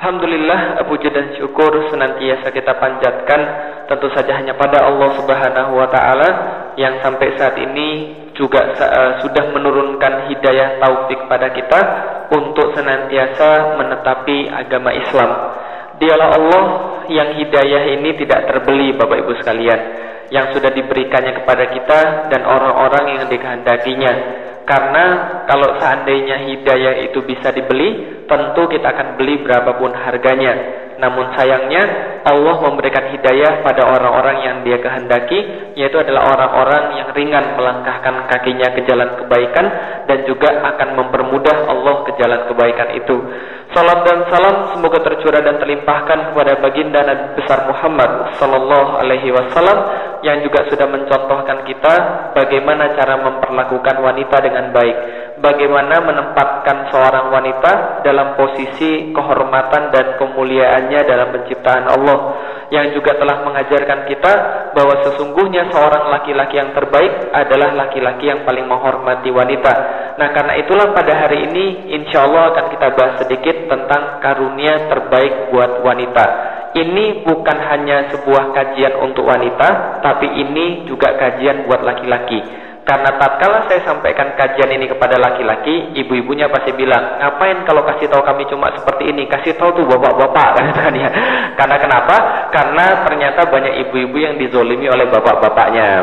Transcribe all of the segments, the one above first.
Alhamdulillah puji dan syukur senantiasa kita panjatkan tentu saja hanya pada Allah Subhanahu wa taala yang sampai saat ini juga uh, sudah menurunkan hidayah taufik pada kita untuk senantiasa menetapi agama Islam. Dialah Allah yang hidayah ini tidak terbeli Bapak Ibu sekalian yang sudah diberikannya kepada kita dan orang-orang yang dikehendakinya. Karena kalau seandainya hidayah itu bisa dibeli, tentu kita akan beli berapapun harganya. Namun sayangnya Allah memberikan hidayah pada orang-orang yang dia kehendaki yaitu adalah orang-orang yang ringan melangkahkan kakinya ke jalan kebaikan dan juga akan mempermudah Allah ke jalan kebaikan itu. Salam dan salam semoga tercurah dan terlimpahkan kepada baginda Nabi besar Muhammad sallallahu alaihi wasallam yang juga sudah mencontohkan kita bagaimana cara memperlakukan wanita dengan baik bagaimana menempatkan seorang wanita dalam posisi kehormatan dan kemuliaannya dalam penciptaan Allah yang juga telah mengajarkan kita bahwa sesungguhnya seorang laki-laki yang terbaik adalah laki-laki yang paling menghormati wanita. Nah karena itulah pada hari ini insya Allah akan kita bahas sedikit tentang karunia terbaik buat wanita. Ini bukan hanya sebuah kajian untuk wanita, tapi ini juga kajian buat laki-laki. Karena tatkala saya sampaikan kajian ini kepada laki-laki, ibu-ibunya pasti bilang, ngapain kalau kasih tahu kami cuma seperti ini? Kasih tahu tuh bapak-bapak kan ya. Karena kenapa? Karena ternyata banyak ibu-ibu yang dizolimi oleh bapak-bapaknya.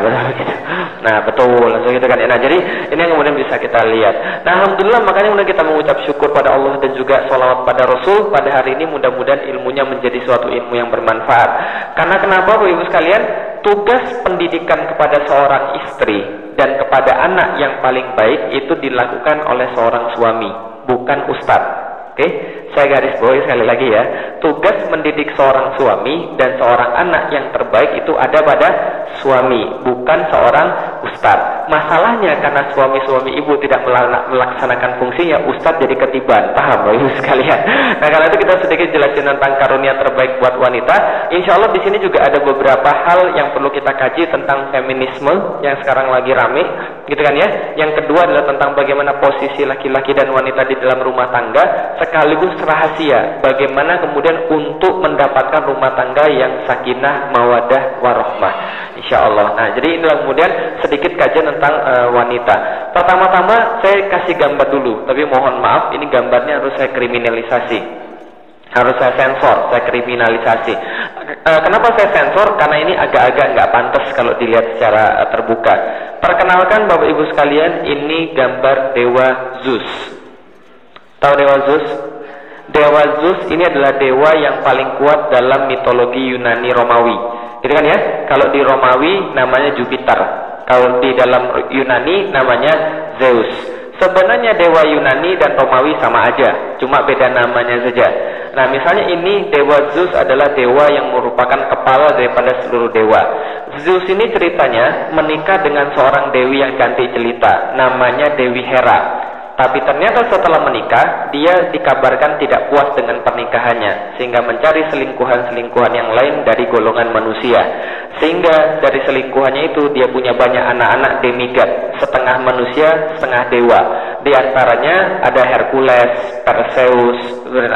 Nah betul, langsung gitu kan. Nah jadi ini yang kemudian bisa kita lihat. Nah alhamdulillah makanya kemudian kita mengucap syukur pada Allah dan juga sholawat pada Rasul pada hari ini mudah-mudahan ilmunya menjadi suatu ilmu yang bermanfaat. Karena kenapa, bu ibu sekalian? Tugas pendidikan kepada seorang istri dan kepada anak yang paling baik itu dilakukan oleh seorang suami, bukan ustadz. Oke, saya garis bawahi sekali lagi ya. Tugas mendidik seorang suami dan seorang anak yang terbaik itu ada pada suami, bukan seorang ustadz. Masalahnya karena suami-suami ibu tidak melaksanakan fungsinya, ustadz jadi ketiban. Paham, Bapak Ibu sekalian? Nah, karena itu kita sedikit jelasin tentang karunia terbaik buat wanita. Insya Allah di sini juga ada beberapa hal yang perlu kita kaji tentang feminisme yang sekarang lagi rame, gitu kan ya. Yang kedua adalah tentang bagaimana posisi laki-laki dan wanita di dalam rumah tangga sekaligus rahasia bagaimana kemudian untuk mendapatkan rumah tangga yang sakinah, mawadah, warohmah. Insya Allah. Nah, jadi inilah kemudian sedikit kajian tentang uh, wanita. Pertama-tama saya kasih gambar dulu, tapi mohon maaf ini gambarnya harus saya kriminalisasi. Harus saya sensor, saya kriminalisasi. Uh, kenapa saya sensor? Karena ini agak-agak nggak pantas kalau dilihat secara uh, terbuka. Perkenalkan Bapak Ibu sekalian, ini gambar Dewa Zeus. Tahu Dewa Zeus? Dewa Zeus ini adalah dewa yang paling kuat dalam mitologi Yunani Romawi. Gitu kan ya? Kalau di Romawi namanya Jupiter. Kalau di dalam Yunani namanya Zeus. Sebenarnya dewa Yunani dan Romawi sama aja, cuma beda namanya saja. Nah, misalnya ini dewa Zeus adalah dewa yang merupakan kepala daripada seluruh dewa. Zeus ini ceritanya menikah dengan seorang dewi yang cantik jelita, namanya Dewi Hera. Tapi ternyata setelah menikah, dia dikabarkan tidak puas dengan pernikahannya, sehingga mencari selingkuhan-selingkuhan yang lain dari golongan manusia. Sehingga dari selingkuhannya itu dia punya banyak anak-anak demigod, setengah manusia, setengah dewa. Di antaranya ada Hercules, Perseus,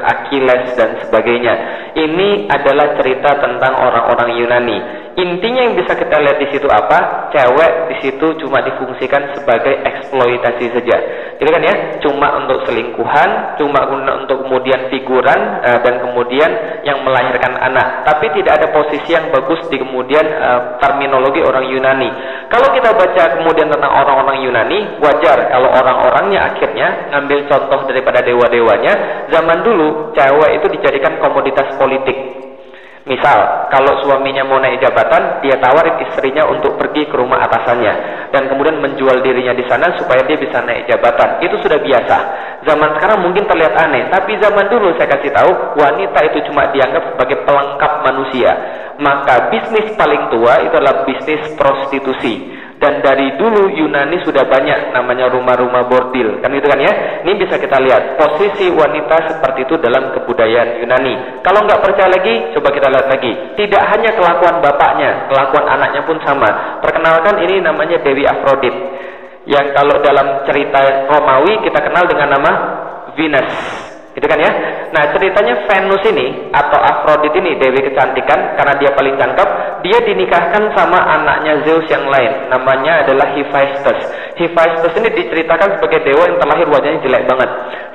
Achilles dan sebagainya. Ini adalah cerita tentang orang-orang Yunani intinya yang bisa kita lihat di situ apa? Cewek di situ cuma difungsikan sebagai eksploitasi saja. Gitu kan ya? Cuma untuk selingkuhan, cuma untuk kemudian figuran uh, dan kemudian yang melahirkan anak. Tapi tidak ada posisi yang bagus di kemudian uh, terminologi orang Yunani. Kalau kita baca kemudian tentang orang-orang Yunani, wajar kalau akhirnya ngambil contoh daripada dewa-dewanya. Zaman dulu cewek itu dijadikan komoditas politik Misal, kalau suaminya mau naik jabatan, dia tawarin istrinya untuk pergi ke rumah atasannya dan kemudian menjual dirinya di sana supaya dia bisa naik jabatan. Itu sudah biasa. Zaman sekarang mungkin terlihat aneh, tapi zaman dulu saya kasih tahu, wanita itu cuma dianggap sebagai pelengkap manusia. Maka bisnis paling tua itu adalah bisnis prostitusi dan dari dulu Yunani sudah banyak namanya rumah-rumah bordil. Kan itu kan ya? Ini bisa kita lihat. Posisi wanita seperti itu dalam kebudayaan Yunani. Kalau nggak percaya lagi coba kita lihat lagi. Tidak hanya kelakuan bapaknya kelakuan anaknya pun sama. Perkenalkan ini namanya Dewi Afrodit. Yang kalau dalam cerita Romawi kita kenal dengan nama Venus Gitu kan ya? Nah, ceritanya Venus ini atau Aphrodite ini dewi kecantikan karena dia paling cakep, dia dinikahkan sama anaknya Zeus yang lain. Namanya adalah Hephaestus. Hephaestus ini diceritakan sebagai dewa yang terlahir wajahnya jelek banget.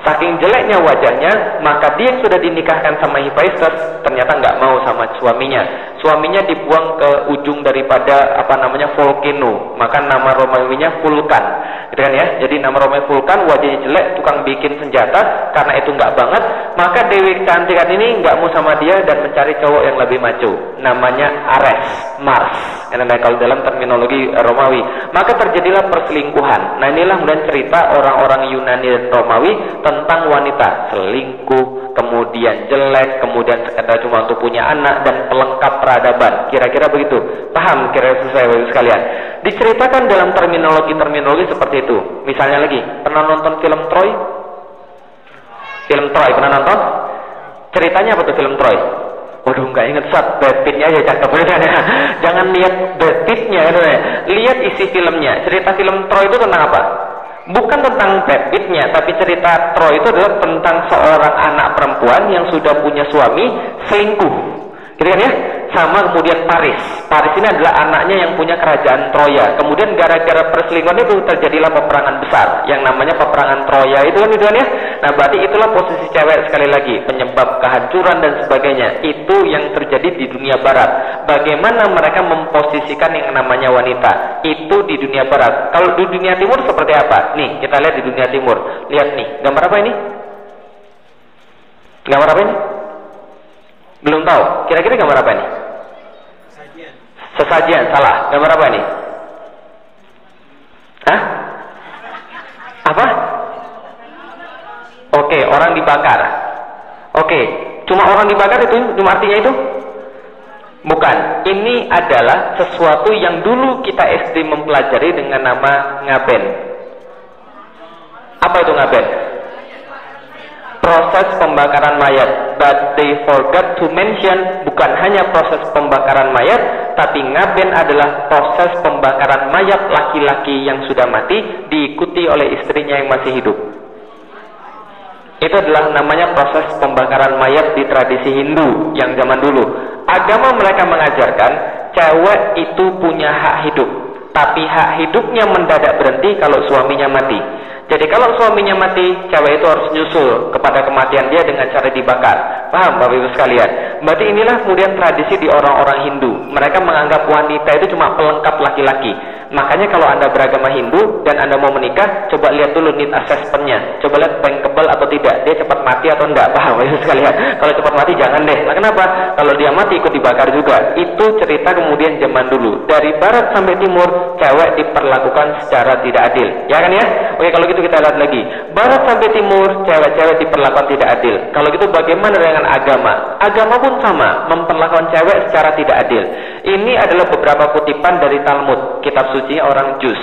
Saking jeleknya wajahnya, maka dia yang sudah dinikahkan sama Hephaestus ternyata nggak mau sama suaminya. Suaminya dibuang ke ujung daripada apa namanya volcano. Maka nama Romawinya Vulkan. Gitu kan ya? Jadi nama Romawi Vulkan wajahnya jelek, tukang bikin senjata karena itu nggak banget, maka Dewi kecantikan ini nggak mau sama dia dan mencari cowok yang lebih maco. Namanya Ares, Mars. Yang kalau dalam terminologi Romawi. Maka terjadilah perselingkuhan. Nah inilah kemudian cerita orang-orang Yunani dan Romawi tentang wanita selingkuh, kemudian jelek, kemudian sekedar cuma untuk punya anak dan pelengkap peradaban. Kira-kira begitu. Paham kira-kira sesuai sekalian. Diceritakan dalam terminologi-terminologi seperti itu. Misalnya lagi, pernah nonton film Troy? Film Troy pernah nonton? Ceritanya apa tuh film Troy? Waduh nggak inget saat Brad Pittnya aja cakep ya. Jangan lihat Brad Pittnya ya. Lihat isi filmnya. Cerita film Troy itu tentang apa? Bukan tentang Brad tapi cerita Troy itu adalah tentang seorang anak perempuan yang sudah punya suami selingkuh. Gitu kan ya? sama kemudian Paris. Paris ini adalah anaknya yang punya kerajaan Troya. Kemudian gara-gara perselingkuhan itu terjadilah peperangan besar yang namanya peperangan Troya itu kan itu kan ya. Nah, berarti itulah posisi cewek sekali lagi penyebab kehancuran dan sebagainya. Itu yang terjadi di dunia barat. Bagaimana mereka memposisikan yang namanya wanita? Itu di dunia barat. Kalau di dunia timur seperti apa? Nih, kita lihat di dunia timur. Lihat nih, gambar apa ini? Gambar apa ini? Belum tahu. Kira-kira gambar apa ini? Sesajian. Sesajian, salah. Gambar apa ini? Hah? Apa? Oke, orang dibakar. Oke, cuma orang dibakar itu cuma artinya itu? Bukan. Ini adalah sesuatu yang dulu kita SD mempelajari dengan nama ngaben. Apa itu ngaben? Proses pembakaran mayat. But they forgot to mention bukan hanya proses pembakaran mayat tapi ngaben adalah proses pembakaran mayat laki-laki yang sudah mati diikuti oleh istrinya yang masih hidup. Itu adalah namanya proses pembakaran mayat di tradisi Hindu yang zaman dulu. Agama mereka mengajarkan cewek itu punya hak hidup tapi hak hidupnya mendadak berhenti kalau suaminya mati jadi kalau suaminya mati, cewek itu harus nyusul kepada kematian dia dengan cara dibakar. Paham Bapak Ibu sekalian? Berarti inilah kemudian tradisi di orang-orang Hindu. Mereka menganggap wanita itu cuma pelengkap laki-laki. Makanya kalau Anda beragama Hindu dan Anda mau menikah, coba lihat dulu need assessmentnya. Coba lihat bankable atau tidak. Dia cepat mati atau enggak. Paham Ibu sekalian? Kalau cepat mati jangan deh. Nah kenapa? Kalau dia mati ikut dibakar juga. Itu cerita kemudian zaman dulu. Dari barat sampai timur, cewek diperlakukan secara tidak adil. Ya kan ya? Oke kalau gitu itu kita lihat lagi. Barat sampai timur, cewek-cewek diperlakukan tidak adil. Kalau gitu bagaimana dengan agama? Agama pun sama, memperlakukan cewek secara tidak adil. Ini adalah beberapa kutipan dari Talmud, kitab suci orang Jus,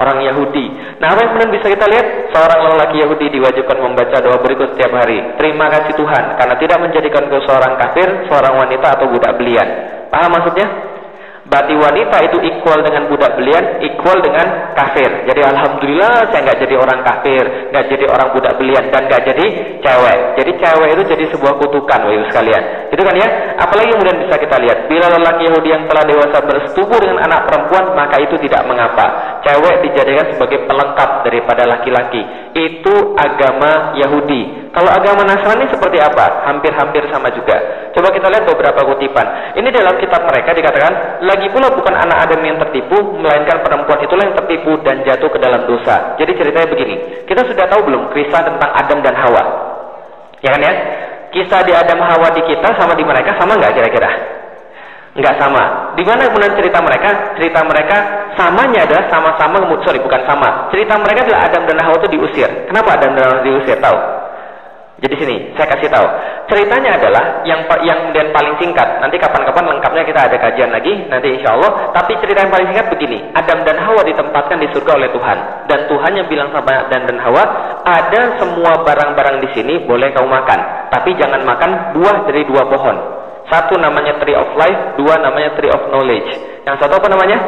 orang Yahudi. Nah, apa yang kemudian bisa kita lihat? Seorang lelaki Yahudi diwajibkan membaca doa berikut setiap hari. Terima kasih Tuhan, karena tidak menjadikan seorang kafir, seorang wanita atau budak belian. Paham maksudnya? Berarti wanita itu equal dengan budak belian, equal dengan kafir. Jadi alhamdulillah saya nggak jadi orang kafir, nggak jadi orang budak belian dan nggak jadi cewek. Jadi cewek itu jadi sebuah kutukan, wahai sekalian. Itu kan ya? Apalagi kemudian bisa kita lihat, bila lelaki Yahudi yang telah dewasa bersetubuh dengan anak perempuan, maka itu tidak mengapa. Cewek dijadikan sebagai pelengkap daripada laki-laki. Itu agama Yahudi. Kalau agama Nasrani seperti apa? Hampir-hampir sama juga. Coba kita lihat beberapa kutipan. Ini dalam kitab mereka dikatakan, lagi pula bukan anak Adam yang tertipu, melainkan perempuan itulah yang tertipu dan jatuh ke dalam dosa. Jadi ceritanya begini, kita sudah tahu belum kisah tentang Adam dan Hawa? Ya kan ya? Kisah di Adam Hawa di kita sama di mereka sama nggak kira-kira? Nggak sama. Di mana kemudian cerita mereka? Cerita mereka samanya adalah sama-sama, sorry bukan sama. Cerita mereka adalah Adam dan Hawa itu diusir. Kenapa Adam dan Hawa diusir? Tahu? Jadi sini, saya kasih tahu. Ceritanya adalah yang yang kemudian paling singkat. Nanti kapan-kapan lengkapnya kita ada kajian lagi, nanti insya Allah. Tapi cerita yang paling singkat begini. Adam dan Hawa ditempatkan di surga oleh Tuhan. Dan Tuhan yang bilang sama Adam dan Hawa, ada semua barang-barang di sini boleh kau makan. Tapi jangan makan buah dari dua pohon. Satu namanya tree of life, dua namanya tree of knowledge. Yang satu apa namanya?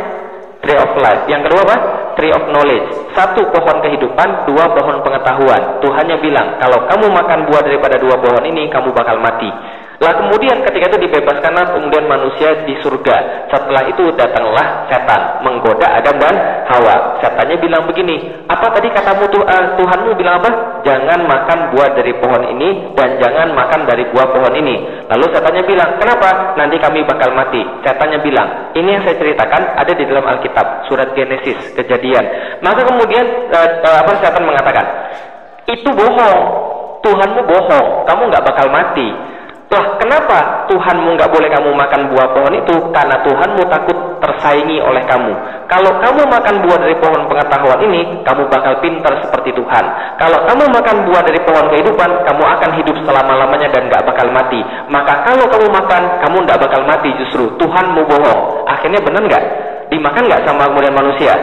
Tree of life. Yang kedua apa? tree of knowledge. Satu pohon kehidupan, dua pohon pengetahuan. Tuhannya bilang, kalau kamu makan buah daripada dua pohon ini, kamu bakal mati. Lah kemudian ketika itu dibebaskanlah kemudian manusia di surga. Setelah itu datanglah setan menggoda Adam dan Hawa. Setannya bilang begini, apa tadi katamu tuh uh, Tuhanmu bilang apa? Jangan makan buah dari pohon ini dan jangan makan dari buah pohon ini. Lalu setannya bilang, kenapa? Nanti kami bakal mati. Setannya bilang, ini yang saya ceritakan ada di dalam Alkitab, surat Genesis, kejadian. Maka kemudian uh, uh, apa setan mengatakan, itu bohong. Tuhanmu bohong, kamu nggak bakal mati. Lah kenapa Tuhanmu nggak boleh kamu makan buah pohon itu? Karena Tuhanmu takut tersaingi oleh kamu. Kalau kamu makan buah dari pohon pengetahuan ini, kamu bakal pintar seperti Tuhan. Kalau kamu makan buah dari pohon kehidupan, kamu akan hidup selama-lamanya dan nggak bakal mati. Maka kalau kamu makan, kamu nggak bakal mati justru. Tuhanmu bohong. Akhirnya benar nggak? Dimakan nggak sama kemudian manusia?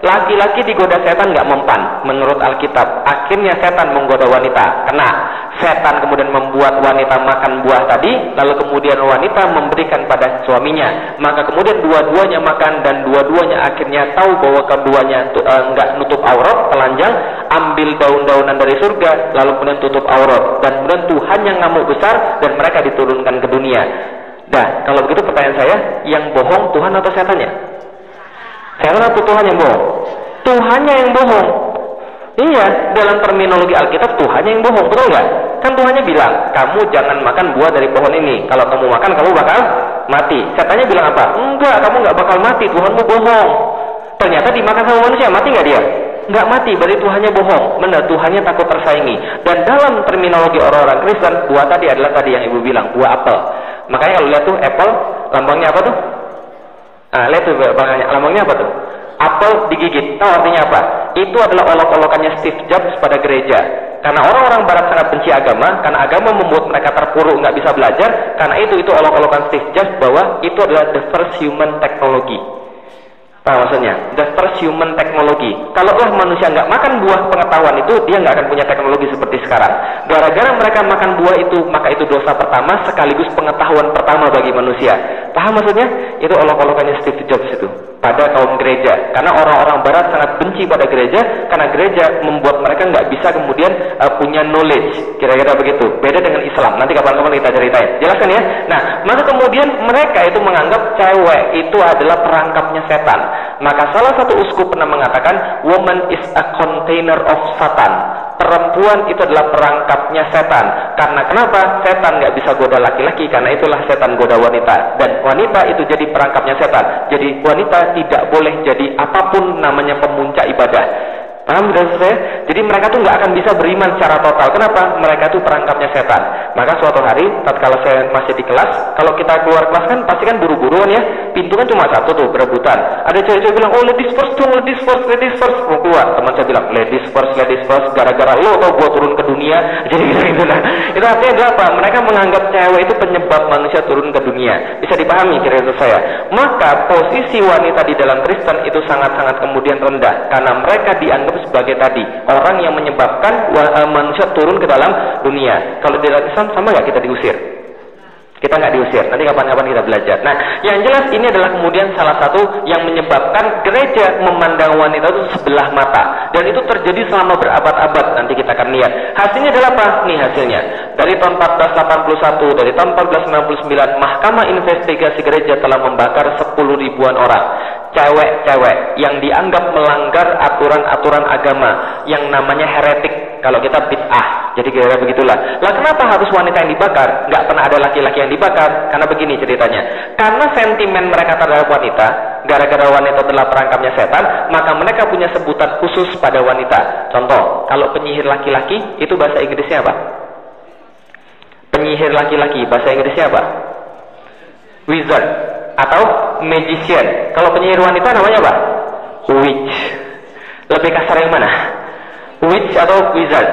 Laki-laki digoda setan nggak mempan menurut Alkitab. Akhirnya setan menggoda wanita. Kena. Setan kemudian membuat wanita makan buah tadi, lalu kemudian wanita memberikan pada suaminya. Maka kemudian dua-duanya makan dan dua-duanya akhirnya tahu bahwa keduanya uh, nutup aurat, telanjang, ambil daun-daunan dari surga, lalu kemudian tutup aurat. Dan kemudian Tuhan yang ngamuk besar dan mereka diturunkan ke dunia. Nah, kalau begitu pertanyaan saya, yang bohong Tuhan atau setannya? Setan atau Tuhan yang bohong? Tuhannya yang bohong. Iya, dalam terminologi Alkitab Tuhannya yang bohong, betul nggak? Kan Tuhannya bilang, kamu jangan makan buah dari pohon ini. Kalau kamu makan, kamu bakal mati. Setannya bilang apa? Enggak, kamu nggak bakal mati. Tuhanmu bohong. Ternyata dimakan sama manusia, mati nggak dia? Nggak mati, berarti Tuhannya bohong. Benar, Tuhannya takut tersaingi. Dan dalam terminologi orang-orang Kristen, buah tadi adalah tadi yang ibu bilang, buah apel. Makanya kalau lihat tuh apple, lambangnya apa tuh? Nah, lihat tuh lambangnya apa tuh? Apel digigit. Tahu artinya apa? Itu adalah olok-olokannya Steve Jobs pada gereja. Karena orang-orang barat sangat benci agama, karena agama membuat mereka terpuruk, nggak bisa belajar, karena itu itu olok-olokan Steve Jobs bahwa itu adalah the first human technology. Apa maksudnya? The first human technology. Kalaulah manusia nggak makan buah pengetahuan itu, dia nggak akan punya teknologi seperti sekarang. Gara-gara mereka makan buah itu, maka itu dosa pertama sekaligus pengetahuan pertama bagi manusia. Paham maksudnya? Itu olok-olokannya Steve Jobs itu pada kaum gereja. Karena orang-orang barat sangat benci pada gereja, karena gereja membuat mereka nggak bisa kemudian uh, punya knowledge. Kira-kira begitu. Beda dengan Islam. Nanti kapan-kapan kita ceritain. Jelaskan ya? Nah, maka kemudian mereka itu menganggap cewek itu adalah perangkapnya setan. Maka salah satu uskup pernah mengatakan, woman is a container of Satan. Perempuan itu adalah perangkapnya setan. Karena kenapa? Setan nggak bisa goda laki-laki, karena itulah setan goda wanita. Dan wanita itu jadi perangkapnya setan. Jadi wanita tidak boleh jadi apa pun namanya pemuncak ibadah. Paham tidak saya? Jadi mereka tuh nggak akan bisa beriman secara total. Kenapa? Mereka tuh perangkapnya setan. Maka suatu hari, tatkala saya masih di kelas, kalau kita keluar kelas kan pasti kan buru-buruan ya. Pintu kan cuma satu tuh, berebutan. Ada cewek-cewek bilang, oh ladies first dong, ladies first, ladies first. Mau keluar, teman saya bilang, ladies first, ladies first. Gara-gara lo tau gua turun ke dunia, jadi gitu gitu lah. Itu artinya adalah apa? Mereka menganggap cewek itu penyebab manusia turun ke dunia. Bisa dipahami kira-kira saya. Maka posisi wanita di dalam Kristen itu sangat-sangat kemudian rendah karena mereka dianggap sebagai tadi orang yang menyebabkan uh, manusia turun ke dalam dunia. Kalau di dalam Islam sama nggak kita diusir? Kita nggak diusir. Nanti kapan-kapan kita belajar. Nah, yang jelas ini adalah kemudian salah satu yang menyebabkan gereja memandang wanita itu sebelah mata. Dan itu terjadi selama berabad-abad. Nanti kita akan lihat. Hasilnya adalah apa? Nih hasilnya. Dari tahun 1481, dari tahun 1499, Mahkamah Investigasi Gereja telah membakar 10 ribuan orang cewek-cewek yang dianggap melanggar aturan-aturan agama yang namanya heretik. Kalau kita bid'ah jadi kira-kira begitulah. Lah kenapa harus wanita yang dibakar? Nggak pernah ada laki-laki yang dibakar. Karena begini ceritanya. Karena sentimen mereka terhadap wanita gara-gara wanita adalah perangkapnya setan maka mereka punya sebutan khusus pada wanita. Contoh kalau penyihir laki-laki itu bahasa Inggrisnya apa? Penyihir laki-laki bahasa Inggrisnya apa? Wizard atau magician. Kalau penyihir wanita namanya apa? Witch. Lebih kasar yang mana? Witch atau wizard?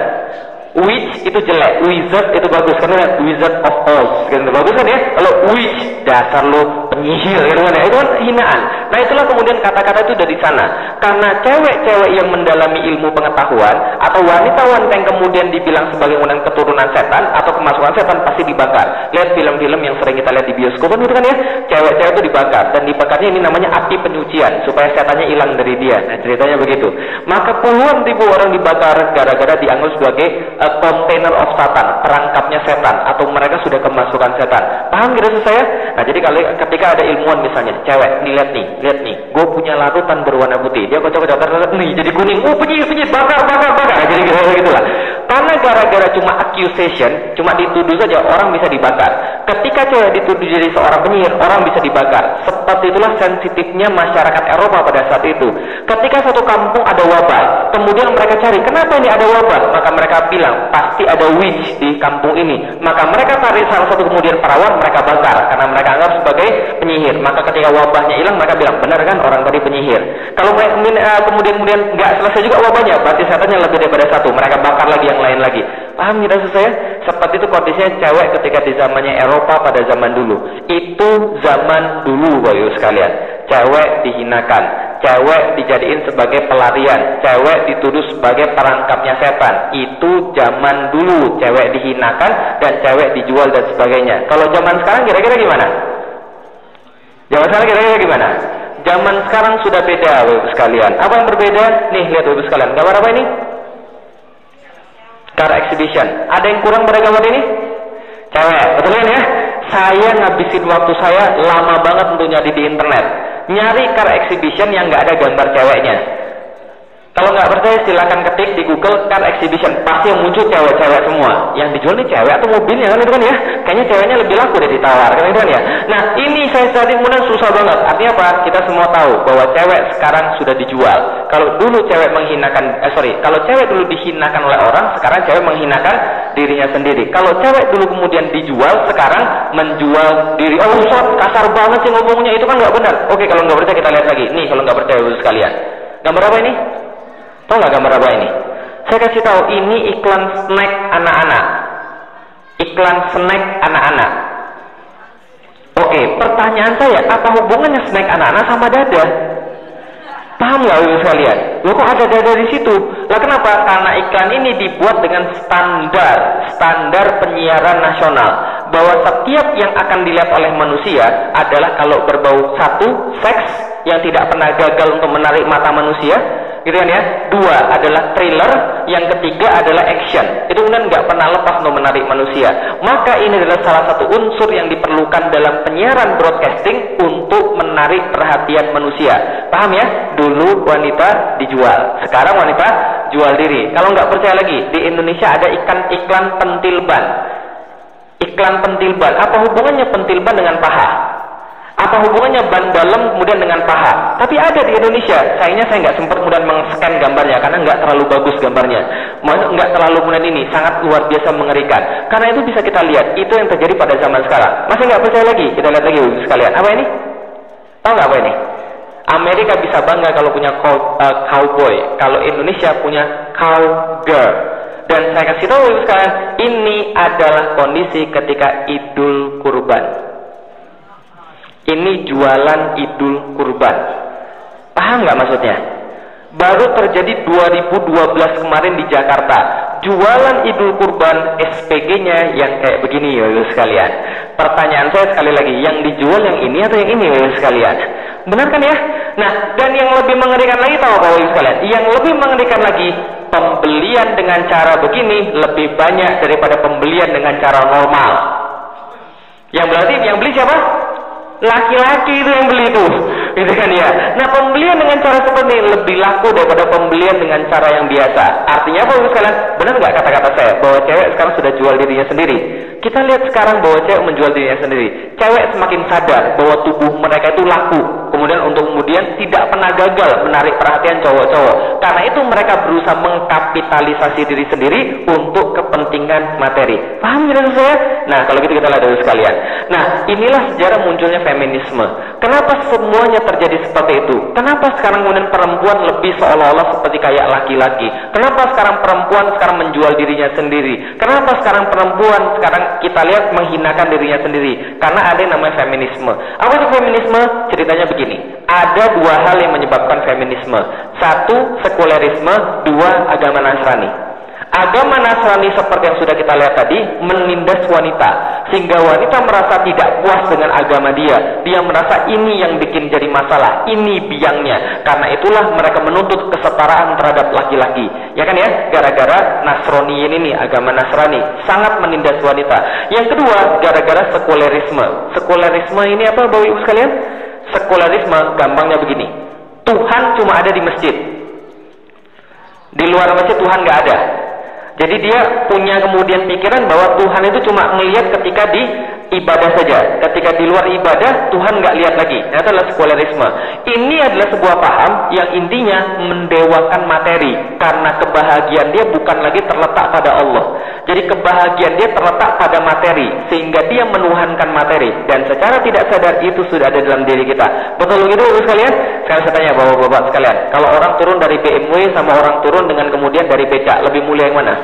Witch itu jelek, wizard itu bagus karena Wizard of Oz, gitu bagus kan ya? Kalau witch dasar lo penyihir, gitu kan ya? Itu kan penghinaan. Nah itulah kemudian kata-kata itu dari sana. Karena cewek-cewek yang mendalami ilmu pengetahuan atau wanita-wanita yang kemudian dibilang sebagai undang keturunan setan atau kemasukan setan pasti dibakar. Lihat film-film yang sering kita lihat di bioskop kan itu kan ya, cewek-cewek itu dibakar dan dibakarnya ini namanya api penyucian supaya setannya hilang dari dia. Nah ceritanya begitu. Maka puluhan ribu orang dibakar gara-gara dianggap sebagai uh, container of Satan, perangkapnya setan atau mereka sudah kemasukan setan. Paham kira saya? Nah jadi kalau ketika ada ilmuwan misalnya, cewek, nih lihat nih, lihat nih, gue punya larutan berwarna putih, dia kocok-kocok, nih jadi kuning, oh penyihir, penyihir, bakar, bakar, bakar, jadi gitu lah. Karena gara-gara cuma accusation, cuma dituduh saja orang bisa dibakar. Ketika cewek dituduh jadi seorang penyihir, orang bisa dibakar. Seperti itulah sensitifnya masyarakat Eropa pada saat itu. Ketika satu kampung ada wabah, kemudian mereka cari, kenapa ini ada wabah? Maka mereka bilang, pasti ada witch di kampung ini. Maka mereka cari salah satu kemudian perawan, mereka bakar. Karena mereka anggap sebagai penyihir. Maka ketika wabahnya hilang, mereka bilang, benar kan orang tadi penyihir. Kalau eh, kemudian kemudian nggak selesai juga wabahnya, berarti setannya lebih daripada satu. Mereka bakar lagi yang lain lagi. Paham tidak saya? Seperti itu kondisinya cewek ketika di zamannya Eropa pada zaman dulu. Itu zaman dulu, Bapak sekalian. Cewek dihinakan, cewek dijadiin sebagai pelarian, cewek dituduh sebagai perangkapnya setan. Itu zaman dulu, cewek dihinakan dan cewek dijual dan sebagainya. Kalau zaman sekarang kira-kira gimana? Zaman sekarang kira-kira gimana? Zaman sekarang sudah beda, Bapak sekalian. Apa yang berbeda? Nih, lihat Bapak sekalian. Gambar apa ini? Car exhibition. Ada yang kurang pada gambar ini? Cewek, betul kan ya? Saya ngabisin waktu saya lama banget untuk nyari di internet. Nyari car exhibition yang nggak ada gambar ceweknya. Kalau nggak percaya silakan ketik di Google car exhibition, pasti yang muncul cewek-cewek semua. Yang dijual nih cewek atau mobilnya kan itu kan ya? Kayaknya ceweknya lebih laku deh ditawar kan itu kan ya. Nah ini saya tadi kemudian susah banget. Artinya apa? Kita semua tahu bahwa cewek sekarang sudah dijual. Kalau dulu cewek menghinakan, eh sorry, kalau cewek dulu dihinakan oleh orang, sekarang cewek menghinakan dirinya sendiri. Kalau cewek dulu kemudian dijual, sekarang menjual diri. Oh Ustaz, kasar banget sih ngomongnya itu kan nggak benar. Oke kalau nggak percaya kita lihat lagi. Nih kalau nggak percaya sekalian. Gambar apa ini? Tahu nggak gambar apa ini? Saya kasih tahu, ini iklan snack anak-anak. Iklan snack anak-anak. Oke, pertanyaan saya, apa hubungannya snack anak-anak sama dada? Paham nggak ibu sekalian? Lo kok ada dada di situ? Lah kenapa? Karena iklan ini dibuat dengan standar, standar penyiaran nasional bahwa setiap yang akan dilihat oleh manusia adalah kalau berbau satu seks yang tidak pernah gagal untuk menarik mata manusia, gitu kan ya? Dua adalah thriller yang ketiga adalah action. Itu kemudian nggak pernah lepas untuk menarik manusia. Maka ini adalah salah satu unsur yang diperlukan dalam penyiaran broadcasting untuk menarik perhatian manusia. Paham ya? Dulu wanita dijual sekarang wanita jual diri. Kalau nggak percaya lagi di Indonesia ada ikan iklan pentil ban iklan pentil ban apa hubungannya pentil ban dengan paha apa hubungannya ban dalam kemudian dengan paha? Tapi ada di Indonesia. Sayangnya saya nggak sempat kemudian mengscan gambarnya karena nggak terlalu bagus gambarnya. Nggak terlalu kemudian ini sangat luar biasa mengerikan. Karena itu bisa kita lihat itu yang terjadi pada zaman sekarang. Masih nggak percaya lagi? Kita lihat lagi sekalian. Apa ini? Tahu nggak apa ini? Amerika bisa bangga kalau punya uh, cowboy. Kalau Indonesia punya cowgirl. Dan saya kasih tahu sekalian, ini adalah kondisi ketika Idul Kurban. Ini jualan idul kurban. Paham nggak maksudnya? Baru terjadi 2012 kemarin di Jakarta. Jualan idul kurban SPG-nya yang kayak begini ya sekalian. Pertanyaan saya sekali lagi, yang dijual yang ini atau yang ini ya sekalian? Benar kan ya? Nah, dan yang lebih mengerikan lagi tahu apa sekalian? Yang lebih mengerikan lagi, pembelian dengan cara begini lebih banyak daripada pembelian dengan cara normal. Yang berarti yang beli siapa? Laki-laki itu yang beli itu gitu kan ya? Nah pembelian dengan cara seperti ini lebih laku daripada pembelian dengan cara yang biasa. Artinya apa sekalian? Benar nggak kata-kata saya? Bahwa cewek sekarang sudah jual dirinya sendiri. Kita lihat sekarang bahwa cewek menjual dirinya sendiri. Cewek semakin sadar bahwa tubuh mereka itu laku. Kemudian untuk kemudian tidak pernah gagal menarik perhatian cowok-cowok. Karena itu mereka berusaha mengkapitalisasi diri sendiri untuk kepentingan materi. Paham tidak saya? nah kalau gitu kita lihat dulu sekalian. Nah inilah sejarah munculnya feminisme. Kenapa semuanya terjadi seperti itu? Kenapa sekarang kemudian perempuan lebih seolah-olah seperti kayak laki-laki? Kenapa sekarang perempuan sekarang menjual dirinya sendiri? Kenapa sekarang perempuan sekarang kita lihat menghinakan dirinya sendiri? Karena ada yang namanya feminisme. Apa itu feminisme? Ceritanya begini. Ada dua hal yang menyebabkan feminisme. Satu, sekulerisme. Dua, agama Nasrani. Agama Nasrani seperti yang sudah kita lihat tadi menindas wanita sehingga wanita merasa tidak puas dengan agama dia. Dia merasa ini yang bikin jadi masalah, ini biangnya. Karena itulah mereka menuntut kesetaraan terhadap laki-laki. Ya kan ya? Gara-gara Nasrani ini nih, agama Nasrani sangat menindas wanita. Yang kedua, gara-gara sekulerisme. Sekulerisme ini apa Bapak Ibu sekalian? Sekulerisme gampangnya begini. Tuhan cuma ada di masjid. Di luar masjid Tuhan nggak ada. Jadi dia punya kemudian pikiran bahwa Tuhan itu cuma melihat ketika di ibadah saja. Ketika di luar ibadah, Tuhan nggak lihat lagi. Itu adalah sekulerisme. Ini adalah sebuah paham yang intinya mendewakan materi. Karena kebahagiaan dia bukan lagi terletak pada Allah. Jadi kebahagiaan dia terletak pada materi. Sehingga dia menuhankan materi. Dan secara tidak sadar itu sudah ada dalam diri kita. Betul begitu sekalian? Sekarang saya tanya bapak-bapak sekalian. Kalau orang turun dari BMW sama orang turun dengan kemudian dari becak. Lebih mulia yang mana?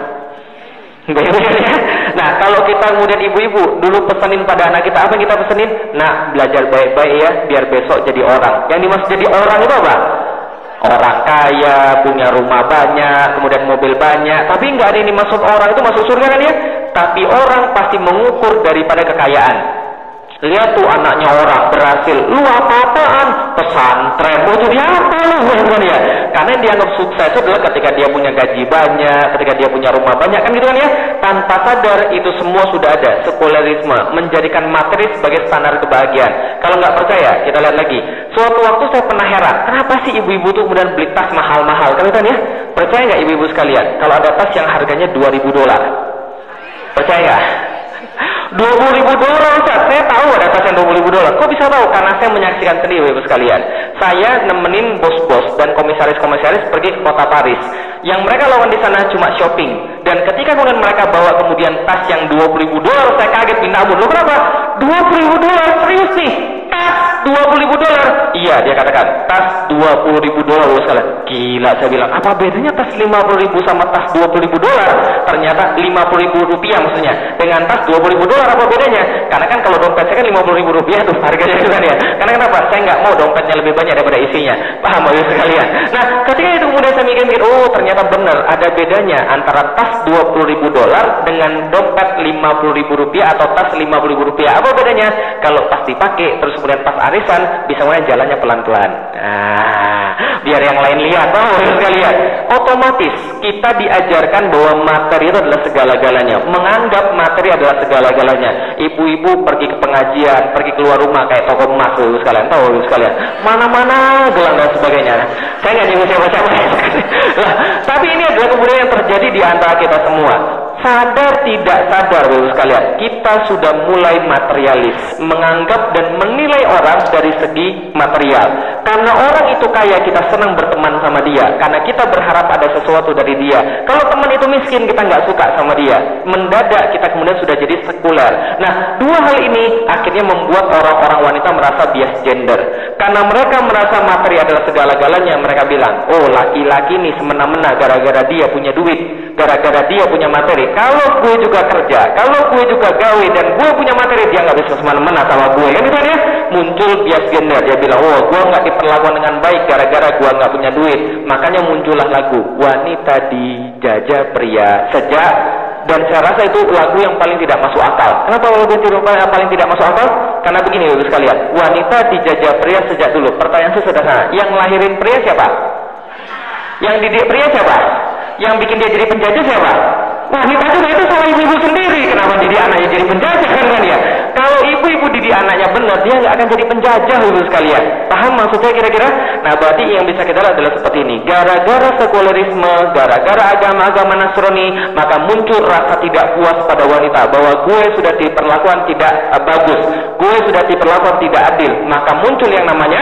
nah, kalau kita kemudian ibu-ibu dulu pesenin pada anak kita apa yang kita pesenin? Nah, belajar baik-baik ya, biar besok jadi orang. Yang dimaksud jadi orang itu apa? Orang kaya, punya rumah banyak, kemudian mobil banyak. Tapi nggak ada yang dimaksud orang itu masuk surga kan ya? Tapi orang pasti mengukur daripada kekayaan. Lihat tuh anaknya orang berhasil. Lu apa-apaan? Pesantren. Mau jadi apa lu? ya? Karena yang dianggap sukses adalah ketika dia punya gaji banyak, ketika dia punya rumah banyak. Kan gitu kan ya? Tanpa sadar itu semua sudah ada. Sekulerisme. Menjadikan materi sebagai standar kebahagiaan. Kalau nggak percaya, kita lihat lagi. Suatu waktu saya pernah heran. Kenapa sih ibu-ibu tuh kemudian beli tas mahal-mahal? Kan ya? Percaya nggak ibu-ibu sekalian? Kalau ada tas yang harganya 2000 dolar. Percaya nggak? 20 ribu dolar Ustaz. Saya tahu ada tas yang 20 ribu dolar. Kok bisa tahu? Karena saya menyaksikan sendiri Ibu sekalian. Saya nemenin bos-bos dan komisaris-komisaris pergi ke kota Paris. Yang mereka lawan di sana cuma shopping. Dan ketika kemudian mereka bawa kemudian tas yang 20 ribu dolar, saya kaget pindah ampun. Loh kenapa? 20 ribu dolar? Serius nih? Tas 20 ribu dolar? Iya, dia katakan. Tas 20 ribu dolar. Ibu sekalian. Gila, saya bilang. Apa bedanya tas 50 ribu sama tas 20 ribu dolar? Ternyata 50 ribu rupiah maksudnya. Dengan tas 20 ribu dolar apa bedanya? Karena kan kalau dompet saya kan 50 ribu rupiah tuh harganya itu kan ya. Karena kenapa? Saya nggak mau dompetnya lebih banyak daripada isinya. Paham Bapak sekalian? Nah, ketika itu kemudian saya mikir-mikir, oh ternyata benar ada bedanya antara tas 20 ribu dolar dengan dompet 50 ribu rupiah atau tas 50 ribu rupiah. Apa bedanya? Kalau pas dipakai terus kemudian pas arisan bisa mulai jalannya pelan-pelan. Nah, biar yang lain lihat. Oh, sekalian. Otomatis kita diajarkan bahwa materi itu adalah segala-galanya. Menganggap materi adalah segala-galanya. Ibu-ibu pergi ke pengajian, pergi keluar rumah kayak toko emas, ibu sekalian. Tahu ibu sekalian. Mana-mana gelang dan sebagainya. Saya nggak nyinggung siapa-siapa. tapi ini adalah kemudian yang terjadi di antara kita semua sadar tidak sadar Bapak sekalian, kita sudah mulai materialis, menganggap dan menilai orang dari segi material. Karena orang itu kaya, kita senang berteman sama dia. Karena kita berharap ada sesuatu dari dia. Kalau teman itu miskin, kita nggak suka sama dia. Mendadak kita kemudian sudah jadi sekuler. Nah, dua hal ini akhirnya membuat orang-orang wanita merasa bias gender. Karena mereka merasa materi adalah segala-galanya, mereka bilang, oh laki-laki ini semena-mena gara-gara dia punya duit, gara-gara dia punya materi. Kalau gue juga kerja, kalau gue juga gawe dan gue punya materi, dia nggak bisa semena-mena sama gue. Kan itu dia muncul bias gender. Dia bilang, oh gue nggak diperlakukan dengan baik gara-gara gue nggak punya duit. Makanya muncullah lagu wanita dijajah pria sejak dan saya rasa itu lagu yang paling tidak masuk akal. Kenapa lagu itu paling tidak masuk akal? Karena begini Bapak sekalian, wanita dijajah pria sejak dulu. Pertanyaan saya sederhana, yang lahirin pria siapa? Yang didik pria siapa? Yang bikin dia jadi penjajah siapa? Wanita juga itu salah ibu-ibu sendiri. Kenapa jadi anaknya jadi penjajah kan kan ya? Kalau ibu-ibu didik anaknya benar, dia nggak akan jadi penjajah ibu sekalian. Paham maksudnya kira-kira? Nah berarti yang bisa kita lihat adalah seperti ini. Gara-gara sekulerisme, gara-gara agama-agama Nasrani, maka muncul rasa tidak puas pada wanita bahwa gue sudah diperlakukan tidak uh, bagus, gue sudah diperlakukan tidak adil. Maka muncul yang namanya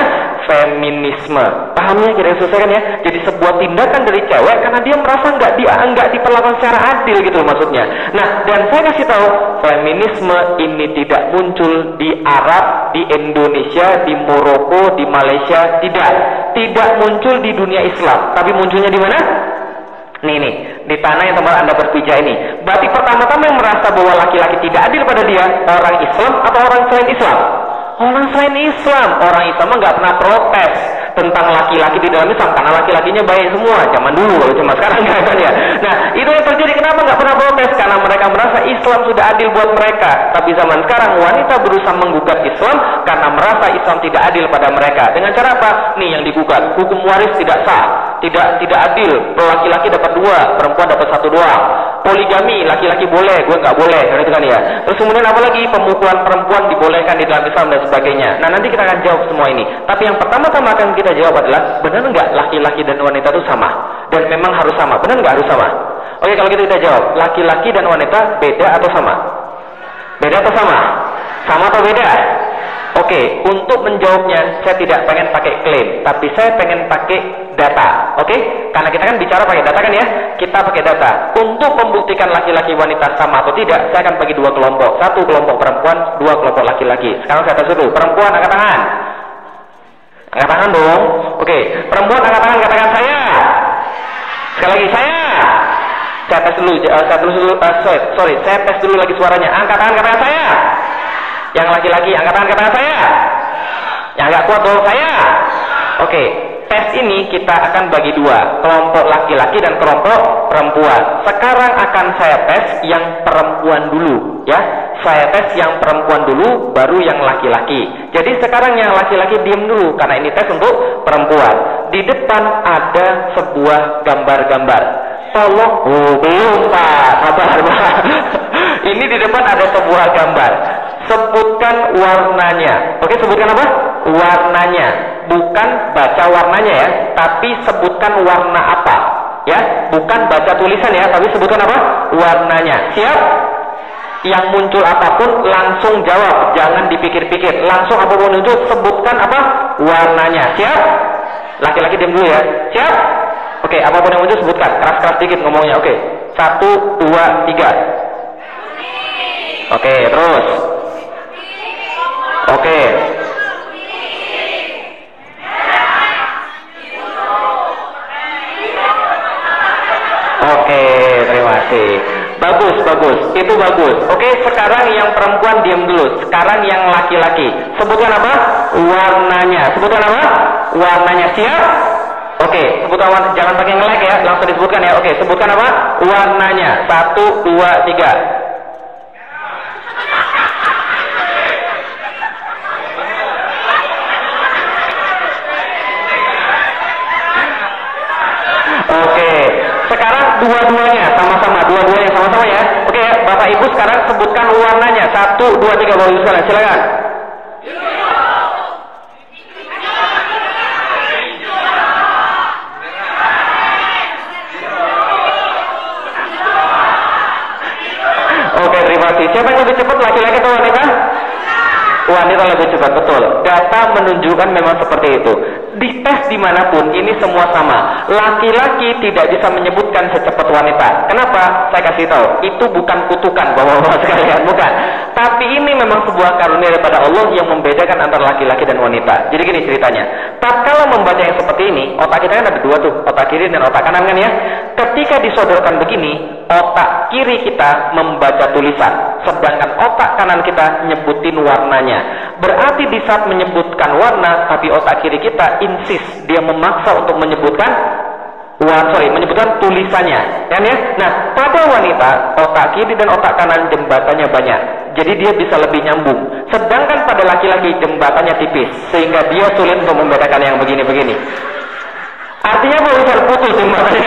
feminisme. Pahamnya kira selesai kan ya? Jadi sebuah tindakan dari cewek karena dia merasa nggak dia nggak diperlakukan secara adil gitu maksudnya. Nah, dan saya kasih tahu feminisme ini tidak muncul di Arab, di Indonesia, di Maroko, di Malaysia, tidak. Tidak muncul di dunia Islam, tapi munculnya di mana? Nih nih, di tanah yang tempat Anda berpijak ini. Berarti pertama-tama yang merasa bahwa laki-laki tidak adil pada dia, orang Islam atau orang selain Islam? Orang selain Islam, orang Islam nggak pernah protes tentang laki-laki di dalam Islam karena laki-lakinya baik semua zaman dulu kalau cuma sekarang enggak kan ya. Nah itu yang terjadi. Kenapa nggak pernah protes? Karena mereka merasa Islam sudah adil buat mereka. Tapi zaman sekarang wanita berusaha menggugat Islam karena merasa Islam tidak adil pada mereka. Dengan cara apa? Nih yang digugat. Hukum waris tidak sah. Tidak tidak adil. Laki-laki dapat dua perempuan dapat satu doang. Poligami laki-laki boleh gue nggak boleh. Kan itu kan ya. Terus kemudian apa lagi? Pemukulan perempuan dibolehkan di dalam Islam dan sebagainya. Nah nanti kita akan jawab semua ini. Tapi yang pertama-tama akan kita jawab adalah benar nggak laki-laki dan wanita itu sama dan memang harus sama benar nggak harus sama oke kalau gitu kita jawab laki-laki dan wanita beda atau sama beda atau sama sama atau beda Oke, untuk menjawabnya saya tidak pengen pakai klaim, tapi saya pengen pakai data. Oke? Karena kita kan bicara pakai data kan ya? Kita pakai data. Untuk membuktikan laki-laki wanita sama atau tidak, saya akan bagi dua kelompok. Satu kelompok perempuan, dua kelompok laki-laki. Sekarang saya tes dulu. Perempuan angkat tangan. Angkat tangan dong. Oke, perempuan angkat tangan katakan saya. Sekali lagi saya. Saya tes dulu, uh, saya tes dulu, uh, sorry, sorry, saya tes dulu lagi suaranya. Angkat tangan katakan saya. Yang laki-laki angkat tangan katakan saya. Yang agak kuat dong saya. Oke, tes ini kita akan bagi dua, kelompok laki-laki dan kelompok perempuan. Sekarang akan saya tes yang perempuan dulu, ya. Saya tes yang perempuan dulu, baru yang laki-laki. Jadi sekarang yang laki-laki diem dulu, karena ini tes untuk perempuan. Di depan ada sebuah gambar-gambar. Tolong, oh belum pak, sabar pak. ini di depan ada sebuah gambar. Sebutkan warnanya. Oke, sebutkan apa? Warnanya bukan baca warnanya ya, tapi sebutkan warna apa. Ya, bukan baca tulisan ya, tapi sebutkan apa? Warnanya. Siap? Yang muncul apa pun langsung jawab, jangan dipikir-pikir. Langsung apa pun itu sebutkan apa? Warnanya. Siap? Laki-laki diam dulu ya. Siap? Oke, apa pun yang muncul sebutkan. Keras-keras dikit ngomongnya. Oke. Satu, dua, tiga. Oke, terus. Oke. Oke, terima kasih. Bagus, bagus. Itu bagus. Oke, sekarang yang perempuan diam dulu. Sekarang yang laki-laki. Sebutkan apa? Warnanya. Sebutkan apa? Warnanya siap? Oke, sebutkan warna. Jangan pakai nge ya. Langsung disebutkan ya. Oke, sebutkan apa? Warnanya. Satu, dua, tiga. Dua-duanya sama-sama, dua-duanya sama-sama ya. Oke Bapak Ibu sekarang sebutkan warnanya. Satu, dua, tiga, Bapak Ibu sekalian, silakan. Oke, terima kasih. Siapa yang lebih cepat, laki-laki atau wanita? Wanita lebih cepat, betul. Data menunjukkan memang seperti itu di tes di mana pun ini semua sama. Laki-laki tidak bisa menyebutkan secepat wanita. Kenapa? Saya kasih tahu. Itu bukan kutukan bapak-bapak sekalian, bukan. Tapi ini memang sebuah karunia daripada Allah yang membedakan antara laki-laki dan wanita. Jadi gini ceritanya. kalau membaca yang seperti ini, otak kita kan ada dua tuh, otak kiri dan otak kanan kan ya. Ketika disodorkan begini, otak kiri kita membaca tulisan, sedangkan otak kanan kita nyebutin warnanya. Berarti di saat menyebutkan warna, tapi otak kiri kita insist, dia memaksa untuk menyebutkan war, sorry, menyebutkan tulisannya, kan ya? Nah, pada wanita otak kiri dan otak kanan jembatannya banyak, jadi dia bisa lebih nyambung. Sedangkan pada laki-laki jembatannya tipis, sehingga dia sulit untuk membedakan yang begini-begini. Artinya apa Ustaz? Putus jembatannya.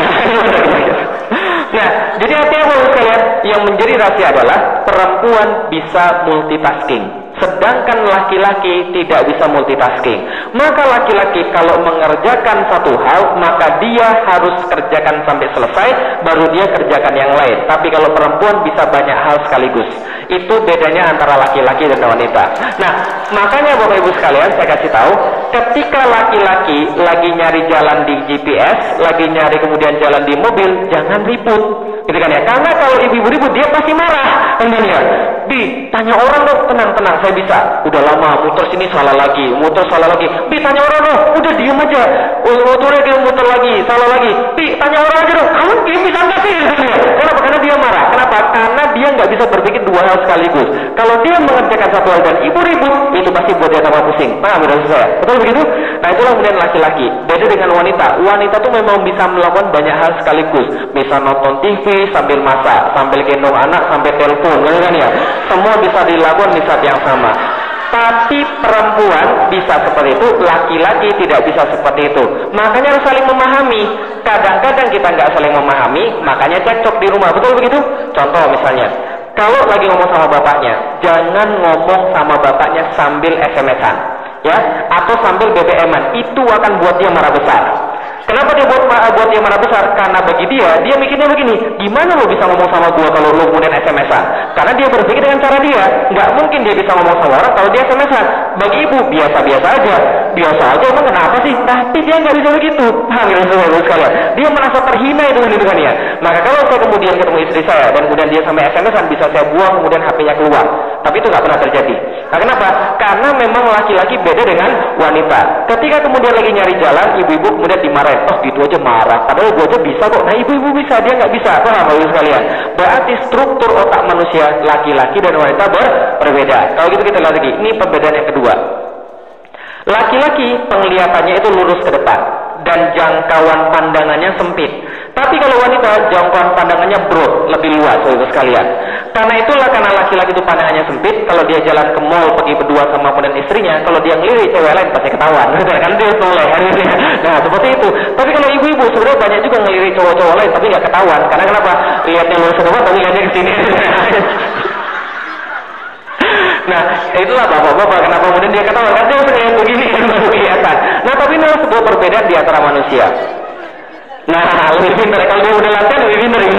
nah, jadi artinya apa sekalian? Yang menjadi rahasia adalah perempuan bisa multitasking. Sedangkan laki-laki tidak bisa multitasking. Maka laki-laki kalau mengerjakan satu hal, maka dia harus kerjakan sampai selesai, baru dia kerjakan yang lain. Tapi kalau perempuan bisa banyak hal sekaligus. Itu bedanya antara laki-laki dan wanita. Nah, makanya Bapak Ibu sekalian saya kasih tahu, ketika laki-laki lagi nyari jalan di GPS, lagi nyari kemudian jalan di mobil, jangan ribut. Gitu kan ya? Karena kalau ibu-ibu ribut dia pasti marah. Tentunya. Bi, tanya orang dong, tenang-tenang, saya bisa. Udah lama muter sini salah lagi, muter salah lagi. Bi, tanya orang dong, udah diem aja. Muter lagi, muter lagi, salah lagi. Bi, tanya orang aja dong, kamu game bisa nggak sih? Kenapa? Karena dia marah. Kenapa? Karena dia nggak bisa berpikir dua hal sekaligus. Kalau dia mengerjakan satu hal dan ibu ribut, itu pasti buat dia tambah pusing. Paham ya saya? Betul begitu? Nah itulah kemudian laki-laki. Beda dengan wanita. Wanita tuh memang bisa melakukan banyak hal sekaligus. Bisa nonton TV sambil masak, sambil gendong anak, sampai telepon, kan ya? Semua bisa dilakukan di saat yang sama. Tapi perempuan bisa seperti itu, laki-laki tidak bisa seperti itu. Makanya harus saling memahami. Kadang-kadang kita nggak saling memahami, makanya cekcok di rumah. Betul begitu? Contoh misalnya, kalau lagi ngomong sama bapaknya, jangan ngomong sama bapaknya sambil SMS-an, ya, atau sambil BBM-an. Itu akan buat dia marah besar. Kenapa dia buat buat dia marah besar? Karena bagi dia, dia mikirnya begini, gimana lo bisa ngomong sama gua kalau lo kemudian SMS-an? Karena dia berpikir dengan cara dia, nggak mungkin dia bisa ngomong sama orang kalau dia SMS-an. Bagi ibu biasa-biasa aja, biasa aja emang kenapa sih? Tapi dia nggak bisa begitu. Ya sekalian? Dia merasa terhina itu kan ya. Maka kalau saya kemudian ketemu istri saya dan kemudian dia sampai SMS-an bisa saya buang kemudian HP-nya keluar. Tapi itu nggak pernah terjadi. Nah, kenapa? Karena memang laki-laki beda dengan wanita. Ketika kemudian lagi nyari jalan, ibu-ibu kemudian dimarahin oh gitu aja marah. Padahal gue aja bisa kok. Nah ibu-ibu bisa. Dia nggak bisa. Paham ibu sekalian? Berarti struktur otak manusia laki-laki dan wanita ber berbeda. Kalau gitu kita lihat lagi. Ini perbedaan yang kedua. Laki-laki penglihatannya itu lurus ke depan dan jangkauan pandangannya sempit tapi kalau wanita jangkauan pandangannya broad lebih luas ibu sekalian karena itulah karena laki-laki itu pandangannya sempit, kalau dia jalan ke mall pergi berdua sama kemudian istrinya, kalau dia ngelirik cewek lain pasti ketahuan. kan dia toleh. Nah, seperti itu. Tapi kalau ibu-ibu sebenarnya banyak juga ngelirik cowok-cowok lain tapi nggak ketahuan. Karena kenapa? Lihatnya ke depan tapi lihatnya ke sini. Nah, itulah bapak-bapak kenapa kemudian dia ketawa kan dia sering begini kan kelihatan. Nah, tapi ini sebuah perbedaan di antara manusia. Nah, lebih pintar kalau dia udah latihan lebih pintar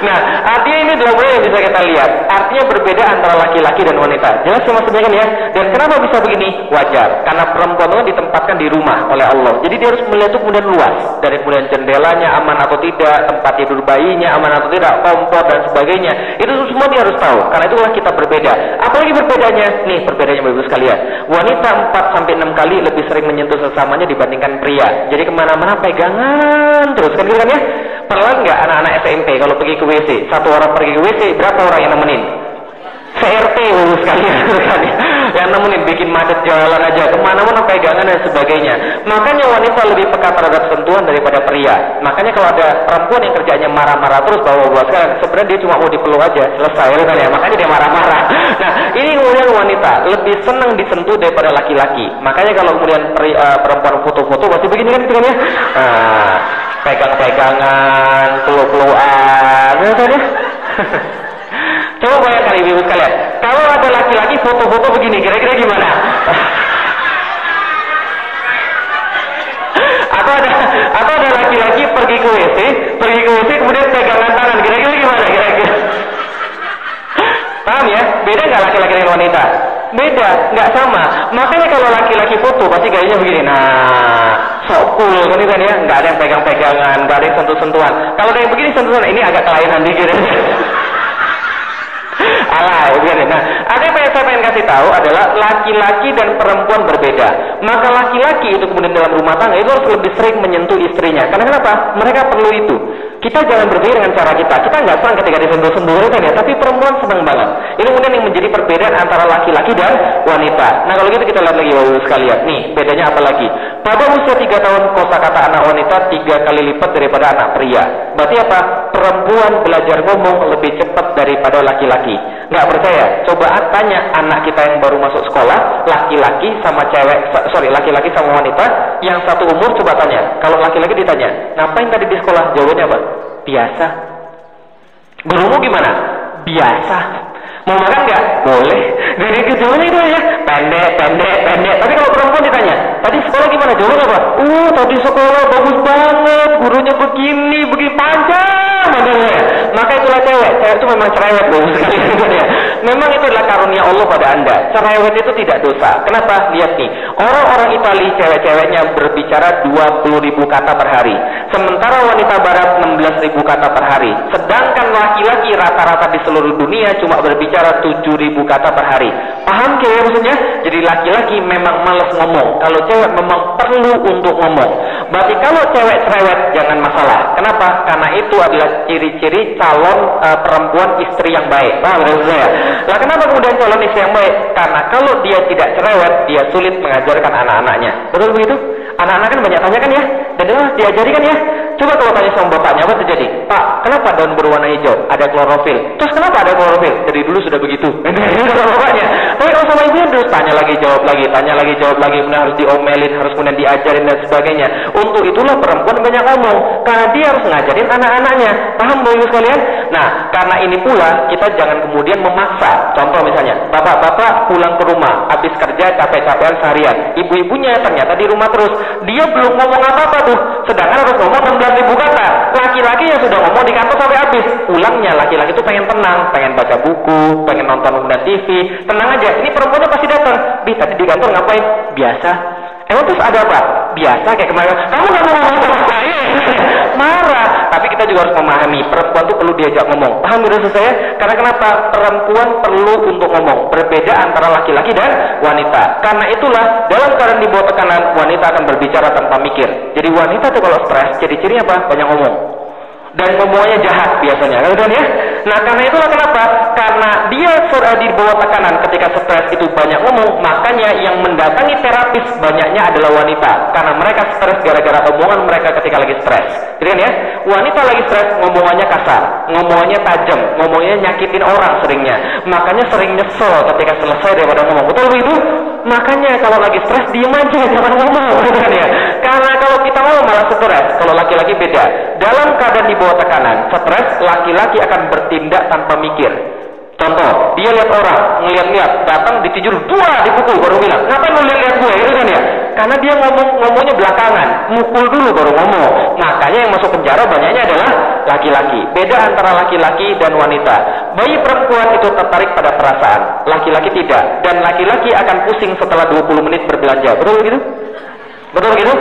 Nah, artinya ini adalah yang bisa kita lihat. Artinya berbeda antara laki-laki dan wanita. Jelas ya maksudnya kan ya? Dan kenapa bisa begini? Wajar. Karena perempuan itu ditempatkan di rumah oleh Allah. Jadi dia harus melihat itu kemudian luas. Dari kemudian jendelanya aman atau tidak, tempat tidur bayinya aman atau tidak, kompor dan sebagainya. Itu semua dia harus tahu. Karena itulah kita berbeda. Apalagi berbedanya? Nih perbedaannya Bapak sekalian. Wanita 4 sampai 6 kali lebih sering menyentuh sesamanya dibandingkan pria. Jadi ke mana-mana pegangan terus kan gitu kan ya? Pernah nggak anak-anak SMP kalau pergi ke WC, satu orang pergi ke WC, berapa orang yang nemenin? CRT uh, sekalian kan yang nemenin bikin macet jalan aja. Ke mana-mana pegangan dan sebagainya. Makanya wanita lebih peka terhadap sentuhan daripada pria. Makanya kalau ada perempuan yang kerjanya marah-marah terus bawa-bawa sekarang sebenarnya dia cuma mau dipeluk aja. Selesai kan ya? Makanya dia marah-marah. Nah ini kemudian wanita lebih senang disentuh daripada laki-laki. Makanya kalau kemudian uh, perempuan foto-foto pasti begini kan ya? Nah, pegang-pegangan, peluk-pelukan, kan ya? Coba bayangkan ibu-ibu sekalian, kalau ada laki-laki foto-foto begini, kira-kira gimana? atau ada atau ada laki-laki pergi ke WC, pergi ke WC kemudian pegangan tangan, kira-kira gimana? Kira-kira? Paham ya? Beda nggak laki-laki dengan wanita? Beda, nggak sama. Makanya kalau laki-laki foto pasti gayanya begini. Nah, sok cool kan kan ya nggak ada yang pegang-pegangan nggak ada yang sentuh-sentuhan kalau ada yang begini sentuhan ini agak kelainan dikit Alah, begini. Nah, ada yang saya pengen kasih tahu adalah laki-laki dan perempuan berbeda. Maka laki-laki itu kemudian dalam rumah tangga itu harus lebih sering menyentuh istrinya. Karena kenapa? Mereka perlu itu. Kita jangan berpikir dengan cara kita. Kita nggak senang ketika disentuh-sentuh kan ya, tapi perempuan senang banget. Ini kemudian yang menjadi perbedaan antara laki-laki dan wanita. Nah kalau gitu kita lihat lagi bapak sekalian. Nih bedanya apa lagi? Pada usia tiga tahun kosakata anak wanita tiga kali lipat daripada anak pria. Berarti apa? Perempuan belajar ngomong lebih cepat daripada laki-laki. Nggak percaya? Coba tanya anak kita yang baru masuk sekolah, laki-laki sama cewek, sorry laki-laki sama wanita, yang satu umur coba tanya. Kalau laki-laki ditanya, ngapain tadi di sekolah? Jawabannya apa? Biasa. Gurumu gimana? Biasa. Mau makan nggak? Boleh. Dari kejawabannya itu ya, pendek, pendek, pendek. Tapi kalau perempuan ditanya, tadi sekolah gimana? Jawabannya apa? Uh, tadi sekolah bagus banget, gurunya begini, begini panjang modelnya. Maka itulah cewek. Cewek itu memang cerewet loh sekali ya. Memang itu adalah karunia Allah pada anda. Cerewet itu tidak dosa. Kenapa? Lihat nih, orang-orang Itali cewek-ceweknya berbicara 20 ribu kata per hari. Sementara wanita barat 16 ribu kata per hari. Sedangkan laki-laki rata-rata di seluruh dunia cuma berbicara 7 ribu kata per hari. Paham kira maksudnya? Jadi laki-laki memang males ngomong. Kalau cewek memang perlu untuk ngomong. Berarti kalau cewek cerewet jangan masalah. Kenapa? Karena itu adalah ciri-ciri calon uh, perempuan istri yang baik. Paham saya? Lah kenapa kemudian calon istri yang baik? Karena kalau dia tidak cerewet, dia sulit mengajarkan anak-anaknya. Betul begitu? Anak-anak kan banyak tanya kan ya? Dan dia diajari kan ya? Coba kalau tanya sama bapaknya apa terjadi? Pak, kenapa daun berwarna hijau? Ada klorofil. Terus kenapa ada klorofil? Dari dulu sudah begitu. bapaknya. Tapi kalau sama ibunya terus tanya lagi, jawab lagi, tanya lagi, jawab lagi, kemudian harus diomelin, harus kemudian diajarin dan sebagainya. Untuk itulah perempuan banyak ngomong, karena dia harus ngajarin anak-anaknya. Paham Bapak sekalian? Nah, karena ini pula kita jangan kemudian memaksa. Contoh misalnya, bapak-bapak pulang ke rumah, habis kerja capek-capekan seharian. Ibu-ibunya ternyata di rumah terus. Dia belum ngomong apa-apa tuh, sedangkan harus ngomong 16 ribu kata. Laki-laki yang sudah ngomong di kantor sampai habis. Pulangnya laki-laki itu pengen tenang, pengen baca buku, pengen nonton kemudian TV. Tenang aja, ini perempuannya pasti datang. Bi, tadi di kantor ngapain? Biasa. Emang terus ada apa? Biasa kayak kemarin. Kamu nggak mau ngomong sama saya? Marah. Tapi kita juga harus memahami, perempuan itu perlu diajak ngomong. Paham menurut saya? Karena kenapa? Perempuan perlu untuk ngomong. Berbeda antara laki-laki dan wanita. Karena itulah, dalam keadaan di bawah tekanan, wanita akan berbicara tanpa mikir. Jadi wanita itu kalau stres, ciri-cirinya apa? Banyak ngomong dan ngomongnya jahat biasanya, kan ya? Nah karena itulah kenapa? Karena dia di bawah tekanan ketika stres itu banyak ngomong, makanya yang mendatangi terapis banyaknya adalah wanita, karena mereka stres gara-gara omongan mereka ketika lagi stres. Jadi kan ya, wanita lagi stres ngomongannya kasar, ngomongannya tajam, ngomongnya nyakitin orang seringnya, makanya sering nyesel ketika selesai daripada ngomong. Betul begitu? Makanya kalau lagi stres diem aja, jangan ngomong, kan ya? Karena kalau kita ngomong malah stres, kalau laki-laki beda. Dalam keadaan di bawah tekanan, stres, laki-laki akan bertindak tanpa mikir. Contoh, dia lihat orang, ngeliat-lihat, datang ditijur, dua dipukul, baru bilang, ngapain lu lihat-lihat gue, itu kan ya? Karena dia ngomong ngomongnya belakangan, mukul dulu baru ngomong. Makanya yang masuk penjara banyaknya adalah laki-laki. Beda antara laki-laki dan wanita. Bayi perempuan itu tertarik pada perasaan, laki-laki tidak. Dan laki-laki akan pusing setelah 20 menit berbelanja. Betul begitu? Betul begitu?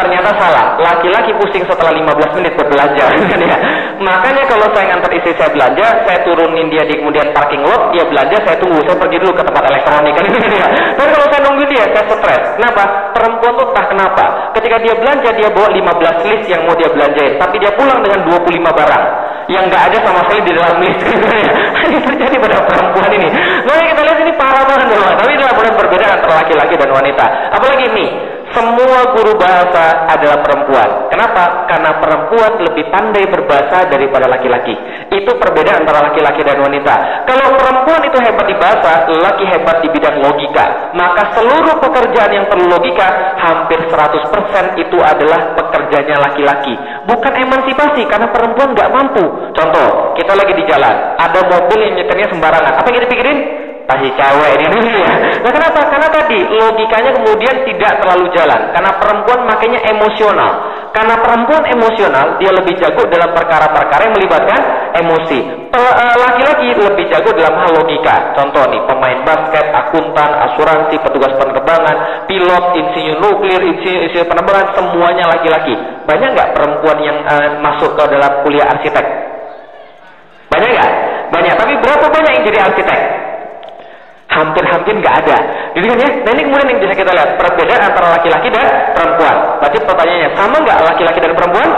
ternyata salah. Laki-laki pusing setelah 15 menit berbelanja. ya. Makanya kalau saya ngantar istri saya belanja, saya turunin dia di kemudian parking lot, dia belanja, saya tunggu, saya pergi dulu ke tempat elektronik. Kan ya. Tapi kalau saya nunggu dia, saya stres. Kenapa? Perempuan tuh entah kenapa. Ketika dia belanja, dia bawa 15 list yang mau dia belanjain. Tapi dia pulang dengan 25 barang. Yang nggak ada sama sekali di dalam list. Ini terjadi pada perempuan ini. Makanya kita lihat ini parah banget. Tapi inilah perbedaan antara laki-laki dan wanita. Apalagi ini, semua guru bahasa adalah perempuan. Kenapa? Karena perempuan lebih pandai berbahasa daripada laki-laki. Itu perbedaan antara laki-laki dan wanita. Kalau perempuan itu hebat di bahasa, laki hebat di bidang logika. Maka seluruh pekerjaan yang perlu logika, hampir 100% itu adalah pekerjaannya laki-laki. Bukan emansipasi, karena perempuan nggak mampu. Contoh, kita lagi di jalan, ada mobil yang nyetirnya sembarangan. Apa yang kita pikirin? Pasti cewek ini dulu ya. Nah kenapa? Karena tadi logikanya kemudian tidak terlalu jalan. Karena perempuan makanya emosional. Karena perempuan emosional, dia lebih jago dalam perkara-perkara yang melibatkan emosi. Eh, laki-laki lebih jago dalam hal logika. Contoh nih, pemain basket, akuntan, asuransi, petugas penerbangan, pilot, insinyur nuklir, insinyur, insinyur penerbangan, semuanya laki-laki. Banyak nggak perempuan yang uh, masuk ke dalam kuliah arsitek? Banyak nggak? Banyak. Tapi berapa banyak yang jadi arsitek? Hampir-hampir nggak ada. Jadi kan ya, nah ini kemudian yang bisa kita lihat perbedaan antara laki-laki dan perempuan. Berarti pertanyaannya sama nggak laki-laki dan perempuan?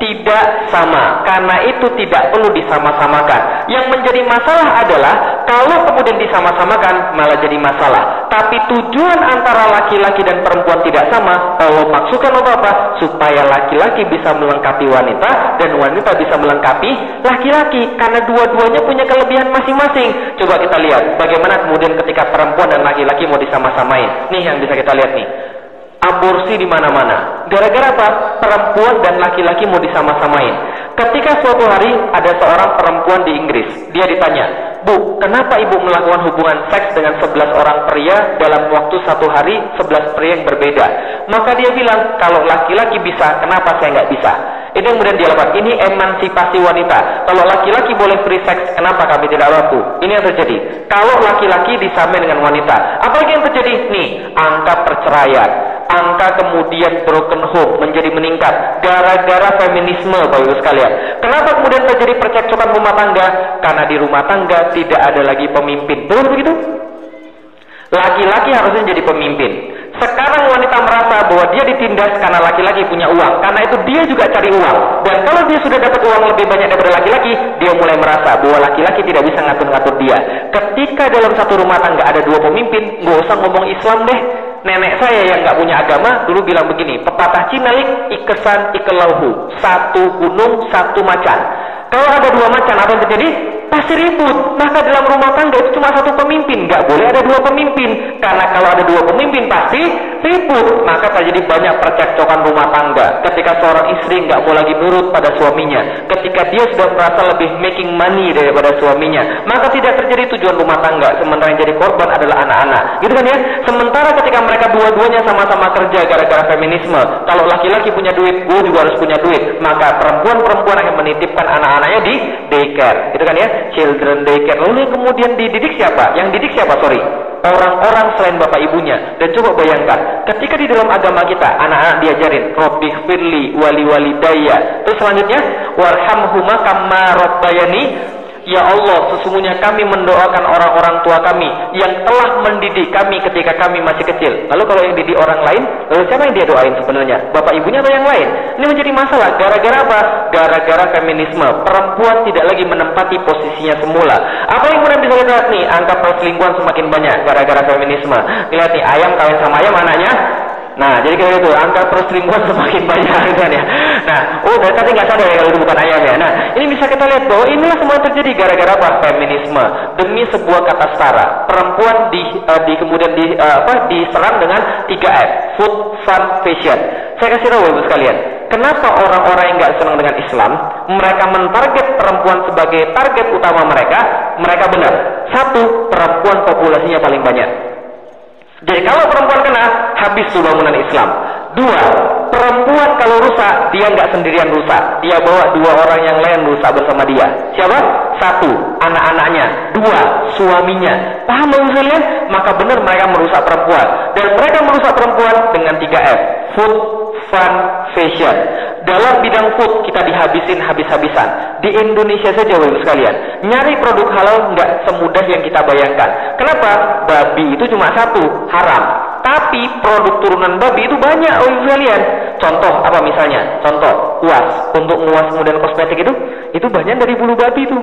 Tidak sama. Karena itu tidak perlu disama-samakan. Yang menjadi masalah adalah kalau kemudian disama-samakan malah jadi masalah. Tapi tujuan antara laki-laki dan perempuan tidak sama. Allah maksudkan apa apa? Supaya laki-laki bisa melengkapi wanita dan wanita bisa melengkapi laki-laki. Karena dua-duanya punya kelebihan masing-masing. Coba kita lihat bagaimana kemudian ketika perempuan dan laki-laki mau disama-samain. Nih yang bisa kita lihat nih aborsi di mana-mana. Gara-gara apa? Perempuan dan laki-laki mau disama-samain. Ketika suatu hari ada seorang perempuan di Inggris, dia ditanya, Bu, kenapa ibu melakukan hubungan seks dengan 11 orang pria dalam waktu satu hari 11 pria yang berbeda? Maka dia bilang, kalau laki-laki bisa, kenapa saya nggak bisa? Ini yang kemudian dia lakukan. Ini emansipasi wanita. Kalau laki-laki boleh free sex, kenapa kami tidak mampu? Ini yang terjadi. Kalau laki-laki disamain dengan wanita, apa yang terjadi? Nih, angka perceraian, angka kemudian broken home menjadi meningkat gara-gara feminisme Bapak Ibu sekalian. Kenapa kemudian terjadi percekcokan rumah tangga? Karena di rumah tangga tidak ada lagi pemimpin. Betul begitu? Laki-laki harusnya jadi pemimpin. Sekarang wanita merasa bahwa dia ditindas karena laki-laki punya uang. Karena itu dia juga cari uang. Dan kalau dia sudah dapat uang lebih banyak daripada laki-laki, dia mulai merasa bahwa laki-laki tidak bisa ngatur-ngatur dia. Ketika dalam satu rumah tangga ada dua pemimpin, nggak usah ngomong Islam deh. Nenek saya yang nggak punya agama dulu bilang begini, pepatah Cinalik ikesan ikelauhu, satu gunung satu macan. Kalau ada dua macan apa yang terjadi? pasti ribut. Maka dalam rumah tangga itu cuma satu pemimpin, nggak boleh ada dua pemimpin. Karena kalau ada dua pemimpin pasti ribut. Maka terjadi banyak percekcokan rumah tangga. Ketika seorang istri nggak mau lagi nurut pada suaminya, ketika dia sudah merasa lebih making money daripada suaminya, maka tidak terjadi tujuan rumah tangga. Sementara yang jadi korban adalah anak-anak. Gitu kan ya? Sementara ketika mereka dua-duanya sama-sama kerja gara-gara feminisme, kalau laki-laki punya duit, gue juga harus punya duit. Maka perempuan-perempuan akan menitipkan anak-anaknya di daycare. Gitu kan ya? children daycare. Lalu yang kemudian dididik siapa? Yang didik siapa? Sorry. Orang-orang selain bapak ibunya. Dan coba bayangkan, ketika di dalam agama kita, anak-anak diajarin, Robbih firli wali wali daya. Terus selanjutnya, warhamhuma kama rabbayani Ya Allah, sesungguhnya kami mendoakan orang-orang tua kami yang telah mendidik kami ketika kami masih kecil. Lalu kalau yang didik orang lain, lalu siapa yang dia doain sebenarnya? Bapak ibunya atau yang lain? Ini menjadi masalah. Gara-gara apa? Gara-gara feminisme. Perempuan tidak lagi menempati posisinya semula. Apa yang kemudian bisa kita lihat nih? Angka perselingkuhan semakin banyak gara-gara feminisme. Lihat nih, ayam kawin sama ayam anaknya Nah, jadi kayak gitu, angka perselingkuhan semakin banyak kan ya. Nah, oh dari tadi nggak sadar ya kalau itu bukan ayam ya. Nah, ini bisa kita lihat bahwa inilah semua terjadi gara-gara apa? Feminisme demi sebuah kata setara. Perempuan di, uh, di kemudian di uh, apa? diserang dengan 3F, food, fun, fashion. Saya kasih tahu ibu sekalian, kenapa orang-orang yang nggak senang dengan Islam, mereka mentarget perempuan sebagai target utama mereka, mereka benar. Satu, perempuan populasinya paling banyak. Jadi kalau perempuan kena, habis tuh bangunan Islam. Dua, perempuan kalau rusak, dia nggak sendirian rusak. Dia bawa dua orang yang lain rusak bersama dia. Siapa? Satu, anak-anaknya. Dua, suaminya. Paham maksud kalian? Maka benar mereka merusak perempuan. Dan mereka merusak perempuan dengan tiga F. Food, fun, fashion dalam bidang food kita dihabisin habis-habisan. Di Indonesia saja Bapak sekalian, nyari produk halal nggak semudah yang kita bayangkan. Kenapa? Babi itu cuma satu, haram. Tapi produk turunan babi itu banyak Bapak sekalian. Contoh apa misalnya? Contoh, kuas untuk nguas kemudian kosmetik itu itu banyak dari bulu babi itu.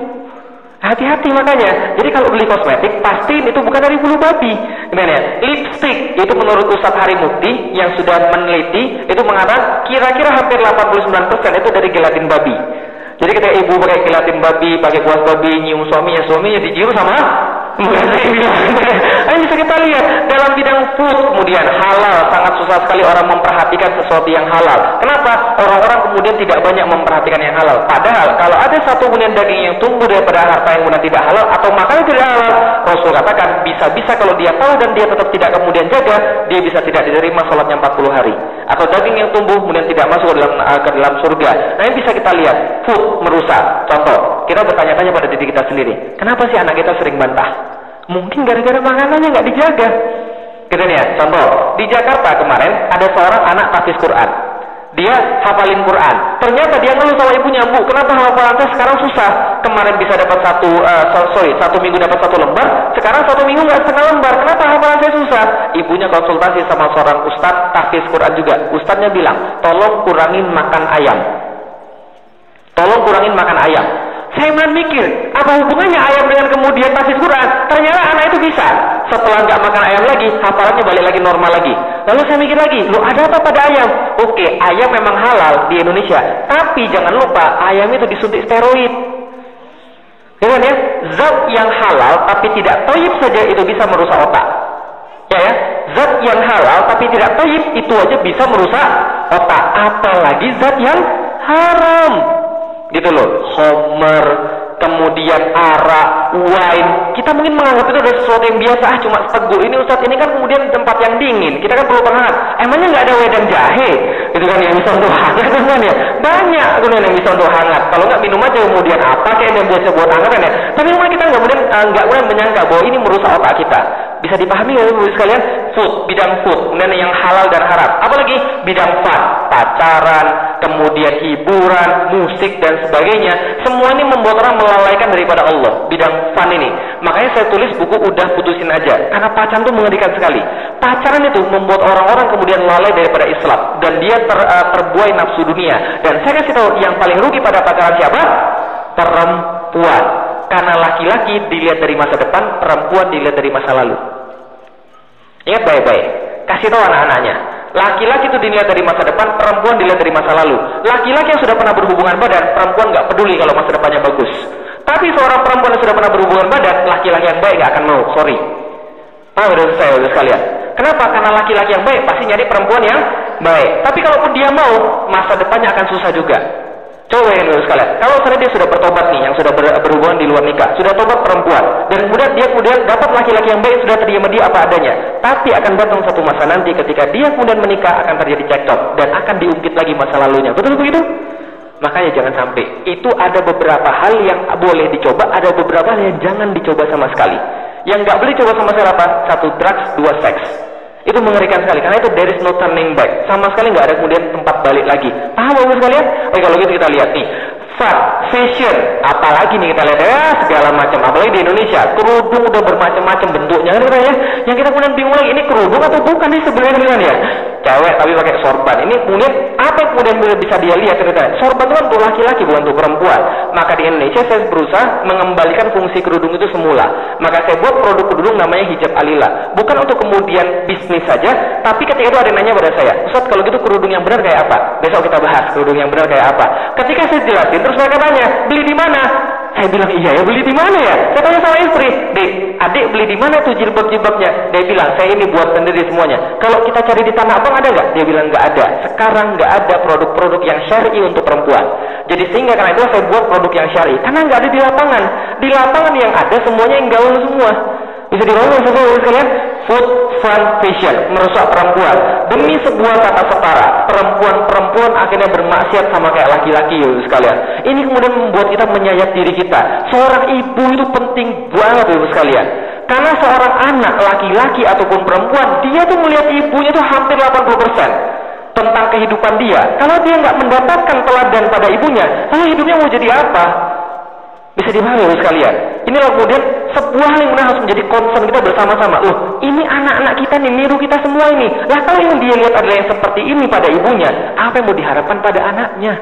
Hati-hati makanya. Jadi kalau beli kosmetik, pastiin itu bukan dari bulu babi. Gimana ya? Lipstick itu menurut Ustaz Hari Mukti yang sudah meneliti itu mengatakan kira-kira hampir 89% itu dari gelatin babi. Jadi ketika ibu pakai gelatin babi, pakai kuas babi, nyium suaminya, suaminya dicium sama ini bisa kita lihat dalam bidang food kemudian halal sangat susah sekali orang memperhatikan sesuatu yang halal. Kenapa? Orang-orang kemudian tidak banyak memperhatikan yang halal. Padahal kalau ada satu kemudian daging yang tumbuh daripada harta yang kemudian tidak halal atau makanan tidak halal, Rasul katakan bisa-bisa kalau dia tahu dan dia tetap tidak kemudian jaga, dia bisa tidak diterima sholatnya 40 hari. Atau daging yang tumbuh kemudian tidak masuk ke dalam uh, ke dalam surga. Nah ini bisa kita lihat food merusak. Contoh, kita bertanya-tanya pada diri kita sendiri, kenapa sih anak kita sering bantah? Mungkin gara-gara makanannya nggak dijaga. Gitu ya, contoh di Jakarta kemarin ada seorang anak tafsir Quran. Dia hafalin Quran. Ternyata dia ngeluh sama ibunya, bu, kenapa hafalan saya sekarang susah? Kemarin bisa dapat satu, uh, sorry, satu minggu dapat satu lembar, sekarang satu minggu nggak setengah lembar. Kenapa hafalan saya susah? Ibunya konsultasi sama seorang ustadz tafsir Quran juga. Ustadznya bilang, tolong kurangin makan ayam. Tolong kurangin makan ayam. Saya mikir, apa hubungannya ayam dengan kemudian tafsir Quran? Ternyata anak itu bisa. Setelah nggak makan ayam lagi, hafalannya balik lagi normal lagi. Lalu saya mikir lagi, lu ada apa pada ayam? Oke, ayam memang halal di Indonesia. Tapi jangan lupa, ayam itu disuntik steroid. Dengan ya, zat yang halal tapi tidak toyib saja itu bisa merusak otak. Ya ya, zat yang halal tapi tidak toyib itu aja bisa merusak otak. Apalagi zat yang haram gitu loh. Homer kemudian arak, wine. Kita mungkin menganggap itu adalah sesuatu yang biasa, ah cuma seteguk. Ini Ustaz, ini kan kemudian tempat yang dingin. Kita kan perlu penghangat. Emangnya nggak ada wedang jahe? Itu kan yang bisa untuk hangat kan ya? Banyak kemudian yang bisa untuk hangat. Kalau nggak minum aja kemudian apa kayak yang biasa buat hangat kan ya? Tapi kemudian kita nggak kemudian eh, nggak kemudian menyangka bahwa ini merusak otak kita. Bisa dipahami ya Ibu sekalian? Food, bidang food, kemudian yang halal dan haram. Apalagi bidang fun, pacaran, kemudian hiburan, musik dan sebagainya. Semua ini membuat orang melalaikan daripada Allah. Bidang fun ini. Makanya saya tulis buku udah putusin aja. Karena pacaran itu mengerikan sekali. Pacaran itu membuat orang-orang kemudian lalai daripada Islam dan dia ter, uh, terbuai nafsu dunia. Dan saya kasih tahu yang paling rugi pada pacaran siapa? Perempuan. Karena laki-laki dilihat dari masa depan, perempuan dilihat dari masa lalu. Ingat baik-baik. Kasih tahu anak-anaknya. Laki-laki itu dilihat dari masa depan, perempuan dilihat dari masa lalu. Laki-laki yang sudah pernah berhubungan badan, perempuan nggak peduli kalau masa depannya bagus. Tapi seorang perempuan yang sudah pernah berhubungan badan, laki-laki yang baik nggak akan mau. Sorry. Paham udah saya udah sekalian. Kenapa? Karena laki-laki yang baik pasti nyari perempuan yang baik. Tapi kalaupun dia mau, masa depannya akan susah juga. Coba yang dulu sekalian. Kalau misalnya dia sudah bertobat nih, yang sudah ber, berhubungan di luar nikah, sudah tobat perempuan, dan kemudian dia kemudian dapat laki-laki yang baik sudah terima dia apa adanya. Tapi akan datang satu masa nanti ketika dia kemudian menikah akan terjadi cekcok dan akan diungkit lagi masa lalunya. Betul begitu? Makanya jangan sampai. Itu ada beberapa hal yang boleh dicoba, ada beberapa hal yang jangan dicoba sama sekali. Yang nggak boleh coba sama sekali apa? Satu drugs, dua seks. Itu mengerikan sekali karena itu there is no turning back. Sama sekali nggak ada kemudian tempat balik lagi. Paham Bapak sekalian? Oke kalau gitu kita lihat nih. Fun, fashion, apalagi nih kita lihat ya segala macam. Apalagi di Indonesia, kerudung udah bermacam-macam bentuknya kan ya. Yang kita kemudian bingung lagi ini kerudung atau bukan nih sebenarnya kan ya? Cewek tapi pakai sorban. Ini kemudian apa yang kemudian bisa dia lihat ceritanya? Sorban itu kan untuk laki-laki bukan untuk perempuan. Maka di Indonesia saya berusaha mengembalikan fungsi kerudung itu semula. Maka saya buat produk kerudung namanya hijab alila. Bukan untuk kemudian bisnis saja, tapi ketika itu ada yang nanya pada saya, Ustaz kalau gitu kerudung yang benar kayak apa? Besok kita bahas kerudung yang benar kayak apa. Ketika saya jelasin, terus mereka tanya, beli di mana? Saya bilang, iya ya, beli di mana ya? Saya tanya sama istri, dek, adik beli di mana tuh jilbab-jilbabnya? Dia bilang, saya ini buat sendiri semuanya. Kalau kita cari di Tanah Abang ada nggak? Dia bilang nggak ada. Sekarang nggak ada produk-produk yang syar'i untuk perempuan. Jadi sehingga karena itu saya buat produk yang syar'i. Karena nggak ada di lapangan. Di lapangan yang ada semuanya yang gaul semua. Bisa dibangun sesuatu sekalian? Food, fun, fashion. Merusak perempuan. Demi sebuah kata setara. Perempuan-perempuan akhirnya bermaksiat sama kayak laki-laki sekalian. Ini kemudian membuat kita menyayat diri kita. Seorang ibu itu penting banget ya sekalian. Karena seorang anak laki-laki ataupun perempuan, dia tuh melihat ibunya tuh hampir 80% tentang kehidupan dia. Kalau dia nggak mendapatkan teladan pada ibunya, lalu hidupnya mau jadi apa? Bisa dipahami ya sekalian. Inilah kemudian sebuah hal yang harus menjadi concern kita bersama-sama. Loh, ini anak-anak kita nih, niru kita semua ini. Lah kalau yang dia lihat adalah yang seperti ini pada ibunya, apa yang mau diharapkan pada anaknya?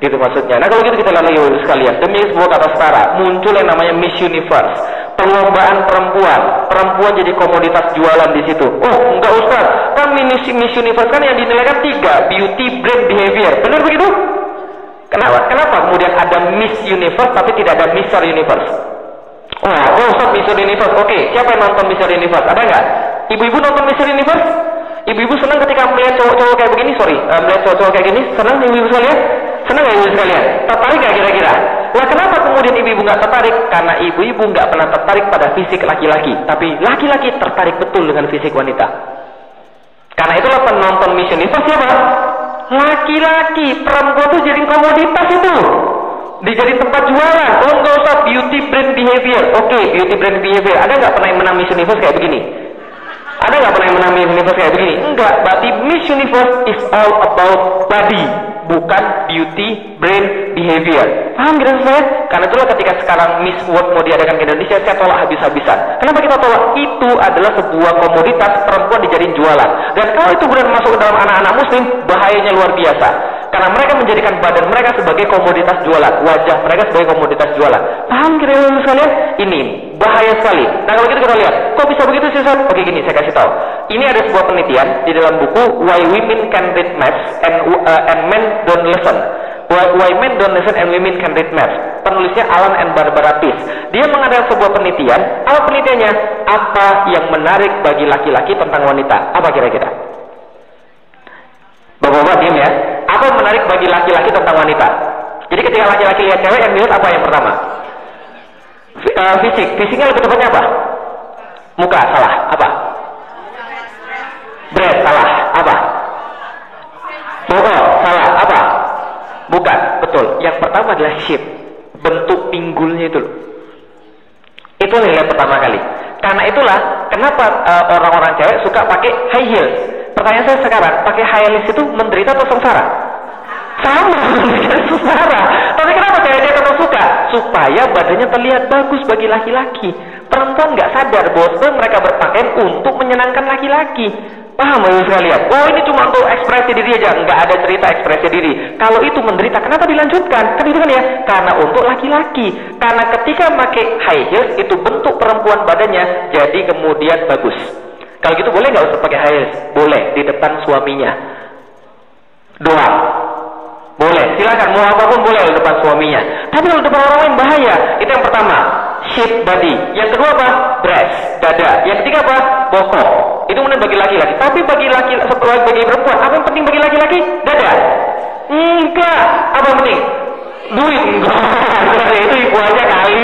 Gitu maksudnya. Nah kalau gitu kita lagi sekalian. Demi sebuah kata setara, muncul yang namanya Miss Universe. Perlombaan perempuan. Perempuan jadi komoditas jualan di situ. Oh, enggak Ustaz. Kan Miss Universe kan yang dinilai kan tiga. Beauty, brand, behavior. Benar begitu? Kenapa? Kenapa kemudian ada Miss Universe tapi tidak ada Mister Universe? Oh, oh Ustaz Mister Universe. Oke, okay. siapa yang nonton Mister Universe? Ada nggak? Ibu-ibu nonton Mister Universe? Ibu-ibu senang ketika melihat cowok-cowok kayak begini, sorry, uh, melihat cowok-cowok kayak gini, senang ibu-ibu sekalian? Senang nggak ibu sekalian? Tertarik nggak kira-kira? Lah kenapa kemudian ibu-ibu nggak tertarik? Karena ibu-ibu nggak pernah tertarik pada fisik laki-laki, tapi laki-laki tertarik betul dengan fisik wanita. Karena itulah penonton Miss Universe siapa? Laki-laki, perempuan tuh jadi komoditas itu. Dijadi tempat jualan. Oh nggak usah beauty brand behavior. Oke, okay, beauty brand behavior. Ada nggak pernah yang menang Miss Universe kayak begini? Ada nggak pernah yang menang Miss Universe kayak begini? Enggak. Berarti Miss Universe is all about body bukan beauty, brain, behavior. Paham kira saya? Karena itulah ketika sekarang Miss World mau diadakan ke Indonesia, saya tolak habis-habisan. Kenapa kita tolak? Itu adalah sebuah komoditas perempuan dijadiin jualan. Dan kalau itu benar masuk ke dalam anak-anak muslim, bahayanya luar biasa. Karena mereka menjadikan badan mereka sebagai komoditas jualan, wajah mereka sebagai komoditas jualan. Paham kira-kira sekalian? Ini bahaya sekali. Nah kalau gitu kita lihat, kok bisa begitu sih Ustaz? Oke gini, saya kasih tahu. Ini ada sebuah penelitian di dalam buku Why Women Can Read Maths and, uh, and Men Don't Listen. Why, Men Don't Listen and Women Can Read Maths. Penulisnya Alan and Barbara Pease. Dia mengadakan sebuah penelitian. Apa penelitiannya? Apa yang menarik bagi laki-laki tentang wanita? Apa kira-kira? Bapak-bapak diam ya. Menarik bagi laki-laki tentang wanita? Jadi ketika laki-laki lihat cewek yang dilihat apa yang pertama? uh, fisik. Fisiknya lebih tepatnya apa? Muka, salah. Apa? Bread, salah. Apa? Bohong, salah. Apa? Bukan, betul. Yang pertama adalah shape. Bentuk pinggulnya itu loh. Itu nilai pertama kali. Karena itulah kenapa uh, orang-orang cewek suka pakai high heels. Pertanyaan saya sekarang, pakai high heels itu menderita atau sengsara? Sama, sengsara. Tapi kenapa cewek-cewek tetap suka? Supaya badannya terlihat bagus bagi laki-laki. Perempuan nggak sadar bahwa mereka berpakaian untuk menyenangkan laki-laki. Paham ya sekalian? Oh ini cuma untuk ekspresi diri aja, nggak ada cerita ekspresi diri. Kalau itu menderita, kenapa dilanjutkan? Kan itu kan ya? Karena untuk laki-laki. Karena ketika pakai high heels itu bentuk perempuan badannya jadi kemudian bagus. Kalau gitu boleh nggak usah pakai high heels? Boleh di depan suaminya. Doa. Boleh, silakan mau apa pun boleh di depan suaminya. Tapi kalau depan orang lain bahaya. Itu yang pertama, shape body. Yang kedua apa? Breast, dada. Yang ketiga apa? Bokong. Itu kemudian bagi laki-laki. Tapi bagi laki setelah bagi perempuan, apa yang penting bagi laki-laki? Dada. Enggak. Apa penting? Duit. Enggak. itu ibu aja kali.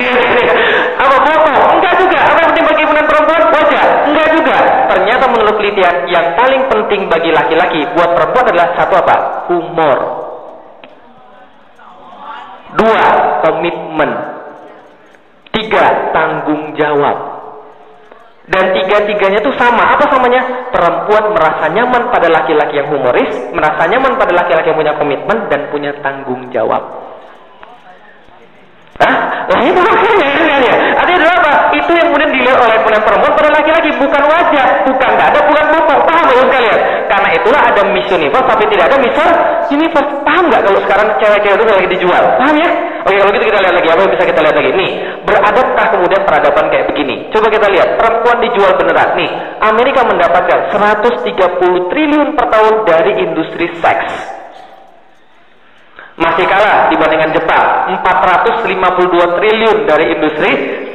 apa foto? Enggak juga. Apa yang penting bagi perempuan? Wajah. Enggak juga. Ternyata menurut penelitian yang paling penting bagi laki-laki buat perempuan adalah satu apa? Humor. Dua, komitmen. Tiga, tanggung jawab. Dan tiga-tiganya itu sama. Apa samanya? Perempuan merasa nyaman pada laki-laki yang humoris, merasa nyaman pada laki-laki yang punya komitmen dan punya tanggung jawab. Hah? Lah itu ya. Artinya adalah apa? Itu yang kemudian dilihat oleh perempuan pada laki-laki bukan wajah, bukan dada, bukan bokong. Paham ya sekalian? Karena itulah ada Miss Universe tapi tidak ada Miss Universe. Paham nggak kalau sekarang cewek-cewek itu lagi dijual? Paham ya? Oke kalau gitu kita lihat lagi apa yang bisa kita lihat lagi nih beradabkah kemudian peradaban kayak begini coba kita lihat perempuan dijual beneran nih Amerika mendapatkan 130 triliun per tahun dari industri seks masih kalah dibandingkan Jepang 452 triliun dari industri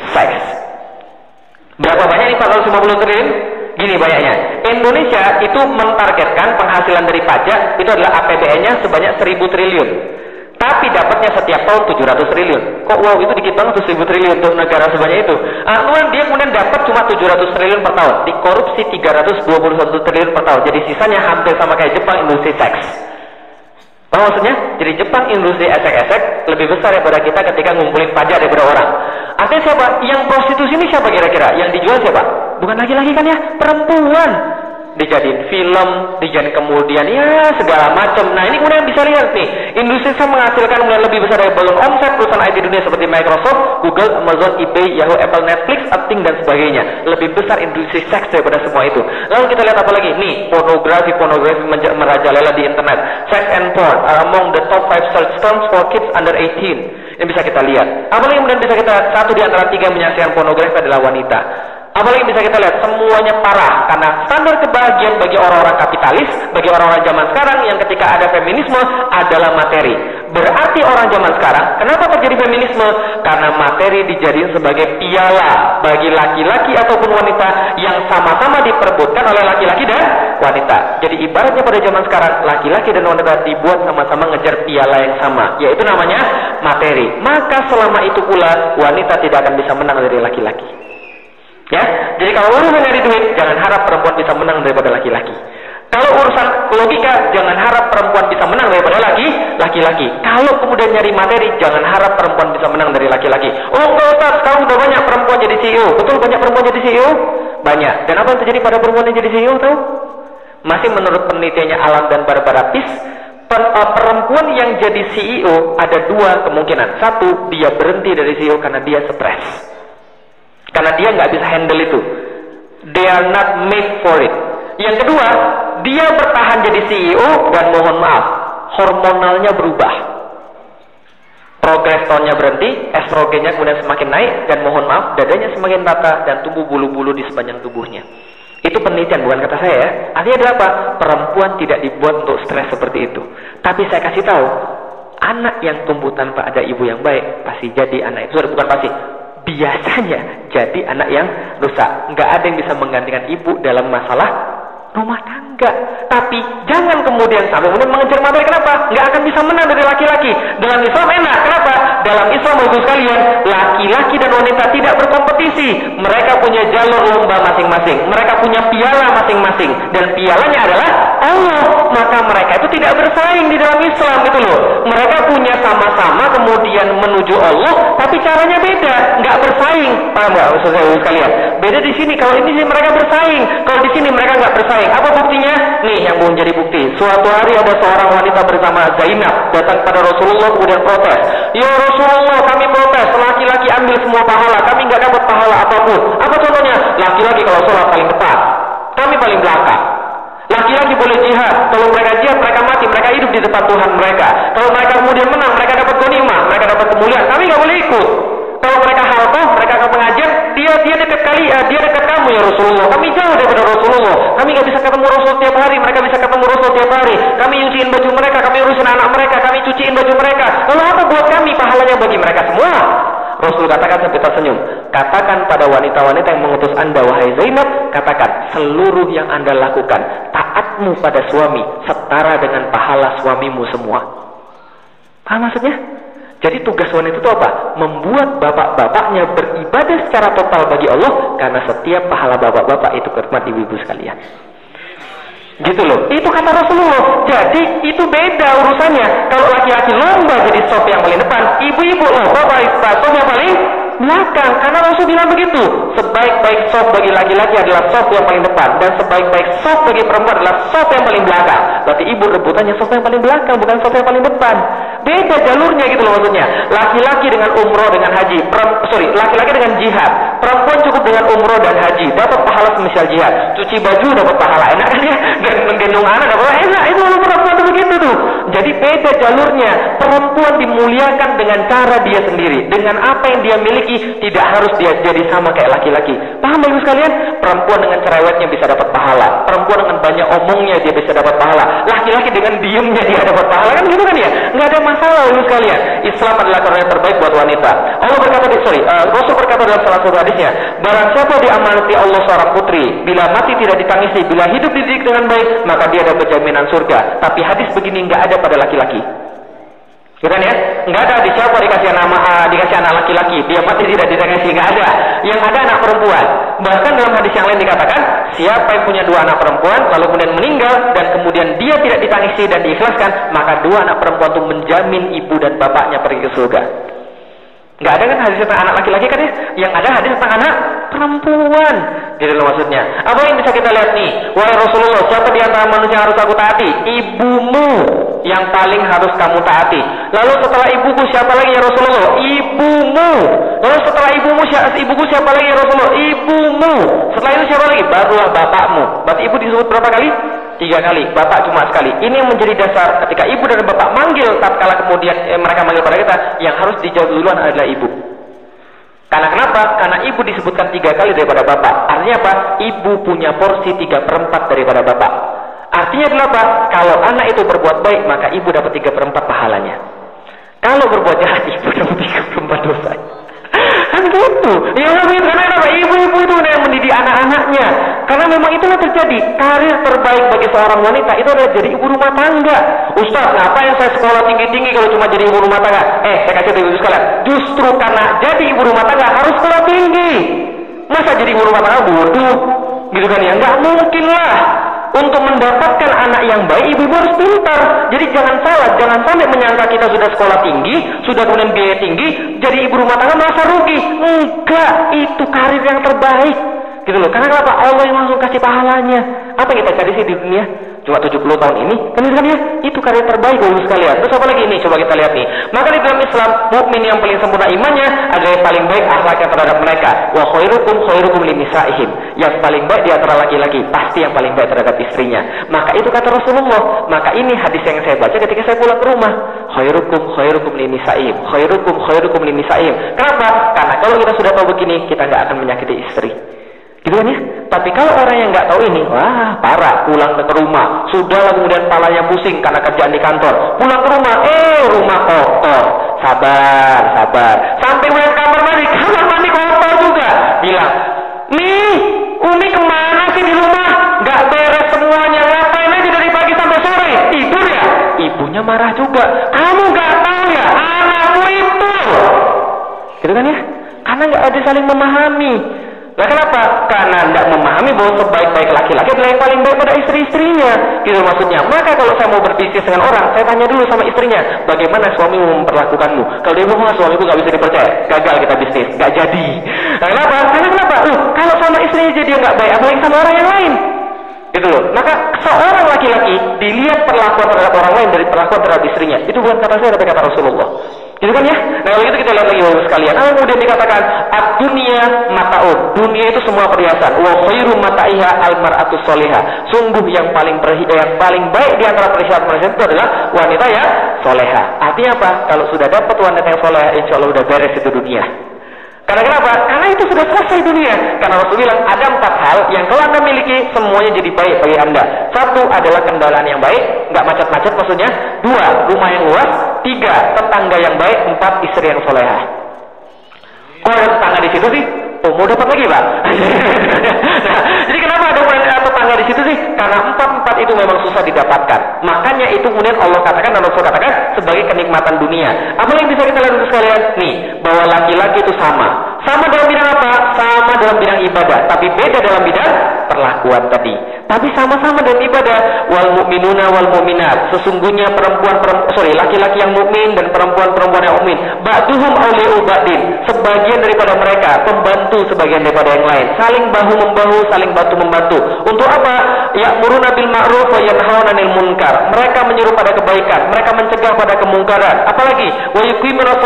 seks berapa banyak nih 450 triliun gini banyaknya Indonesia itu mentargetkan penghasilan dari pajak itu adalah APBN-nya sebanyak 1000 triliun tapi dapatnya setiap tahun 700 triliun. Kok wow itu dikit banget tuh 1000 triliun untuk negara sebanyak itu. Kemudian dia kemudian dapat cuma 700 triliun per tahun. Dikorupsi 321 triliun per tahun. Jadi sisanya hampir sama kayak Jepang industri seks. Apa maksudnya? Jadi Jepang industri esek-esek lebih besar daripada kita ketika ngumpulin pajak daripada orang. Artinya siapa? Yang prostitusi ini siapa kira-kira? Yang dijual siapa? Bukan laki-laki kan ya? Perempuan dijadiin film, dijadiin kemudian ya segala macam. Nah ini kemudian bisa lihat nih, industri saya menghasilkan mulai lebih besar dari balon omset perusahaan IT dunia seperti Microsoft, Google, Amazon, eBay, Yahoo, Apple, Netflix, Apting dan sebagainya. Lebih besar industri seks daripada semua itu. Lalu kita lihat apa lagi? Nih, pornografi, pornografi merajalela di internet. Sex and porn are among the top 5 search terms for kids under 18. Ini bisa kita lihat. Apa lagi kemudian bisa kita satu di antara tiga menyaksikan pornografi adalah wanita. Apalagi bisa kita lihat semuanya parah karena standar kebahagiaan bagi orang-orang kapitalis, bagi orang-orang zaman sekarang yang ketika ada feminisme adalah materi. Berarti orang zaman sekarang, kenapa terjadi feminisme? Karena materi dijadikan sebagai piala bagi laki-laki ataupun wanita yang sama-sama diperbutkan oleh laki-laki dan wanita. Jadi ibaratnya pada zaman sekarang, laki-laki dan wanita dibuat sama-sama ngejar piala yang sama, yaitu namanya materi. Maka selama itu pula wanita tidak akan bisa menang dari laki-laki. Ya, jadi kalau urusan nyari duit, jangan harap perempuan bisa menang daripada laki-laki. Kalau urusan logika, jangan harap perempuan bisa menang daripada laki laki-laki. Kalau kemudian nyari materi, jangan harap perempuan bisa menang dari laki-laki. Oh, enggak Ustaz, sekarang udah banyak perempuan jadi CEO. Betul banyak perempuan jadi CEO? Banyak. Dan apa yang terjadi pada perempuan yang jadi CEO tahu? Masih menurut penelitiannya Alam dan Barbara Peace, eh, perempuan yang jadi CEO ada dua kemungkinan. Satu, dia berhenti dari CEO karena dia stres. Karena dia nggak bisa handle itu. They are not made for it. Yang kedua, dia bertahan jadi CEO dan mohon maaf, hormonalnya berubah. Progesteronnya berhenti, estrogennya kemudian semakin naik dan mohon maaf, dadanya semakin rata dan tumbuh bulu-bulu di sepanjang tubuhnya. Itu penelitian bukan kata saya ya. Artinya adalah apa? Perempuan tidak dibuat untuk stres seperti itu. Tapi saya kasih tahu, anak yang tumbuh tanpa ada ibu yang baik pasti jadi anak itu bukan pasti biasanya jadi anak yang rusak. Nggak ada yang bisa menggantikan ibu dalam masalah rumah tangga. Tapi jangan kemudian sampai kemudian mengejar materi. Kenapa? Nggak akan bisa menang dari laki-laki. Dalam Islam enak. Kenapa? Dalam Islam ibu sekalian, laki-laki dan wanita tidak berkompetisi. Mereka punya jalur lomba masing-masing. Mereka punya piala masing-masing. Dan pialanya adalah Allah. Maka mereka itu tidak bersaing di dalam Islam itu loh. Mereka punya sama-sama kemudian menuju Allah, tapi caranya beda. Nggak bersaing. Paham nggak ibu sekalian? Beda di sini. Kalau ini mereka bersaing. Kalau di sini mereka nggak bersaing. Apa buktinya? Nih yang belum jadi bukti. Suatu hari ada seorang wanita bersama Zainab datang pada Rasulullah kemudian protes. Ya Rasulullah kami protes. Laki-laki ambil semua pahala. Kami nggak dapat pahala apa pun. Apa contohnya? Laki-laki kalau sholat paling depan. Kami paling belakang. Laki-laki boleh jihad. Kalau mereka jihad, mereka mati. Mereka hidup di depan Tuhan mereka. Kalau mereka kemudian menang, mereka dapat ghanimah. Mereka dapat kemuliaan. Kami nggak boleh ikut. Kalau mereka halqah, mereka ke pengajian, dia dia dekat kali, uh, dia dekat kamu ya Rasulullah. Kami jauh daripada Rasulullah. Kami nggak bisa ketemu Rasul tiap hari, mereka bisa ketemu Rasul tiap hari. Kami nyuciin baju mereka, kami urusin anak mereka, kami cuciin baju mereka. Lalu apa buat kami pahalanya bagi mereka semua? Rasul katakan sampai tersenyum. Katakan pada wanita-wanita yang mengutus anda, wahai Zainab, katakan seluruh yang anda lakukan, taatmu pada suami setara dengan pahala suamimu semua. Apa maksudnya? Jadi tugas wanita itu apa? Membuat bapak-bapaknya beribadah secara total bagi Allah karena setiap pahala bapak-bapak itu kermat ibu-ibu sekalian. Gitu loh. Itu kata Rasulullah. Jadi itu beda urusannya. Kalau laki-laki lomba jadi sop yang paling depan, ibu-ibu lomba sop yang paling belakang. Karena Rasul bilang begitu. Sebaik-baik sop bagi laki-laki adalah sop yang paling depan. Dan sebaik-baik sop bagi perempuan adalah sop yang paling belakang. Berarti ibu rebutannya sop yang paling belakang, bukan sop yang paling depan. Beda jalurnya gitu loh maksudnya. Laki-laki dengan umroh dengan haji. sorry, laki-laki dengan jihad. Perempuan cukup dengan umroh dan haji. Dapat pahala semisal jihad. Cuci baju dapat pahala. Enak ya? Gendong anak dapat pahala. Enak. Itu perempuan itu begitu tuh. Jadi beda jalurnya. Perempuan dimuliakan dengan cara dia sendiri. Dengan apa yang dia miliki tidak harus dia jadi sama kayak laki-laki. Paham ibu sekalian? Perempuan dengan cerewetnya bisa dapat pahala. Perempuan dengan banyak omongnya dia bisa dapat pahala. Laki-laki dengan diemnya dia dapat pahala kan gitu kan ya? Nggak ada masalah ibu sekalian. Islam adalah karena terbaik buat wanita. Allah berkata sorry, uh, Rasul berkata dalam salah satu hadisnya, barang siapa diamanati Allah seorang putri, bila mati tidak ditangisi, bila hidup dididik dengan baik, maka dia ada jaminan surga. Tapi hadis begini nggak ada pada laki-laki. Gitu kan ya? Enggak ada di siapa dikasih nama uh, dikasih anak laki-laki, dia mati tidak dikasih, enggak ada. Yang ada anak perempuan. Bahkan dalam hadis yang lain dikatakan, siapa yang punya dua anak perempuan lalu kemudian meninggal dan kemudian dia tidak ditangisi dan diikhlaskan, maka dua anak perempuan itu menjamin ibu dan bapaknya pergi ke surga. Enggak ada kan hadis tentang anak laki-laki kan ya? Yang ada hadis tentang anak perempuan. Jadi lo maksudnya. Apa yang bisa kita lihat nih? Wahai Rasulullah, siapa di antara manusia yang harus aku taati? Ibumu yang paling harus kamu taati. Lalu setelah ibuku siapa lagi ya Rasulullah? Ibumu. Lalu setelah ibumu siapa, ibuku siapa lagi ya Rasulullah? Ibumu. Setelah itu siapa lagi? Barulah bapakmu. Berarti ibu disebut berapa kali? Tiga kali. Bapak cuma sekali. Ini yang menjadi dasar ketika ibu dan bapak manggil tatkala kemudian eh, mereka manggil pada kita, yang harus dijawab duluan adalah ibu. Karena kenapa? Karena ibu disebutkan tiga kali daripada bapak. Artinya apa? Ibu punya porsi tiga perempat daripada bapak. Artinya adalah? Kalau anak itu berbuat baik, maka ibu dapat tiga perempat pahalanya. Kalau berbuat jahat, ibu dapat tiga perempat dosa. Kan gitu. Ya karena apa? Ibu-ibu itu yang mendidik anak-anaknya. Karena memang itu yang terjadi. Karir terbaik bagi seorang wanita itu adalah jadi ibu rumah tangga. Ustaz, ngapain saya sekolah tinggi-tinggi kalau cuma jadi ibu rumah tangga? Eh, saya kasih tahu sekalian. Justru karena jadi ibu rumah tangga harus sekolah tinggi. Masa jadi ibu rumah tangga bodoh? Gitu kan ya? Nggak mungkin lah. Untuk mendapatkan anak yang baik, ibu-ibu harus pintar. Jadi jangan salah, jangan sampai menyangka kita sudah sekolah tinggi, sudah kemudian biaya tinggi, jadi ibu rumah tangga merasa rugi. Enggak, itu karir yang terbaik. Gitu loh. Karena kenapa? Allah yang langsung kasih pahalanya. Apa kita cari sih di dunia? cuma 70 tahun ini. Kan ya? Itu karya terbaik untuk sekalian. Terus apa lagi ini? Coba kita lihat nih. Maka di dalam Islam mukmin yang paling sempurna imannya adalah yang paling baik akhlaknya terhadap mereka. Wa khairukum khairukum linisaihim yang paling baik di antara laki-laki pasti yang paling baik terhadap istrinya. Maka itu kata Rasulullah. Maka ini hadis yang saya baca ketika saya pulang ke rumah. Khairukum khairukum linisaihim khairukum khairukum linisaihim kenapa? Karena kalau kita sudah tahu begini kita nggak akan menyakiti istri Gitu kan ya? Tapi kalau orang yang nggak tahu ini, wah parah, pulang ke rumah, sudah kemudian palanya pusing karena kerjaan di kantor. Pulang ke rumah, eh rumah kotor. Sabar, sabar. Sampai ke kamar mandi, kamar mandi kotor juga. Bilang, nih, Umi ke mana sih di rumah? Nggak beres semuanya, ngapain aja dari pagi sampai sore? Tidur ya? Ibunya marah juga. Kamu nggak tahu ya, anakmu itu Gitu kan ya? Karena nggak ada saling memahami. Nah kenapa? Karena tidak memahami bahwa sebaik-baik laki-laki adalah yang paling baik pada istri-istrinya. Gitu maksudnya. Maka kalau saya mau berbisnis dengan orang, saya tanya dulu sama istrinya, bagaimana suamimu memperlakukanmu? Kalau dia bilang, suamiku gak bisa dipercaya, gagal kita bisnis, gak jadi. Nah kenapa? Karena kenapa? Uh, kalau sama istrinya jadi nggak baik, apalagi sama orang yang lain. Gitu loh. Maka seorang laki-laki dilihat perlakuan terhadap orang lain dari perlakuan terhadap istrinya. Itu bukan kata saya, tapi kata Rasulullah. Gitu kan ya? Nah kalau itu kita lihat lagi bapak sekalian. Apa kemudian dikatakan dunia mataun. Dunia itu semua perhiasan. Wa khairu mataiha al mar'atu soleha. Sungguh yang paling perhi yang paling baik di antara perhiasan-perhiasan itu adalah wanita yang soleha. Artinya apa? Kalau sudah dapat wanita yang soleha, insya Allah sudah beres itu dunia. Karena kenapa? Karena itu sudah selesai dunia. Karena Rasul bilang ada empat hal yang kalau anda miliki semuanya jadi baik bagi anda. Satu adalah kendaraan yang baik, nggak macet-macet maksudnya. Dua, rumah yang luas. Tiga, tetangga yang baik. Empat, istri yang soleha. Kok ada tetangga di situ sih? Oh, mau dapat lagi, Pak? nah, jadi kenapa ada tetangga di situ sih? Karena empat-empat itu memang susah didapatkan. Makanya itu kemudian Allah katakan dan Rasul katakan sebagai kenikmatan dunia. Apa yang bisa kita lihat untuk sekalian? Nih, bahwa laki-laki itu sama. Sama dalam bidang apa? Sama dalam bidang ibadah, tapi beda dalam bidang perlakuan tadi. Tapi sama-sama dalam ibadah. Wal mu'minuna wal mu'minat. Sesungguhnya perempuan, perempuan sorry, laki-laki yang mukmin dan perempuan-perempuan yang mukmin. Ba'duhum awli'u ba'din. Sebagian daripada mereka pembantu sebagian daripada yang lain. Saling bahu membahu, saling bantu membantu. Untuk apa? Ya'muruna bil ma'ruf wa 'anil munkar. Mereka menyuruh pada kebaikan, mereka mencegah pada kemungkaran. Apalagi wa yuqimuna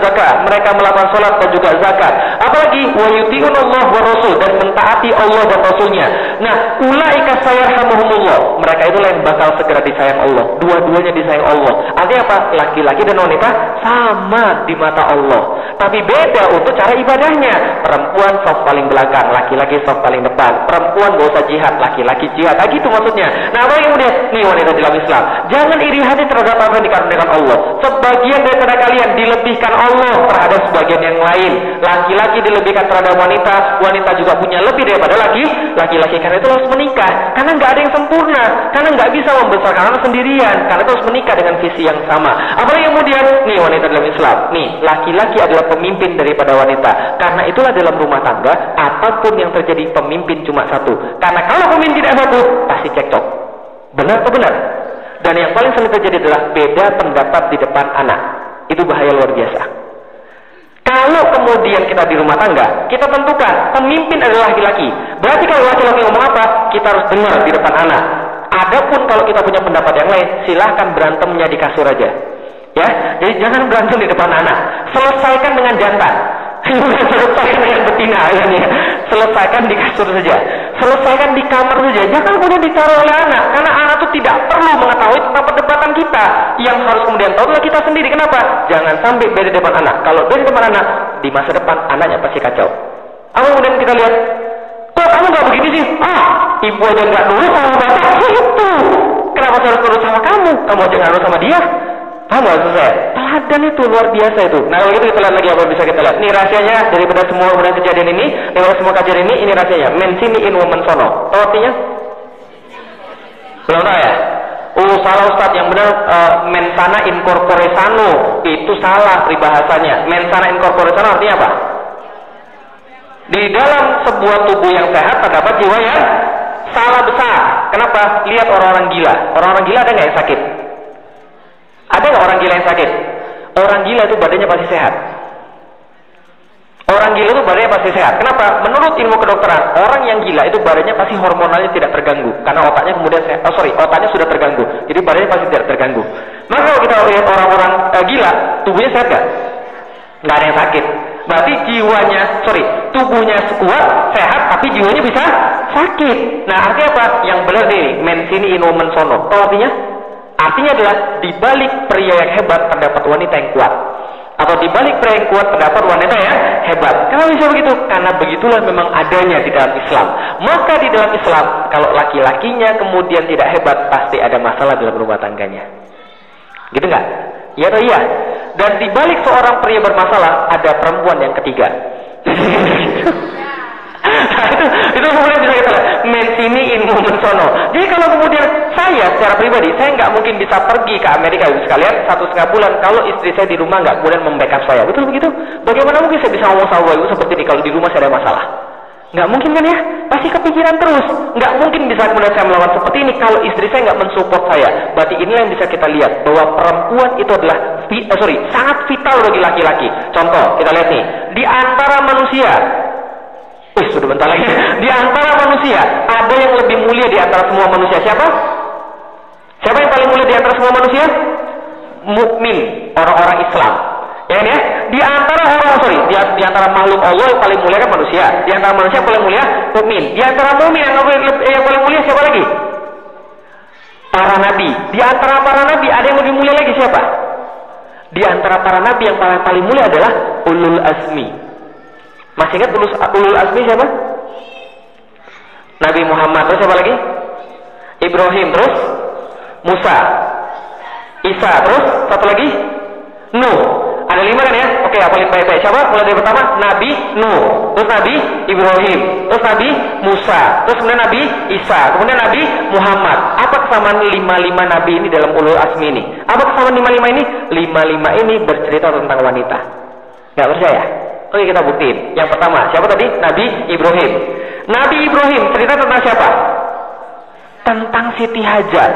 zakat. Mereka melakukan salat dan juga zakat. Apalagi wa yuti'un Allah wa rasul dan mentaati Allah dan rasulnya. Nah, ulaika sayarhamuhumullah. Mereka itulah yang bakal segera disayang Allah. Dua-duanya disayang Allah. Artinya apa? Laki-laki dan wanita sama di mata Allah. Tapi beda untuk cara ibadahnya. Perempuan soft paling belakang, laki-laki soft paling depan. Perempuan gak usah jihad, laki-laki jihad. Nah gitu maksudnya. Nah apa yang kemudian? Nih wanita dalam Islam. Jangan iri hati terhadap apa yang dikaruniakan Allah. Sebagian daripada kalian dilebihkan Allah terhadap sebagian yang lain. Laki-laki dilebihkan terhadap wanita. Wanita juga punya lebih daripada laki. Laki-laki karena itu harus menikah. Karena nggak ada yang sempurna. Karena nggak bisa membesarkan anak sendirian. Karena itu harus menikah dengan visi yang sama. Apalagi kemudian, nih wanita dalam Islam. Nih, laki-laki adalah pemimpin daripada wanita. Karena itulah dalam rumah tangga, apa pun yang terjadi pemimpin cuma satu. Karena kalau pemimpin tidak satu, pasti cekcok. Benar atau benar? Dan yang paling sering terjadi adalah beda pendapat di depan anak. Itu bahaya luar biasa. Kalau kemudian kita di rumah tangga, kita tentukan pemimpin adalah laki-laki. Berarti kalau laki-laki ngomong apa, kita harus dengar di depan anak. Adapun kalau kita punya pendapat yang lain, silahkan berantemnya di kasur aja. Ya, jadi jangan berantem di depan anak. Selesaikan dengan jantan. Selesaikan dengan betina, ya, ya. Selesaikan di kasur saja selesaikan di kamar saja. Jangan kemudian ditaruh oleh anak. Karena anak itu tidak perlu mengetahui tentang perdebatan kita. Yang harus kemudian tahu adalah kita sendiri. Kenapa? Jangan sampai beda depan anak. Kalau beda depan anak, di masa depan anaknya pasti kacau. Apa kemudian kita lihat? Kok kamu nggak begini sih? Ah, ibu aja nggak nurut sama bapak. Itu. Kenapa saya harus nurut sama kamu? Kamu aja nggak sama dia. Paham gak saya? Teladan itu luar biasa itu. Nah kalau gitu kita lihat lagi apa bisa kita lihat. Ini rahasianya daripada semua kemudian kejadian ini, daripada semua kajian ini, ini rahasianya. Mensini in woman sono. Tahu artinya? Belum tahu ya? Oh salah Ustaz yang benar uh, mensana incorpore sano itu salah peribahasanya. Mensana incorpore sano artinya apa? Di dalam sebuah tubuh yang sehat terdapat jiwa yang salah besar. Kenapa? Lihat orang-orang gila. Orang-orang gila ada nggak yang sakit? Ada nggak orang gila yang sakit? Orang gila itu badannya pasti sehat. Orang gila itu badannya pasti sehat. Kenapa? Menurut ilmu kedokteran, orang yang gila itu badannya pasti hormonalnya tidak terganggu. Karena otaknya kemudian sehat. Oh sorry, otaknya sudah terganggu. Jadi badannya pasti tidak terganggu. Maka kalau kita lihat orang-orang eh, gila, tubuhnya sehat nggak? Nggak ada yang sakit. Berarti jiwanya, sorry, tubuhnya kuat, sehat, tapi jiwanya bisa sakit. Nah artinya apa? Yang benar nih, mensini inomen sono. Tahu artinya? Artinya adalah di balik pria yang hebat terdapat wanita yang kuat. Atau di balik pria yang kuat terdapat wanita yang hebat. Kenapa bisa begitu? Karena begitulah memang adanya di dalam Islam. Maka di dalam Islam, kalau laki-lakinya kemudian tidak hebat, pasti ada masalah dalam rumah tangganya. Gitu nggak? Ya atau iya? Dan di balik seorang pria bermasalah, ada perempuan yang ketiga. itu itu kemudian bisa kita lihat Men sini ilmu mensono. Jadi kalau kemudian saya secara pribadi, saya nggak mungkin bisa pergi ke Amerika ibu sekalian satu setengah bulan kalau istri saya di rumah nggak kemudian membackup saya. Betul begitu? Bagaimana mungkin saya bisa ngomong sama ibu seperti ini kalau di rumah saya ada masalah? Nggak mungkin kan ya? Pasti kepikiran terus. Nggak mungkin bisa kemudian saya melawan seperti ini kalau istri saya nggak mensupport saya. Berarti inilah yang bisa kita lihat bahwa perempuan itu adalah eh, sorry sangat vital bagi laki-laki. Contoh kita lihat nih di antara manusia Wih, sudah bentar lagi. Di antara manusia, ada yang lebih mulia di antara semua manusia. Siapa? Siapa yang paling mulia di antara semua manusia? Mukmin, orang-orang Islam. Ya kan ya? Di antara orang sorry, di, di antara makhluk Allah yang paling mulia kan manusia. Di antara manusia yang paling mulia mukmin. Di antara mukmin yang, yang paling mulia siapa lagi? Para nabi. Di antara para nabi ada yang lebih mulia lagi siapa? Di antara para nabi yang paling paling mulia adalah ulul azmi. Masih ingat ulul, ulul azmi siapa? Nabi Muhammad. Terus siapa lagi? Ibrahim. Terus? Musa. Isa. Terus? Satu lagi? Nuh. Ada lima kan ya? Oke apa baik-baik. Siapa? Mulai dari pertama Nabi Nuh. Terus Nabi Ibrahim. Terus Nabi Musa. Terus kemudian Nabi Isa. Kemudian Nabi Muhammad. Apa kesamaan lima-lima Nabi ini dalam ulul azmi ini? Apa kesamaan lima-lima ini? Lima-lima ini bercerita tentang wanita. Nggak percaya Oke kita buktiin. Yang pertama, siapa tadi? Nabi Ibrahim. Nabi Ibrahim cerita tentang siapa? Tentang Siti Hajar.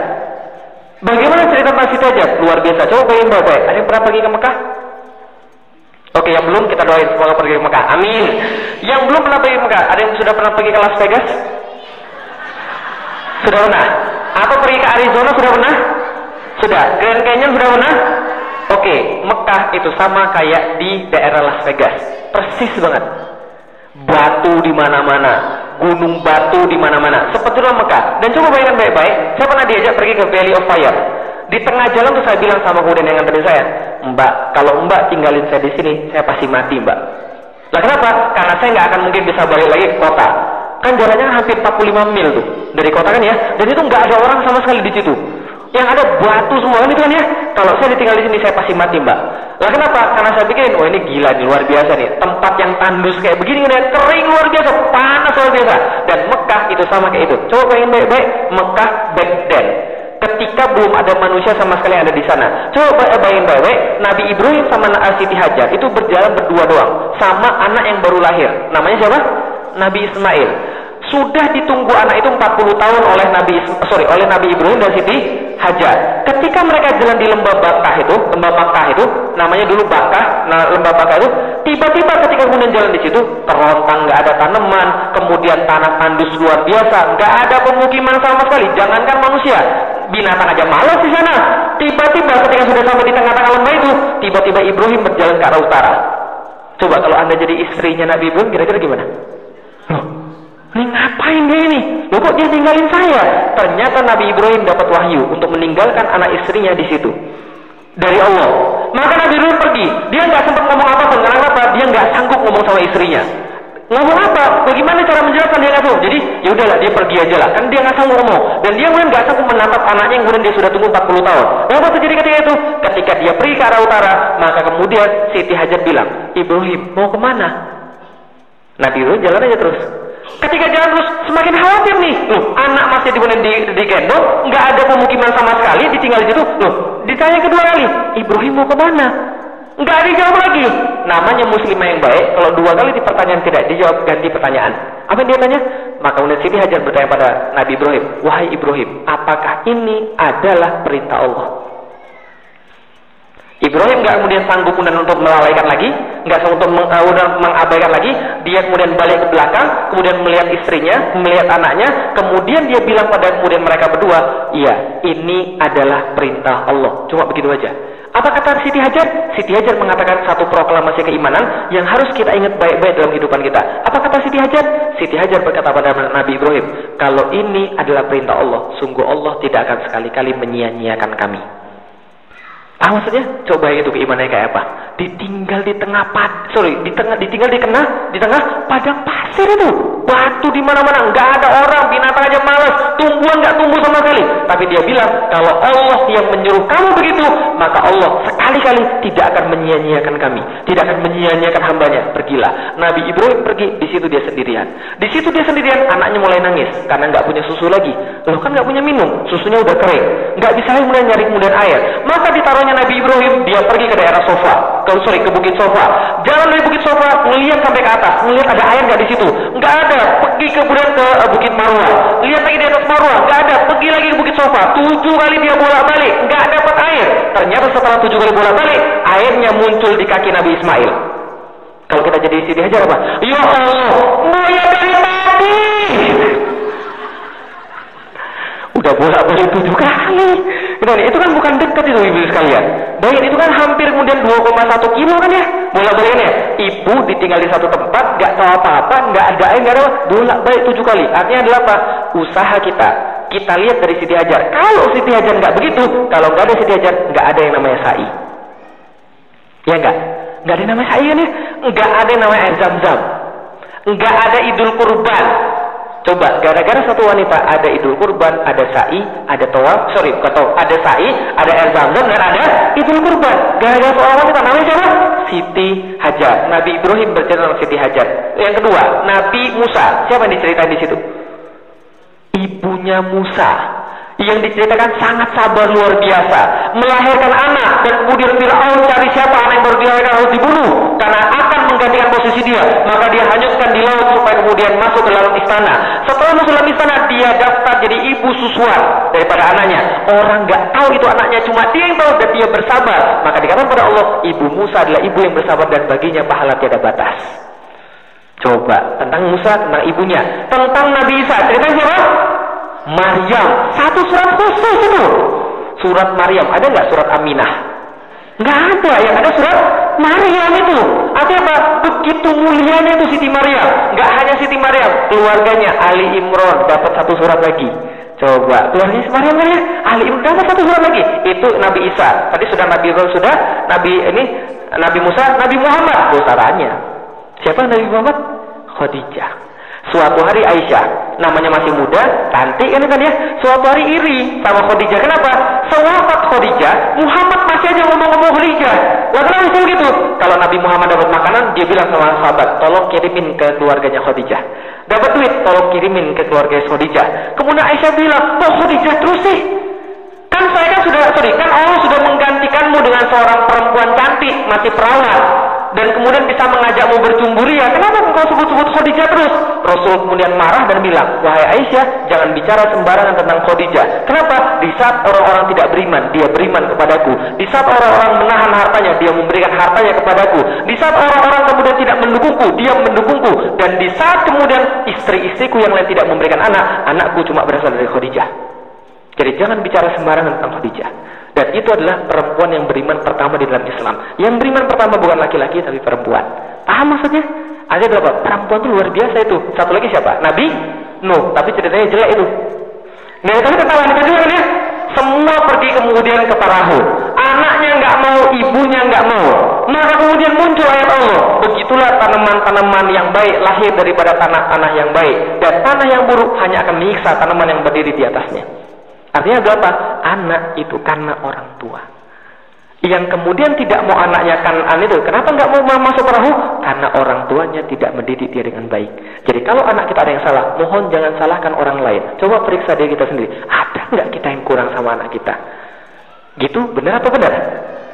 Bagaimana cerita tentang Siti Hajar? Luar biasa. Coba bayangin bapak. Ada yang pernah pergi ke Mekah? Oke, yang belum kita doain semoga pergi ke Mekah. Amin. Yang belum pernah pergi ke Mekah, ada yang sudah pernah pergi ke Las Vegas? Sudah pernah? Atau pergi ke Arizona sudah pernah? Sudah. Grand Canyon sudah pernah? Oke, Mekah itu sama kayak di daerah Las Vegas persis banget. Batu di mana-mana, gunung batu di mana-mana. Seperti dalam Mekah. Dan coba bayangkan baik-baik, saya pernah diajak pergi ke Valley of Fire. Di tengah jalan tuh saya bilang sama kemudian yang nganterin saya, Mbak, kalau Mbak tinggalin saya di sini, saya pasti mati, Mbak. Nah kenapa? Karena saya nggak akan mungkin bisa balik lagi ke kota. Kan jalannya hampir 45 mil tuh dari kota kan ya, dan itu nggak ada orang sama sekali di situ yang ada batu semua kan itu kan ya kalau saya ditinggal di sini saya pasti mati mbak lah kenapa? Karena saya pikirin oh ini gila nih luar biasa nih. Tempat yang tandus kayak begini kan kering luar biasa panas luar biasa. Dan Mekah itu sama kayak itu. Coba pengen baik-baik Mekah back then. Ketika belum ada manusia sama sekali yang ada di sana. Coba bayangin baik-baik Nabi Ibrahim sama Siti Hajar itu berjalan berdua doang. Sama anak yang baru lahir. Namanya siapa? Nabi Ismail sudah ditunggu anak itu 40 tahun oleh Nabi sorry oleh Nabi Ibrahim dan Siti Hajar. Ketika mereka jalan di lembah Bakah itu, lembah Bakah itu namanya dulu Bakah, nah lembah Bakah itu tiba-tiba ketika kemudian jalan di situ terontang nggak ada tanaman, kemudian tanah tandus luar biasa, nggak ada pemukiman sama sekali, jangankan manusia, binatang aja malas di sana. Tiba-tiba ketika sudah sampai di tengah-tengah lembah itu, tiba-tiba Ibrahim berjalan ke arah utara. Coba kalau anda jadi istrinya Nabi Ibrahim, kira-kira gimana? Ini ngapain dia ini? Loh kok dia tinggalin saya? Ternyata Nabi Ibrahim dapat wahyu untuk meninggalkan anak istrinya di situ. Dari Allah. Maka Nabi Ibrahim pergi. Dia nggak sempat ngomong apa-apa. Karena apa? Dia nggak sanggup ngomong sama istrinya. Ngomong apa? Bagaimana cara menjelaskan dia nggak? Jadi ya udahlah dia pergi aja lah. Kan dia nggak sanggup ngomong. Dan dia kemudian nggak sanggup menatap anaknya yang kemudian dia sudah tunggu 40 tahun. Apa terjadi ketika itu? Ketika dia pergi ke arah utara, maka kemudian Siti Hajar bilang, Ibrahim mau ke mana? Nabi Ibrahim jalan aja terus. Ketika jalan terus semakin khawatir nih, loh anak masih di di, di gendong, nggak ada pemukiman sama sekali, ditinggal di situ. Loh, ditanya kedua kali, Ibrahim mau ke mana? Nggak dijawab lagi. Namanya muslimah yang baik, kalau dua kali di pertanyaan tidak dijawab, ganti pertanyaan. Apa yang dia tanya? Maka kemudian Siti Hajar bertanya pada Nabi Ibrahim, Wahai Ibrahim, apakah ini adalah perintah Allah? Ibrahim nggak kemudian sanggup kemudian untuk melalaikan lagi, nggak sanggup untuk meng, uh, mengabaikan lagi. Dia kemudian balik ke belakang, kemudian melihat istrinya, melihat anaknya, kemudian dia bilang pada kemudian mereka berdua, iya, ini adalah perintah Allah. Cuma begitu aja. Apa kata Siti Hajar? Siti Hajar mengatakan satu proklamasi keimanan yang harus kita ingat baik-baik dalam kehidupan kita. Apa kata Siti Hajar? Siti Hajar berkata pada Nabi Ibrahim, kalau ini adalah perintah Allah, sungguh Allah tidak akan sekali-kali menyia-nyiakan kami. Ah maksudnya? Coba itu keimanannya kayak apa? Ditinggal di tengah pad, sorry, di tengah, ditinggal di tengah, di tengah padang pasir itu. batu di mana-mana, nggak ada orang, binatang aja malas, tumbuhan nggak tumbuh sama sekali. Tapi dia bilang, kalau Allah yang menyuruh kamu begitu, maka Allah sekali-kali tidak akan menyia-nyiakan kami, tidak akan menyia-nyiakan hambanya. Pergilah. Nabi Ibrahim pergi, di situ dia sendirian. Di situ dia sendirian, anaknya mulai nangis karena nggak punya susu lagi. Loh kan nggak punya minum, susunya udah kering, nggak bisa lagi mulai nyari kemudian air. Maka ditaruhnya Nabi Ibrahim, dia pergi ke daerah Sofa, ke sorry ke Bukit Sofa. Jalan dari Bukit Sofa, melihat sampai ke atas, melihat ada air nggak di situ, nggak ada. Pergi kemudian ke uh, Bukit Marwah, lihat lagi di atas Marwah, nggak ada. Pergi lagi ke Bukit Sofa, tujuh kali dia bolak balik, nggak dapat air. Ternyata setelah tujuh kali bolak balik, airnya muncul di kaki Nabi Ismail. Kalau kita jadi isi Hajar apa? Ya Allah, mulai dari tadi. Udah bolak-balik tujuh kali. Itu kan bukan dekat itu ibu sekalian. Baik itu kan hampir kemudian 2,1 kilo kan ya bolak-baliknya. Ibu ditinggal di satu tempat, nggak tahu apa-apa, nggak ada air, nggak ada bolak-balik tujuh kali. Artinya adalah apa? Usaha kita. Kita lihat dari Siti Hajar. Kalau Siti Hajar nggak begitu, kalau nggak ada Siti Hajar, nggak ada yang namanya sa'i. Ya nggak? Nggak ada yang namanya sa'i kan ya? Nggak ada yang namanya air zam-zam. Nggak ada idul kurban. Coba, gara-gara satu wanita ada idul kurban, ada sa'i, ada tawaf, sorry, bukan tawaf, ada sa'i, ada air zam-zam, dan ada idul kurban. Gara-gara seorang wanita, namanya siapa? Siti Hajar. Nabi Ibrahim bercerita tentang Siti Hajar. Yang kedua, Nabi Musa. Siapa yang diceritain di situ? Ibunya Musa yang diceritakan sangat sabar luar biasa. Melahirkan anak dan kemudian Fir'aun cari siapa anak yang baru dilahirkan harus dibunuh. Karena akan menggantikan posisi dia maka dia hanyutkan di laut supaya kemudian masuk ke dalam istana. Setelah masuk dalam istana dia daftar jadi ibu susuan daripada anaknya. Orang nggak tahu itu anaknya cuma dia yang tahu dan dia bersabar. Maka dikatakan pada Allah ibu Musa adalah ibu yang bersabar dan baginya pahala tiada batas. Coba tentang Musa tentang ibunya. Tentang Nabi Isa. Cerita siapa Maryam. Satu surat khusus itu. Surat Maryam. Ada nggak surat Aminah? Nggak ada. Yang ada surat Maryam itu. Artinya apa? Begitu mulianya itu Siti Maryam. Nggak hanya Siti Maryam. Keluarganya Ali Imron dapat satu surat lagi. Coba, keluarganya si Maryam kan ya? Ali Imron dapat satu surat lagi. Itu Nabi Isa. Tadi sudah Nabi Ibrahim sudah. Nabi ini Nabi Musa, Nabi Muhammad. Bosarannya. Siapa Nabi Muhammad? Khadijah. Suatu hari Aisyah, namanya masih muda, cantik kan kan ya. Suatu hari iri sama Khadijah. Kenapa? Sewafat Khadijah, Muhammad masih aja ngomong-ngomong Khadijah. Lah kenapa bisa begitu? Kalau Nabi Muhammad dapat makanan, dia bilang sama sahabat, tolong kirimin ke keluarganya Khadijah. Dapat duit, tolong kirimin ke keluarga Khadijah. Kemudian Aisyah bilang, kok Khadijah terus sih? Kan saya kan sudah, sorry, kan Allah sudah menggantikanmu dengan seorang perempuan cantik, masih perawan dan kemudian bisa mengajakmu bercumburia. Kenapa engkau sebut-sebut Khadijah terus? Rasul kemudian marah dan bilang, wahai Aisyah, jangan bicara sembarangan tentang Khadijah. Kenapa? Di saat orang-orang tidak beriman, dia beriman kepadaku. Di saat orang-orang menahan hartanya, dia memberikan hartanya kepadaku. Di saat orang-orang kemudian tidak mendukungku, dia mendukungku. Dan di saat kemudian istri-istriku yang lain tidak memberikan anak, anakku cuma berasal dari Khadijah. Jadi jangan bicara sembarangan tentang Khadijah. Dan itu adalah perempuan yang beriman pertama di dalam Islam. Yang beriman pertama bukan laki-laki tapi perempuan. Paham maksudnya? Ada berapa? Perempuan itu luar biasa itu. Satu lagi siapa? Nabi Nuh. Tapi ceritanya jelek itu. Nah, tapi ketahuan itu juga ya? Semua pergi kemudian ke perahu. Anaknya nggak mau, ibunya nggak mau. Maka kemudian muncul ayat Allah. Begitulah tanaman-tanaman yang baik lahir daripada tanah-tanah yang baik. Dan tanah yang buruk hanya akan menyiksa tanaman yang berdiri di atasnya. Artinya berapa? Anak itu karena orang tua. Yang kemudian tidak mau anaknya kanan itu, kenapa nggak mau masuk perahu? Karena orang tuanya tidak mendidik dia dengan baik. Jadi kalau anak kita ada yang salah, mohon jangan salahkan orang lain. Coba periksa diri kita sendiri. Ada nggak kita yang kurang sama anak kita? Gitu, benar apa benar?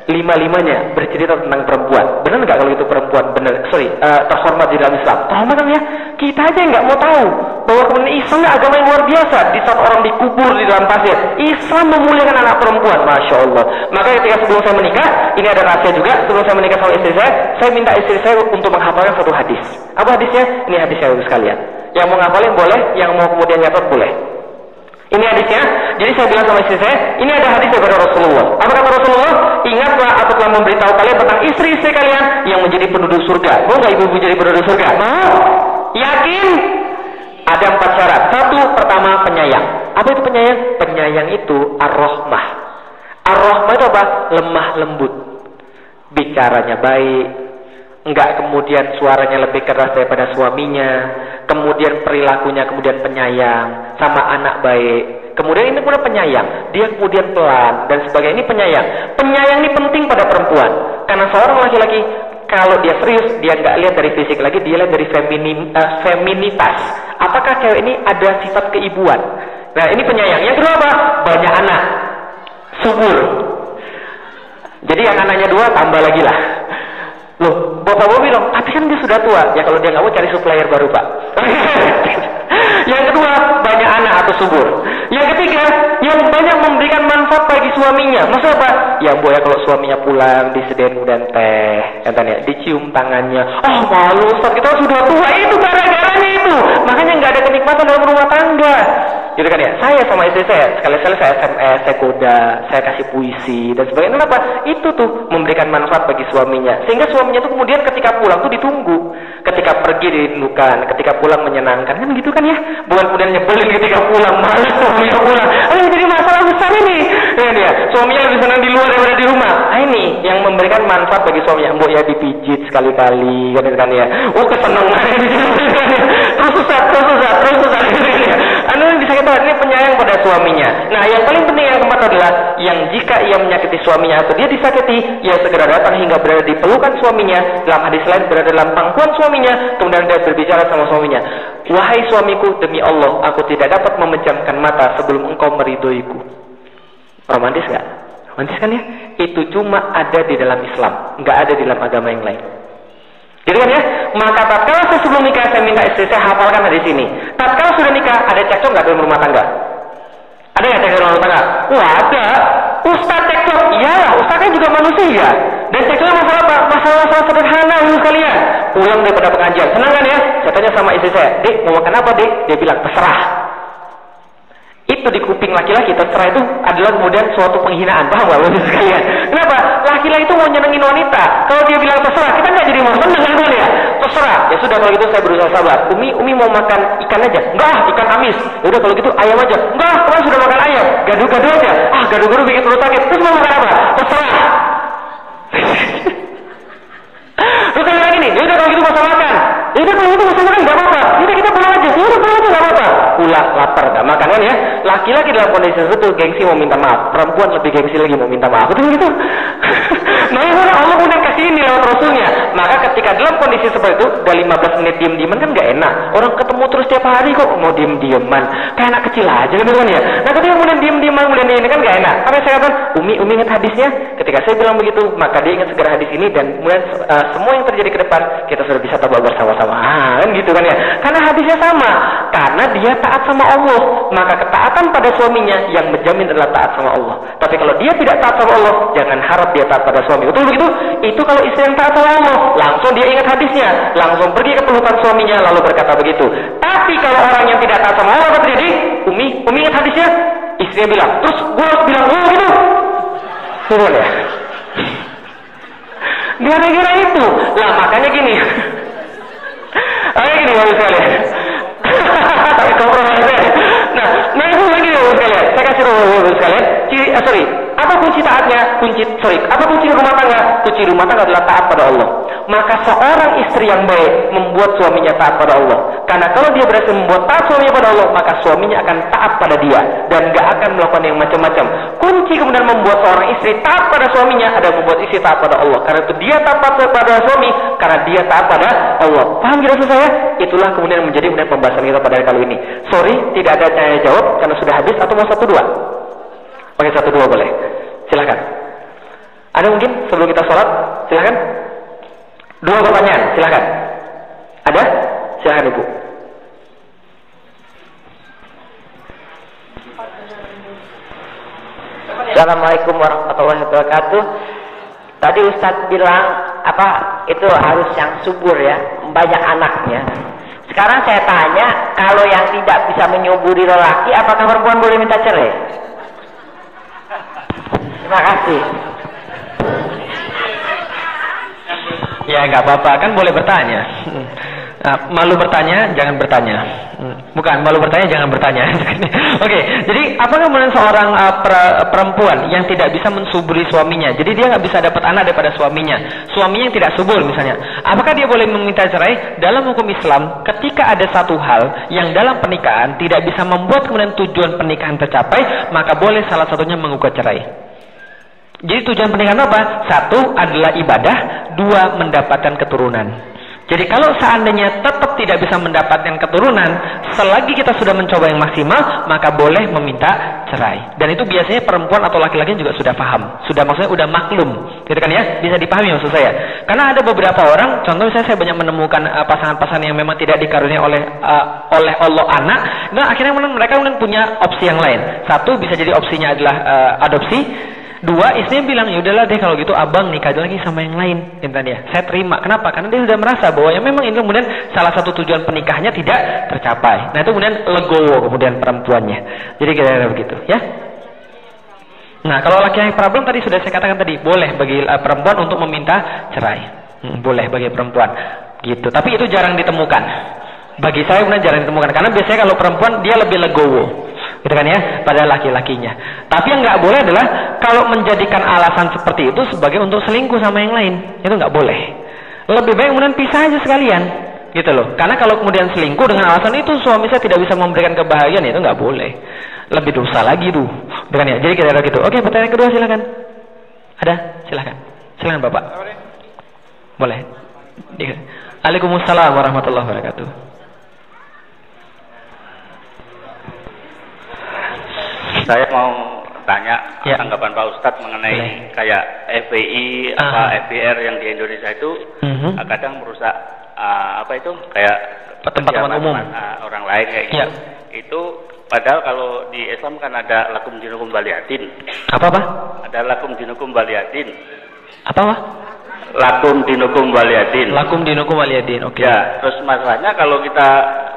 Lima-limanya bercerita tentang perempuan. Benar nggak kalau itu perempuan benar? Sorry, uh, terhormat di dalam Islam. Terhormat ya? Kita aja nggak mau tahu bahwa kemudian Islam agama yang luar biasa. Di saat orang dikubur di dalam pasir, Islam memuliakan anak perempuan. Masya Allah. Maka ketika sebelum saya menikah, ini ada rahasia juga. Sebelum saya menikah sama istri saya, saya minta istri saya untuk menghafalkan satu hadis. Apa hadisnya? Ini hadisnya sekalian. Yang mau ngapalin boleh, yang mau kemudian nyatet boleh. Ini hadisnya. Jadi saya bilang sama istri saya, ini ada hadis dari Rasulullah. Apa kata Rasulullah? Ingatlah aku telah memberitahu kalian tentang istri-istri kalian yang menjadi penduduk surga. Mau nggak ibu-ibu jadi penduduk surga? Mau? Yakin? Ada empat syarat. Satu, pertama penyayang. Apa itu penyayang? Penyayang itu ar-rahmah. Ar-rahmah itu apa? Lemah lembut. Bicaranya baik, enggak kemudian suaranya lebih keras daripada suaminya, kemudian perilakunya kemudian penyayang, sama anak baik. Kemudian ini pula penyayang, dia kemudian pelan dan sebagainya ini penyayang. Penyayang ini penting pada perempuan karena seorang laki-laki kalau dia serius dia nggak lihat dari fisik lagi, dia lihat dari feminim, uh, feminitas. Apakah cewek ini ada sifat keibuan? Nah ini penyayang. Yang kedua apa? Banyak anak, subur. Jadi yang anaknya dua tambah lagi lah. Loh, bapak bapak bilang, tapi kan dia sudah tua. Ya kalau dia nggak mau cari supplier baru pak. yang kedua, banyak anak atau subur. Yang ketiga, yang banyak memberikan manfaat bagi suaminya. Maksud apa? Ya bu ya kalau suaminya pulang disediain dan teh, ya, ya dicium tangannya. Oh malu, Ustaz kita sudah tua itu gara-garanya itu. Makanya nggak ada kenikmatan dalam rumah tangga gitu kan ya? Saya sama istri saya sekali-sekali saya SMS saya koda saya kasih puisi dan sebagainya. Kenapa? Itu tuh memberikan manfaat bagi suaminya. Sehingga suaminya tuh kemudian ketika pulang tuh ditunggu. Ketika pergi dirindukan ketika pulang menyenangkan. Kan gitu kan ya? Bukan kemudian nyebelin ketika pulang malas suaminya pulang. Oh jadi masalah besar ini. Ya dia suaminya lebih senang di luar daripada di rumah. Nah, ini yang memberikan manfaat bagi suaminya. Mbok ya dipijit sekali-kali kan, kan ya. Oh kesenangan. Terus susah terus susah terus susah ini penyayang pada suaminya. Nah, yang paling penting yang keempat adalah yang jika ia menyakiti suaminya atau dia disakiti, ia segera datang hingga berada di pelukan suaminya. Dalam hadis lain berada dalam pangkuan suaminya, kemudian dia berbicara sama suaminya. Wahai suamiku, demi Allah, aku tidak dapat memejamkan mata sebelum engkau meridoiku. Romantis gak? Romantis kan ya? Itu cuma ada di dalam Islam, nggak ada di dalam agama yang lain. Jadi kan ya, maka tatkala saya sebelum nikah saya minta istri saya hafalkan di sini. Tatkala sudah nikah ada cekcok nggak dalam rumah tangga? Ada nggak cekcok dalam rumah tangga? Wah ada. Ustaz cekcok, iya, ustaznya juga manusia. Dan cekcoknya masalah apa? Masalah-masalah sederhana dulu kalian. Pulang daripada pengajian, senang kan ya? Saya tanya sama istri saya, dek mau makan apa dek? Dia bilang terserah itu di kuping laki-laki terserah itu adalah kemudian suatu penghinaan. Paham gak bapak sekalian? Kenapa? Laki-laki itu mau nyenengin wanita. Kalau dia bilang terserah kita nggak jadi mau seneng kan ya. Terserah. Ya sudah kalau gitu saya berusaha sabar. Umi umi mau makan ikan aja? Enggak ikan amis. Ya udah kalau gitu ayam aja? Enggak kemarin sudah makan ayam. Gaduh-gaduh aja? Ah gaduh-gaduh bikin perut sakit. Terus mau makan apa? Terserah. Terus saya bilang gini ya udah kalau gitu mau makan. Ya udah kalau gitu mau makan nggak apa-apa. Ya udah kita pulang aja. Ya udah pulang aja nggak apa-apa pulang lapar gak makan. Kan ya laki-laki dalam kondisi tersebut gengsi mau minta maaf. Perempuan lebih gengsi lagi mau minta maaf. Betul gitu? Makanya Allah kemudian kasih ini lewat Rasulnya. Maka ketika dalam kondisi seperti itu udah 15 menit diem-dieman kan gak enak. Orang ketemu terus tiap hari kok mau diem-dieman. Kayak anak kecil aja gitu kan ya? Nah ketika kemudian diem-dieman kemudian ini kan gak enak. Tapi saya katakan Umi, Umi ingat hadisnya? Ketika saya bilang begitu maka dia ingat segera hadis ini dan kemudian uh, semua yang terjadi ke depan kita sudah bisa tahu bersama-sama. Ah, kan gitu kan ya? Karena hadisnya sama. Karena dia taat sama Allah maka ketaatan pada suaminya yang menjamin adalah taat sama Allah. Tapi kalau dia tidak taat sama Allah jangan harap dia taat pada suami. Betul begitu? Itu kalau istri yang taat sama Allah. Langsung dia ingat hadisnya. Langsung pergi ke pelukan suaminya lalu berkata begitu. Tapi kalau orang yang tidak taat sama Allah apa terjadi Umi Umi ingat hadisnya? Istrinya bilang terus gue harus bilang oh gitu. Betul ya? Gara-gara itu. Lah makanya gini. Ayo gini bagus sekali nah nah itu lagi sekalian saya kasih tahu sekalian ciri ah, sorry. Apa kunci taatnya? Kunci sorry. Apa kunci rumah tangga? Kunci rumah tangga adalah taat pada Allah maka seorang istri yang baik membuat suaminya taat pada Allah. Karena kalau dia berhasil membuat taat suaminya pada Allah maka suaminya akan taat pada dia dan gak akan melakukan yang macam-macam. Kunci kemudian membuat seorang istri taat pada suaminya ada membuat istri taat pada Allah. Karena itu dia taat pada suami karena dia taat pada Allah. Paham kira saya? Itulah kemudian menjadi kemudian pembahasan kita pada kali ini. Sorry tidak ada tanya jawab karena sudah habis atau mau satu dua? Pakai satu dua boleh. Silahkan ada mungkin sebelum kita sholat? Silahkan dua pertanyaan silahkan ada silahkan ibu Assalamualaikum warahmatullahi wabarakatuh. Tadi Ustadz bilang apa itu harus yang subur ya, banyak anaknya. Sekarang saya tanya, kalau yang tidak bisa menyuburi lelaki, apakah perempuan boleh minta cerai? Terima kasih. Ya nggak apa-apa kan boleh bertanya. Nah, malu bertanya, jangan bertanya. Bukan, malu bertanya jangan bertanya. Oke, jadi apa kemudian seorang uh, perempuan yang tidak bisa mensuburi suaminya, jadi dia nggak bisa dapat anak daripada suaminya, suaminya yang tidak subur misalnya, apakah dia boleh meminta cerai? Dalam hukum Islam, ketika ada satu hal yang dalam pernikahan tidak bisa membuat kemudian tujuan pernikahan tercapai, maka boleh salah satunya menggugat cerai. Jadi tujuan pernikahan apa? Satu adalah ibadah, dua mendapatkan keturunan. Jadi kalau seandainya tetap tidak bisa mendapatkan keturunan, selagi kita sudah mencoba yang maksimal, maka boleh meminta cerai. Dan itu biasanya perempuan atau laki-laki juga sudah paham, sudah maksudnya sudah maklum, gitu kan ya? Bisa dipahami maksud saya. Karena ada beberapa orang, contoh misalnya saya banyak menemukan uh, pasangan-pasangan uh, yang memang tidak dikaruniai oleh uh, oleh Allah anak, nah akhirnya mereka kemudian punya opsi yang lain. Satu bisa jadi opsinya adalah uh, adopsi, Dua, istrinya bilang, ya udahlah deh kalau gitu abang nikah lagi sama yang lain. Intan dia, saya terima. Kenapa? Karena dia sudah merasa bahwa ya memang ini kemudian salah satu tujuan penikahnya tidak tercapai. Nah itu kemudian legowo kemudian perempuannya. Jadi kira-kira begitu, ya. Nah kalau laki-laki problem tadi sudah saya katakan tadi boleh bagi uh, perempuan untuk meminta cerai, hmm, boleh bagi perempuan, gitu. Tapi itu jarang ditemukan. Bagi saya kemudian jarang ditemukan karena biasanya kalau perempuan dia lebih legowo gitu kan ya? Pada laki-lakinya. Tapi yang nggak boleh adalah kalau menjadikan alasan seperti itu sebagai untuk selingkuh sama yang lain. Itu nggak boleh. Lebih baik kemudian pisah aja sekalian. Gitu loh. Karena kalau kemudian selingkuh dengan alasan itu suami saya tidak bisa memberikan kebahagiaan itu nggak boleh. Lebih dosa lagi tuh bukan ya? Jadi kira-kira gitu. Oke pertanyaan kedua silakan. Ada? Silakan. Silakan bapak. Boleh. Waalaikumsalam warahmatullahi wabarakatuh Saya mau tanya ya. tanggapan Pak Ustadz mengenai Boleh. kayak FPI uh. apa FPR yang di Indonesia itu uh mhm. -huh. kadang merusak uh, apa itu kayak tempat-tempat umum uh, orang lain kayak gitu. Ya. Itu padahal kalau di Islam kan ada lakum dinukum baliatin. Apa apa? Ada lakum dinukum baliatin. Apa apa? Lakum dinukum baliatin. Lakum dinukum baliatin. Oke. Okay. Ya, terus masalahnya kalau kita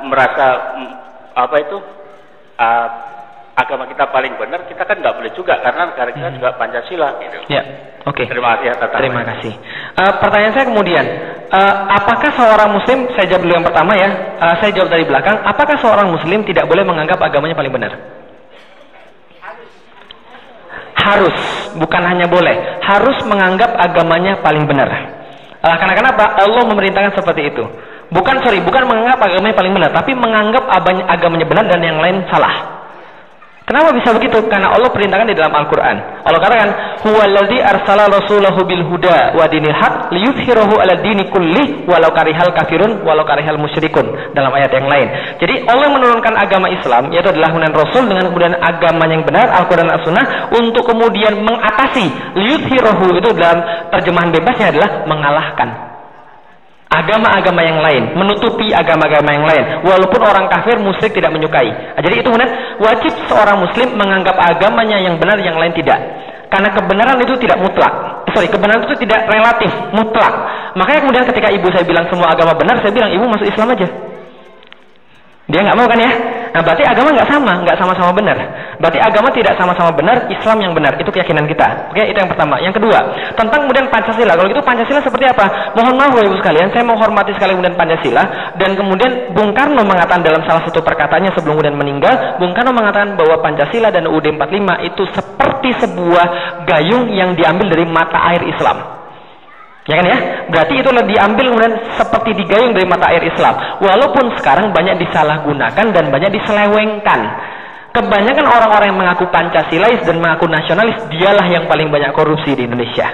merasa mm, apa itu uh, agama kita paling benar, kita kan nggak boleh juga karena negara kita hmm. juga Pancasila. Gitu. Ya, oke. Okay. Terima kasih atas Terima kasih. Uh, pertanyaan saya kemudian, uh, apakah seorang Muslim, saya jawab dulu yang pertama ya, uh, saya jawab dari belakang, apakah seorang Muslim tidak boleh menganggap agamanya paling benar? Harus, bukan hanya boleh, harus menganggap agamanya paling benar. Uh, karena kenapa? Allah memerintahkan seperti itu. Bukan sorry, bukan menganggap agamanya paling benar, tapi menganggap agamanya benar dan yang lain salah. Kenapa bisa begitu? Karena Allah perintahkan di dalam Al-Quran. Allah katakan, Huwaladzi arsala rasulahu bil huda wa dinil haq liyudhhirahu ala dini kulli walau karihal kafirun walau karihal musyrikun dalam ayat yang lain. Jadi Allah menurunkan agama Islam yaitu adalah kemudian Rasul dengan kemudian agama yang benar Al-Quran dan As-Sunnah untuk kemudian mengatasi liyudhhirahu itu dalam terjemahan bebasnya adalah mengalahkan agama-agama yang lain, menutupi agama-agama yang lain, walaupun orang kafir musyrik tidak menyukai. Nah, jadi itu kemudian wajib seorang muslim menganggap agamanya yang benar, yang lain tidak. Karena kebenaran itu tidak mutlak. Sorry, kebenaran itu tidak relatif, mutlak. Makanya kemudian ketika ibu saya bilang semua agama benar, saya bilang ibu masuk Islam aja. Dia nggak mau kan ya? Nah berarti agama nggak sama, nggak sama-sama benar. Berarti agama tidak sama-sama benar, Islam yang benar. Itu keyakinan kita. Oke, itu yang pertama. Yang kedua, tentang kemudian Pancasila. Kalau gitu Pancasila seperti apa? Mohon maaf Bapak Ibu sekalian, saya menghormati sekali kemudian Pancasila dan kemudian Bung Karno mengatakan dalam salah satu perkataannya sebelum kemudian meninggal, Bung Karno mengatakan bahwa Pancasila dan UUD 45 itu seperti sebuah gayung yang diambil dari mata air Islam. Ya kan ya? Berarti itu diambil kemudian seperti digayung dari mata air Islam. Walaupun sekarang banyak disalahgunakan dan banyak diselewengkan. Kebanyakan orang-orang yang mengaku Pancasilais dan mengaku nasionalis, dialah yang paling banyak korupsi di Indonesia.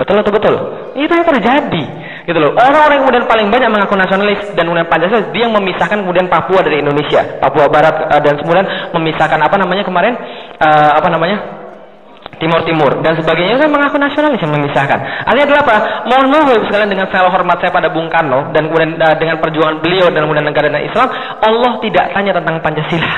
Betul atau betul? Itu yang terjadi. Gitu loh. Orang-orang yang kemudian paling banyak mengaku nasionalis dan kemudian Pancasila, dia yang memisahkan kemudian Papua dari Indonesia. Papua Barat eh, dan kemudian memisahkan apa namanya kemarin? Uh, apa namanya? Timur Timur dan sebagainya saya mengaku nasionalis yang memisahkan. Artinya adalah apa? Mohon maaf sekalian dengan segala hormat saya pada Bung Karno dan kemudian uh, dengan perjuangan beliau dan kemudian negara dan Islam, Allah tidak tanya tentang Pancasila.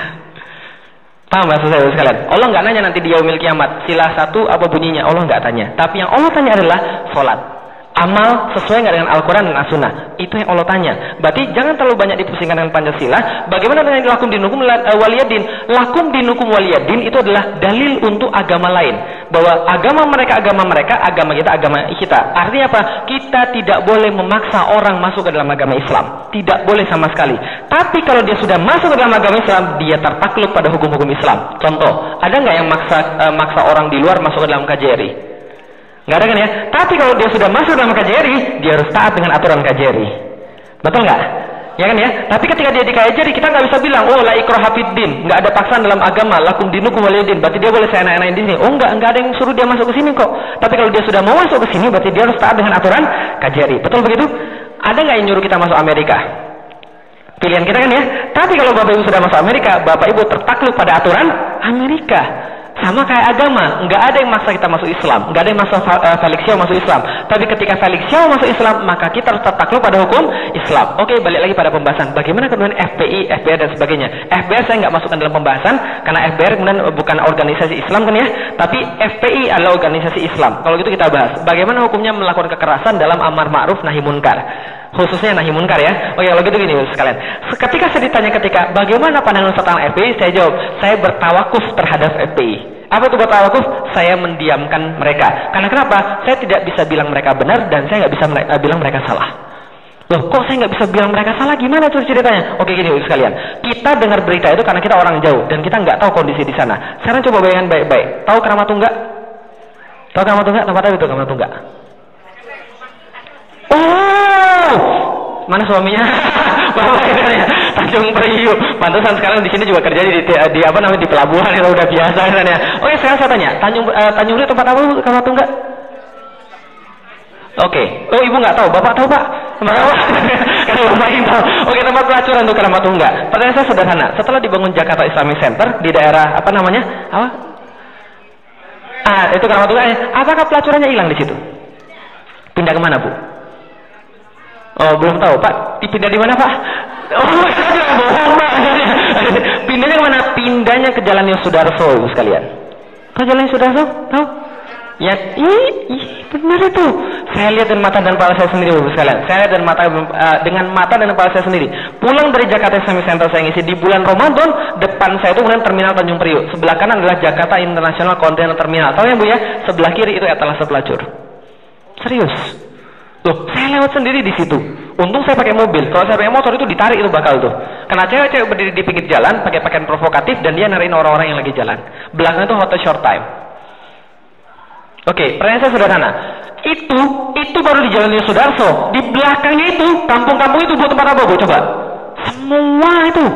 Paham maksud saya sekalian? Allah nggak nanya nanti di yaumil kiamat sila satu apa bunyinya, Allah nggak tanya. Tapi yang Allah tanya adalah sholat amal sesuai nggak dengan Al-Quran dan As-Sunnah? Itu yang Allah tanya. Berarti jangan terlalu banyak dipusingkan dengan Pancasila. Bagaimana dengan lakum dinukum eh, waliyadin? Lakum dinukum waliyadin itu adalah dalil untuk agama lain. bahwa agama mereka agama mereka, agama kita agama kita. Artinya apa? Kita tidak boleh memaksa orang masuk ke dalam agama Islam. Tidak boleh sama sekali. Tapi kalau dia sudah masuk ke dalam agama Islam, dia tertakluk pada hukum-hukum Islam. Contoh, ada nggak yang maksa uh, maksa orang di luar masuk ke dalam KJRI? Nggak ada kan ya? Tapi kalau dia sudah masuk dalam KJRI, dia harus taat dengan aturan KJRI. Betul nggak? Ya kan ya? Tapi ketika dia dikajari, kita nggak bisa bilang, oh la ikroh hafidin, nggak ada paksaan dalam agama, lakum dinukum walidin, berarti dia boleh saya enak-enakin di sini. Oh enggak, enggak ada yang suruh dia masuk ke sini kok. Tapi kalau dia sudah mau masuk ke sini, berarti dia harus taat dengan aturan kajari. Betul begitu? Ada nggak yang nyuruh kita masuk Amerika? Pilihan kita kan ya. Tapi kalau Bapak Ibu sudah masuk Amerika, Bapak Ibu tertakluk pada aturan Amerika. Sama kayak agama, nggak ada yang maksa kita masuk Islam, nggak ada yang maksa uh, Felix Xiao masuk Islam. Tapi ketika Felix Xiao masuk Islam, maka kita harus takluk pada hukum Islam. Oke, balik lagi pada pembahasan. Bagaimana kemudian FPI, FBR dan sebagainya. FBR saya nggak masukkan dalam pembahasan karena FBR kemudian bukan organisasi Islam kan ya, tapi FPI adalah organisasi Islam. Kalau gitu kita bahas. Bagaimana hukumnya melakukan kekerasan dalam amar ma'ruf nahi munkar khususnya nahi munkar ya. Oh ya, kalau gitu gini sekalian. Ketika saya ditanya ketika bagaimana pandangan Ustaz tentang FPI, saya jawab, saya bertawakuf terhadap FPI. Apa itu bertawakuf? Saya mendiamkan mereka. Karena kenapa? Saya tidak bisa bilang mereka benar dan saya nggak bisa uh, bilang mereka salah. Loh, kok saya nggak bisa bilang mereka salah? Gimana tuh ceritanya? Oke gini sekalian. Kita dengar berita itu karena kita orang jauh dan kita nggak tahu kondisi di sana. Sekarang coba bayangkan baik-baik. Tahu keramat tunggak? Tahu keramat tunggak? Tempat apa itu keramat tunggak? Oh, mana suaminya? Bapak ya, Tanjung Priuk. Pantesan sekarang di sini juga kerja di, di, di apa namanya di pelabuhan itu udah biasa kan ya. Oke, sekarang saya tanya, Tanjung uh, Tanjung Priuk tempat apa kamu tunggak? Oke, okay. oh ibu nggak tahu, bapak tahu pak? Bapak tahu. Oke, tempat pelacuran untuk keramat tunggak. Pertanyaan saya sederhana. Setelah dibangun Jakarta Islamic Center di daerah apa namanya? Apa? Ah, itu keramat tunggak. Apakah pelacurannya hilang di situ? Pindah ke mana bu? Oh, belum tahu, Pak. Dipindah di mana, Pak? Oh, bohong, Pak. Pindahnya ke mana? Pindahnya ke Jalan Yosudarso, Ibu sekalian. Tahu Jalan Yosudarso? Tahu? Ya, ih, benar itu. Saya lihat dengan mata dan kepala saya sendiri, Ibu sekalian. Saya lihat dengan mata uh, dengan mata dan kepala saya sendiri. Pulang dari Jakarta Islamic Center saya ngisi di bulan Ramadan, depan saya itu kemudian terminal Tanjung Priuk. Sebelah kanan adalah Jakarta International Container Terminal. Tahu ya, Bu ya? Sebelah kiri itu etalase pelacur. Serius. Loh, saya lewat sendiri di situ. Untung saya pakai mobil. Kalau saya pakai motor itu ditarik itu bakal tuh. Karena cewek-cewek berdiri di pinggir jalan pakai pakaian provokatif dan dia nariin orang-orang yang lagi jalan. Belakang itu hotel short time. Oke, okay, pertanyaan saya sederhana. Itu, itu baru di jalannya Sudarso. Di belakangnya itu, kampung-kampung itu buat tempat apa, Bu? Coba. Semua itu.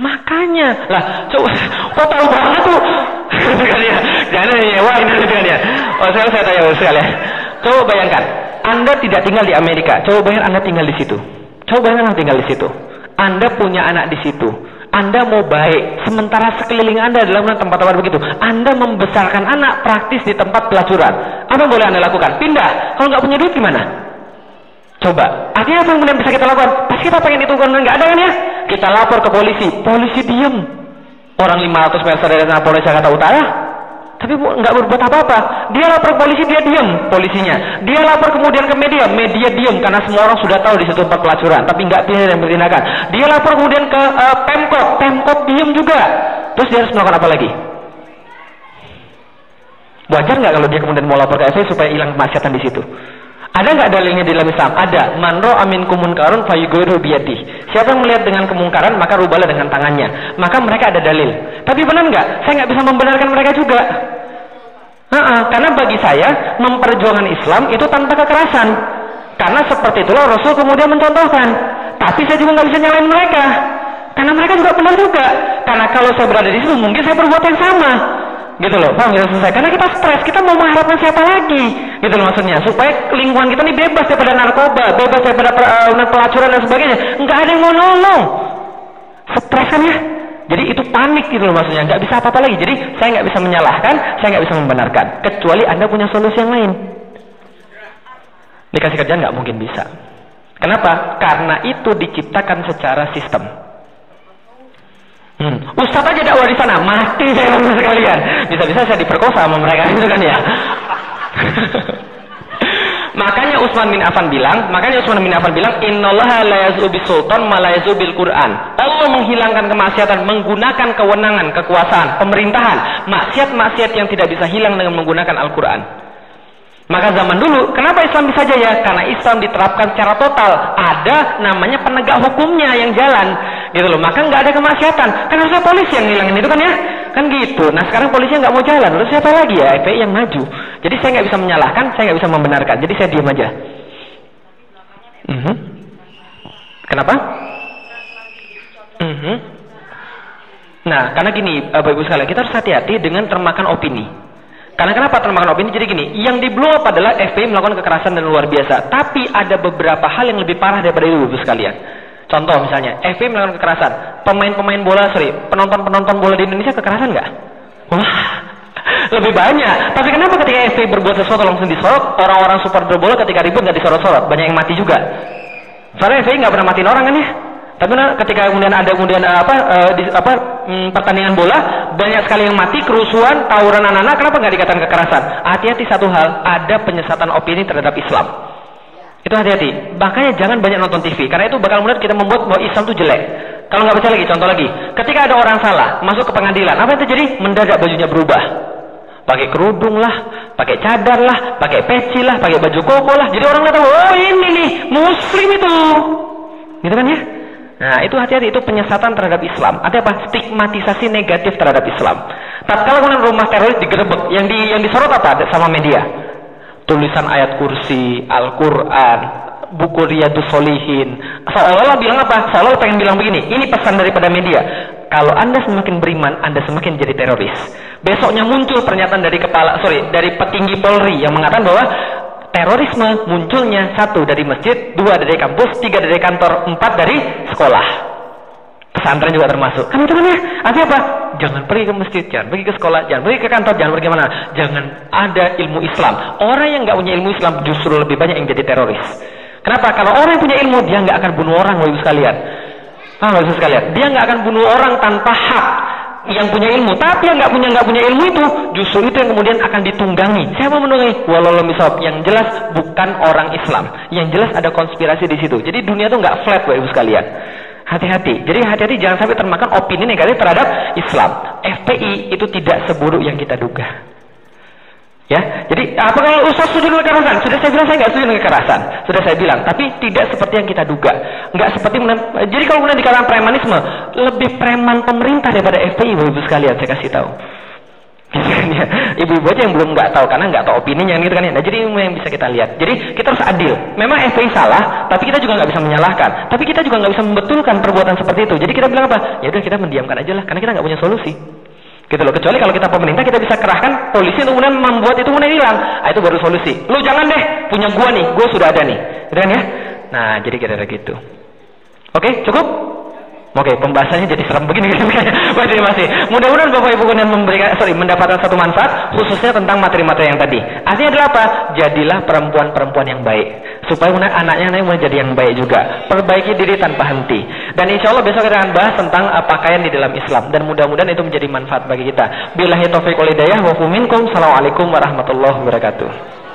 Makanya. Lah, coba, kok tahu banget tuh? Jangan wah ini kan ya. Oh, saya, saya tanya sekali ya. Coba bayangkan, anda tidak tinggal di Amerika. Coba bayangkan Anda tinggal di situ. Coba bayangkan Anda tinggal di situ. Anda punya anak di situ. Anda mau baik, sementara sekeliling Anda adalah tempat-tempat begitu. Anda membesarkan anak praktis di tempat pelacuran. Apa yang boleh Anda lakukan? Pindah. Kalau nggak punya duit gimana? Coba. Artinya apa yang kemudian bisa kita lakukan? Pasti kita pengen itu kan nggak ada kan ya? Kita lapor ke polisi. Polisi diem. Orang 500 meter dari sana Polres Jakarta Utara tapi nggak berbuat apa-apa. Dia lapor polisi, dia diam polisinya. Dia lapor kemudian ke media, media diam karena semua orang sudah tahu di situ tempat pelacuran, tapi nggak pilih yang bertindakan. Dia lapor kemudian ke uh, pemkot, pemkot diam juga. Terus dia harus melakukan apa lagi? Wajar nggak kalau dia kemudian mau lapor ke FSI supaya hilang kemaksiatan di situ? Ada nggak dalilnya di dalam Islam? Ada. Manro amin kumun karun fayugoyru biyadi. Siapa yang melihat dengan kemungkaran maka rubahlah dengan tangannya. Maka mereka ada dalil. Tapi benar nggak? Saya nggak bisa membenarkan mereka juga. Nah, karena bagi saya memperjuangkan Islam itu tanpa kekerasan. Karena seperti itulah Rasul kemudian mencontohkan. Tapi saya juga nggak bisa nyalain mereka. Karena mereka juga benar juga. Karena kalau saya berada di situ mungkin saya berbuat yang sama gitu loh paham ya selesai karena kita stres kita mau mengharapkan siapa lagi? Gitu loh maksudnya supaya lingkungan kita ini bebas daripada narkoba bebas daripada uh, pelacuran dan sebagainya. Nggak ada yang mau nolong. Stres kan ya. Jadi itu panik gitu loh maksudnya nggak bisa apa-apa lagi. Jadi saya nggak bisa menyalahkan saya nggak bisa membenarkan. Kecuali anda punya solusi yang lain. Dikasih kerjaan nggak mungkin bisa. Kenapa? Karena itu diciptakan secara sistem Hmm. Ustaz aja dakwah di sana, mati saya sama sekalian. Bisa-bisa saya diperkosa sama mereka itu kan ya. Makanya Utsman bin Affan bilang, makanya Utsman bin Affan bilang, "Innallaha la yazubil sultan ma Qur'an." Allah menghilangkan kemaksiatan menggunakan kewenangan, kekuasaan, pemerintahan, maksiat-maksiat yang tidak bisa hilang dengan menggunakan Al-Qur'an. Maka zaman dulu, kenapa Islam bisa jaya? Karena Islam diterapkan secara total. Ada namanya penegak hukumnya yang jalan. Gitu loh. Maka nggak ada kemaksiatan. Kan harusnya polisi yang ngilangin itu kan ya? Kan gitu. Nah sekarang polisi nggak mau jalan. Terus siapa lagi ya? FPI yang maju. Jadi saya nggak bisa menyalahkan, saya nggak bisa membenarkan. Jadi saya diam aja. Mm -hmm. Kenapa? Mm -hmm. Nah, karena gini, Bapak Ibu sekalian, kita harus hati-hati dengan termakan opini. Karena kenapa termakan opini? Jadi gini, yang di blow up adalah FPI melakukan kekerasan dan luar biasa. Tapi ada beberapa hal yang lebih parah daripada itu, Bapak sekalian. Contoh misalnya, FPI melakukan kekerasan. Pemain-pemain bola, sorry, penonton-penonton bola di Indonesia kekerasan nggak? Wah, lebih banyak. Tapi kenapa ketika FPI berbuat sesuatu langsung disorot, orang-orang supporter bola ketika ribut nggak disorot-sorot, banyak yang mati juga. Soalnya FPI nggak pernah matiin orang kan ya? Tapi ketika kemudian ada kemudian eh, apa uh, di, apa hmm, pertandingan bola banyak sekali yang mati kerusuhan tawuran anak-anak kenapa nggak dikatakan kekerasan? Hati-hati satu hal ada penyesatan opini terhadap Islam. Itu hati-hati. Makanya jangan banyak nonton TV karena itu bakal kemudian kita membuat bahwa Islam itu jelek. Kalau nggak percaya lagi, contoh lagi, ketika ada orang salah masuk ke pengadilan, apa yang terjadi? Mendadak bajunya berubah. Pakai kerudung lah, pakai cadar lah, pakai peci lah, pakai baju koko lah. Jadi orang lihat, oh ini nih Muslim itu, gitu kan ya? Nah, itu hati-hati itu penyesatan terhadap Islam. Ada apa? Stigmatisasi negatif terhadap Islam. Tatkala kemudian rumah teroris digerebek, yang di yang disorot apa? Sama media. Tulisan ayat kursi, Al-Qur'an, buku Riyadus Solihin. Seolah-olah bilang apa? Seolah-olah pengen bilang begini, ini pesan daripada media. Kalau Anda semakin beriman, Anda semakin jadi teroris. Besoknya muncul pernyataan dari kepala, sorry, dari petinggi Polri yang mengatakan bahwa terorisme munculnya satu dari masjid, dua dari kampus, tiga dari kantor, empat dari sekolah. Pesantren juga termasuk. Kan itu kan ya? Artinya apa? Jangan pergi ke masjid, jangan pergi ke sekolah, jangan pergi ke kantor, jangan pergi mana. Jangan ada ilmu Islam. Orang yang nggak punya ilmu Islam justru lebih banyak yang jadi teroris. Kenapa? Kalau orang yang punya ilmu, dia nggak akan bunuh orang, ibu sekalian. Ah, ibu sekalian. Dia nggak akan bunuh orang tanpa hak yang punya ilmu. Tapi yang nggak punya nggak punya ilmu itu justru itu yang kemudian akan ditunggangi. Siapa menunggangi? Walau misal yang jelas bukan orang Islam. Yang jelas ada konspirasi di situ. Jadi dunia itu nggak flat, Bapak Ibu sekalian. Hati-hati. Jadi hati-hati jangan sampai termakan opini negatif terhadap Islam. FPI itu tidak seburuk yang kita duga. Ya, jadi apa kalau Ustaz setuju dengan kekerasan? Sudah saya bilang saya nggak setuju dengan kekerasan. Sudah saya bilang, tapi tidak seperti yang kita duga. Nggak seperti jadi kalau kemudian dikatakan premanisme, lebih preman pemerintah daripada FPI, ibu-ibu sekalian saya kasih tahu. Ibu-ibu aja yang belum nggak tahu karena nggak tahu opininya gitu kan ya. Nah, jadi yang bisa kita lihat. Jadi kita harus adil. Memang FPI salah, tapi kita juga nggak bisa menyalahkan. Tapi kita juga nggak bisa membetulkan perbuatan seperti itu. Jadi kita bilang apa? Ya udah kita mendiamkan aja lah, karena kita nggak punya solusi. Gitu loh. Kecuali kalau kita pemerintah kita bisa kerahkan polisi untuk kemudian membuat itu kemudian hilang. Nah, itu baru solusi. Lu jangan deh punya gua nih, gua sudah ada nih. Gitu kan ya? Nah, jadi kira-kira gitu. Oke, cukup? Oke, pembahasannya jadi serem begini masih masih. Mudah-mudahan Bapak Ibu yang memberikan sorry mendapatkan satu manfaat khususnya tentang materi-materi yang tadi. Artinya adalah apa? Jadilah perempuan-perempuan yang baik supaya kemudian anaknya nanti jadi yang baik juga. Perbaiki diri tanpa henti. Dan insya Allah besok kita akan bahas tentang pakaian di dalam Islam dan mudah-mudahan itu menjadi manfaat bagi kita. Billahi taufiq wal hidayah wa minkum. Assalamualaikum warahmatullahi wabarakatuh.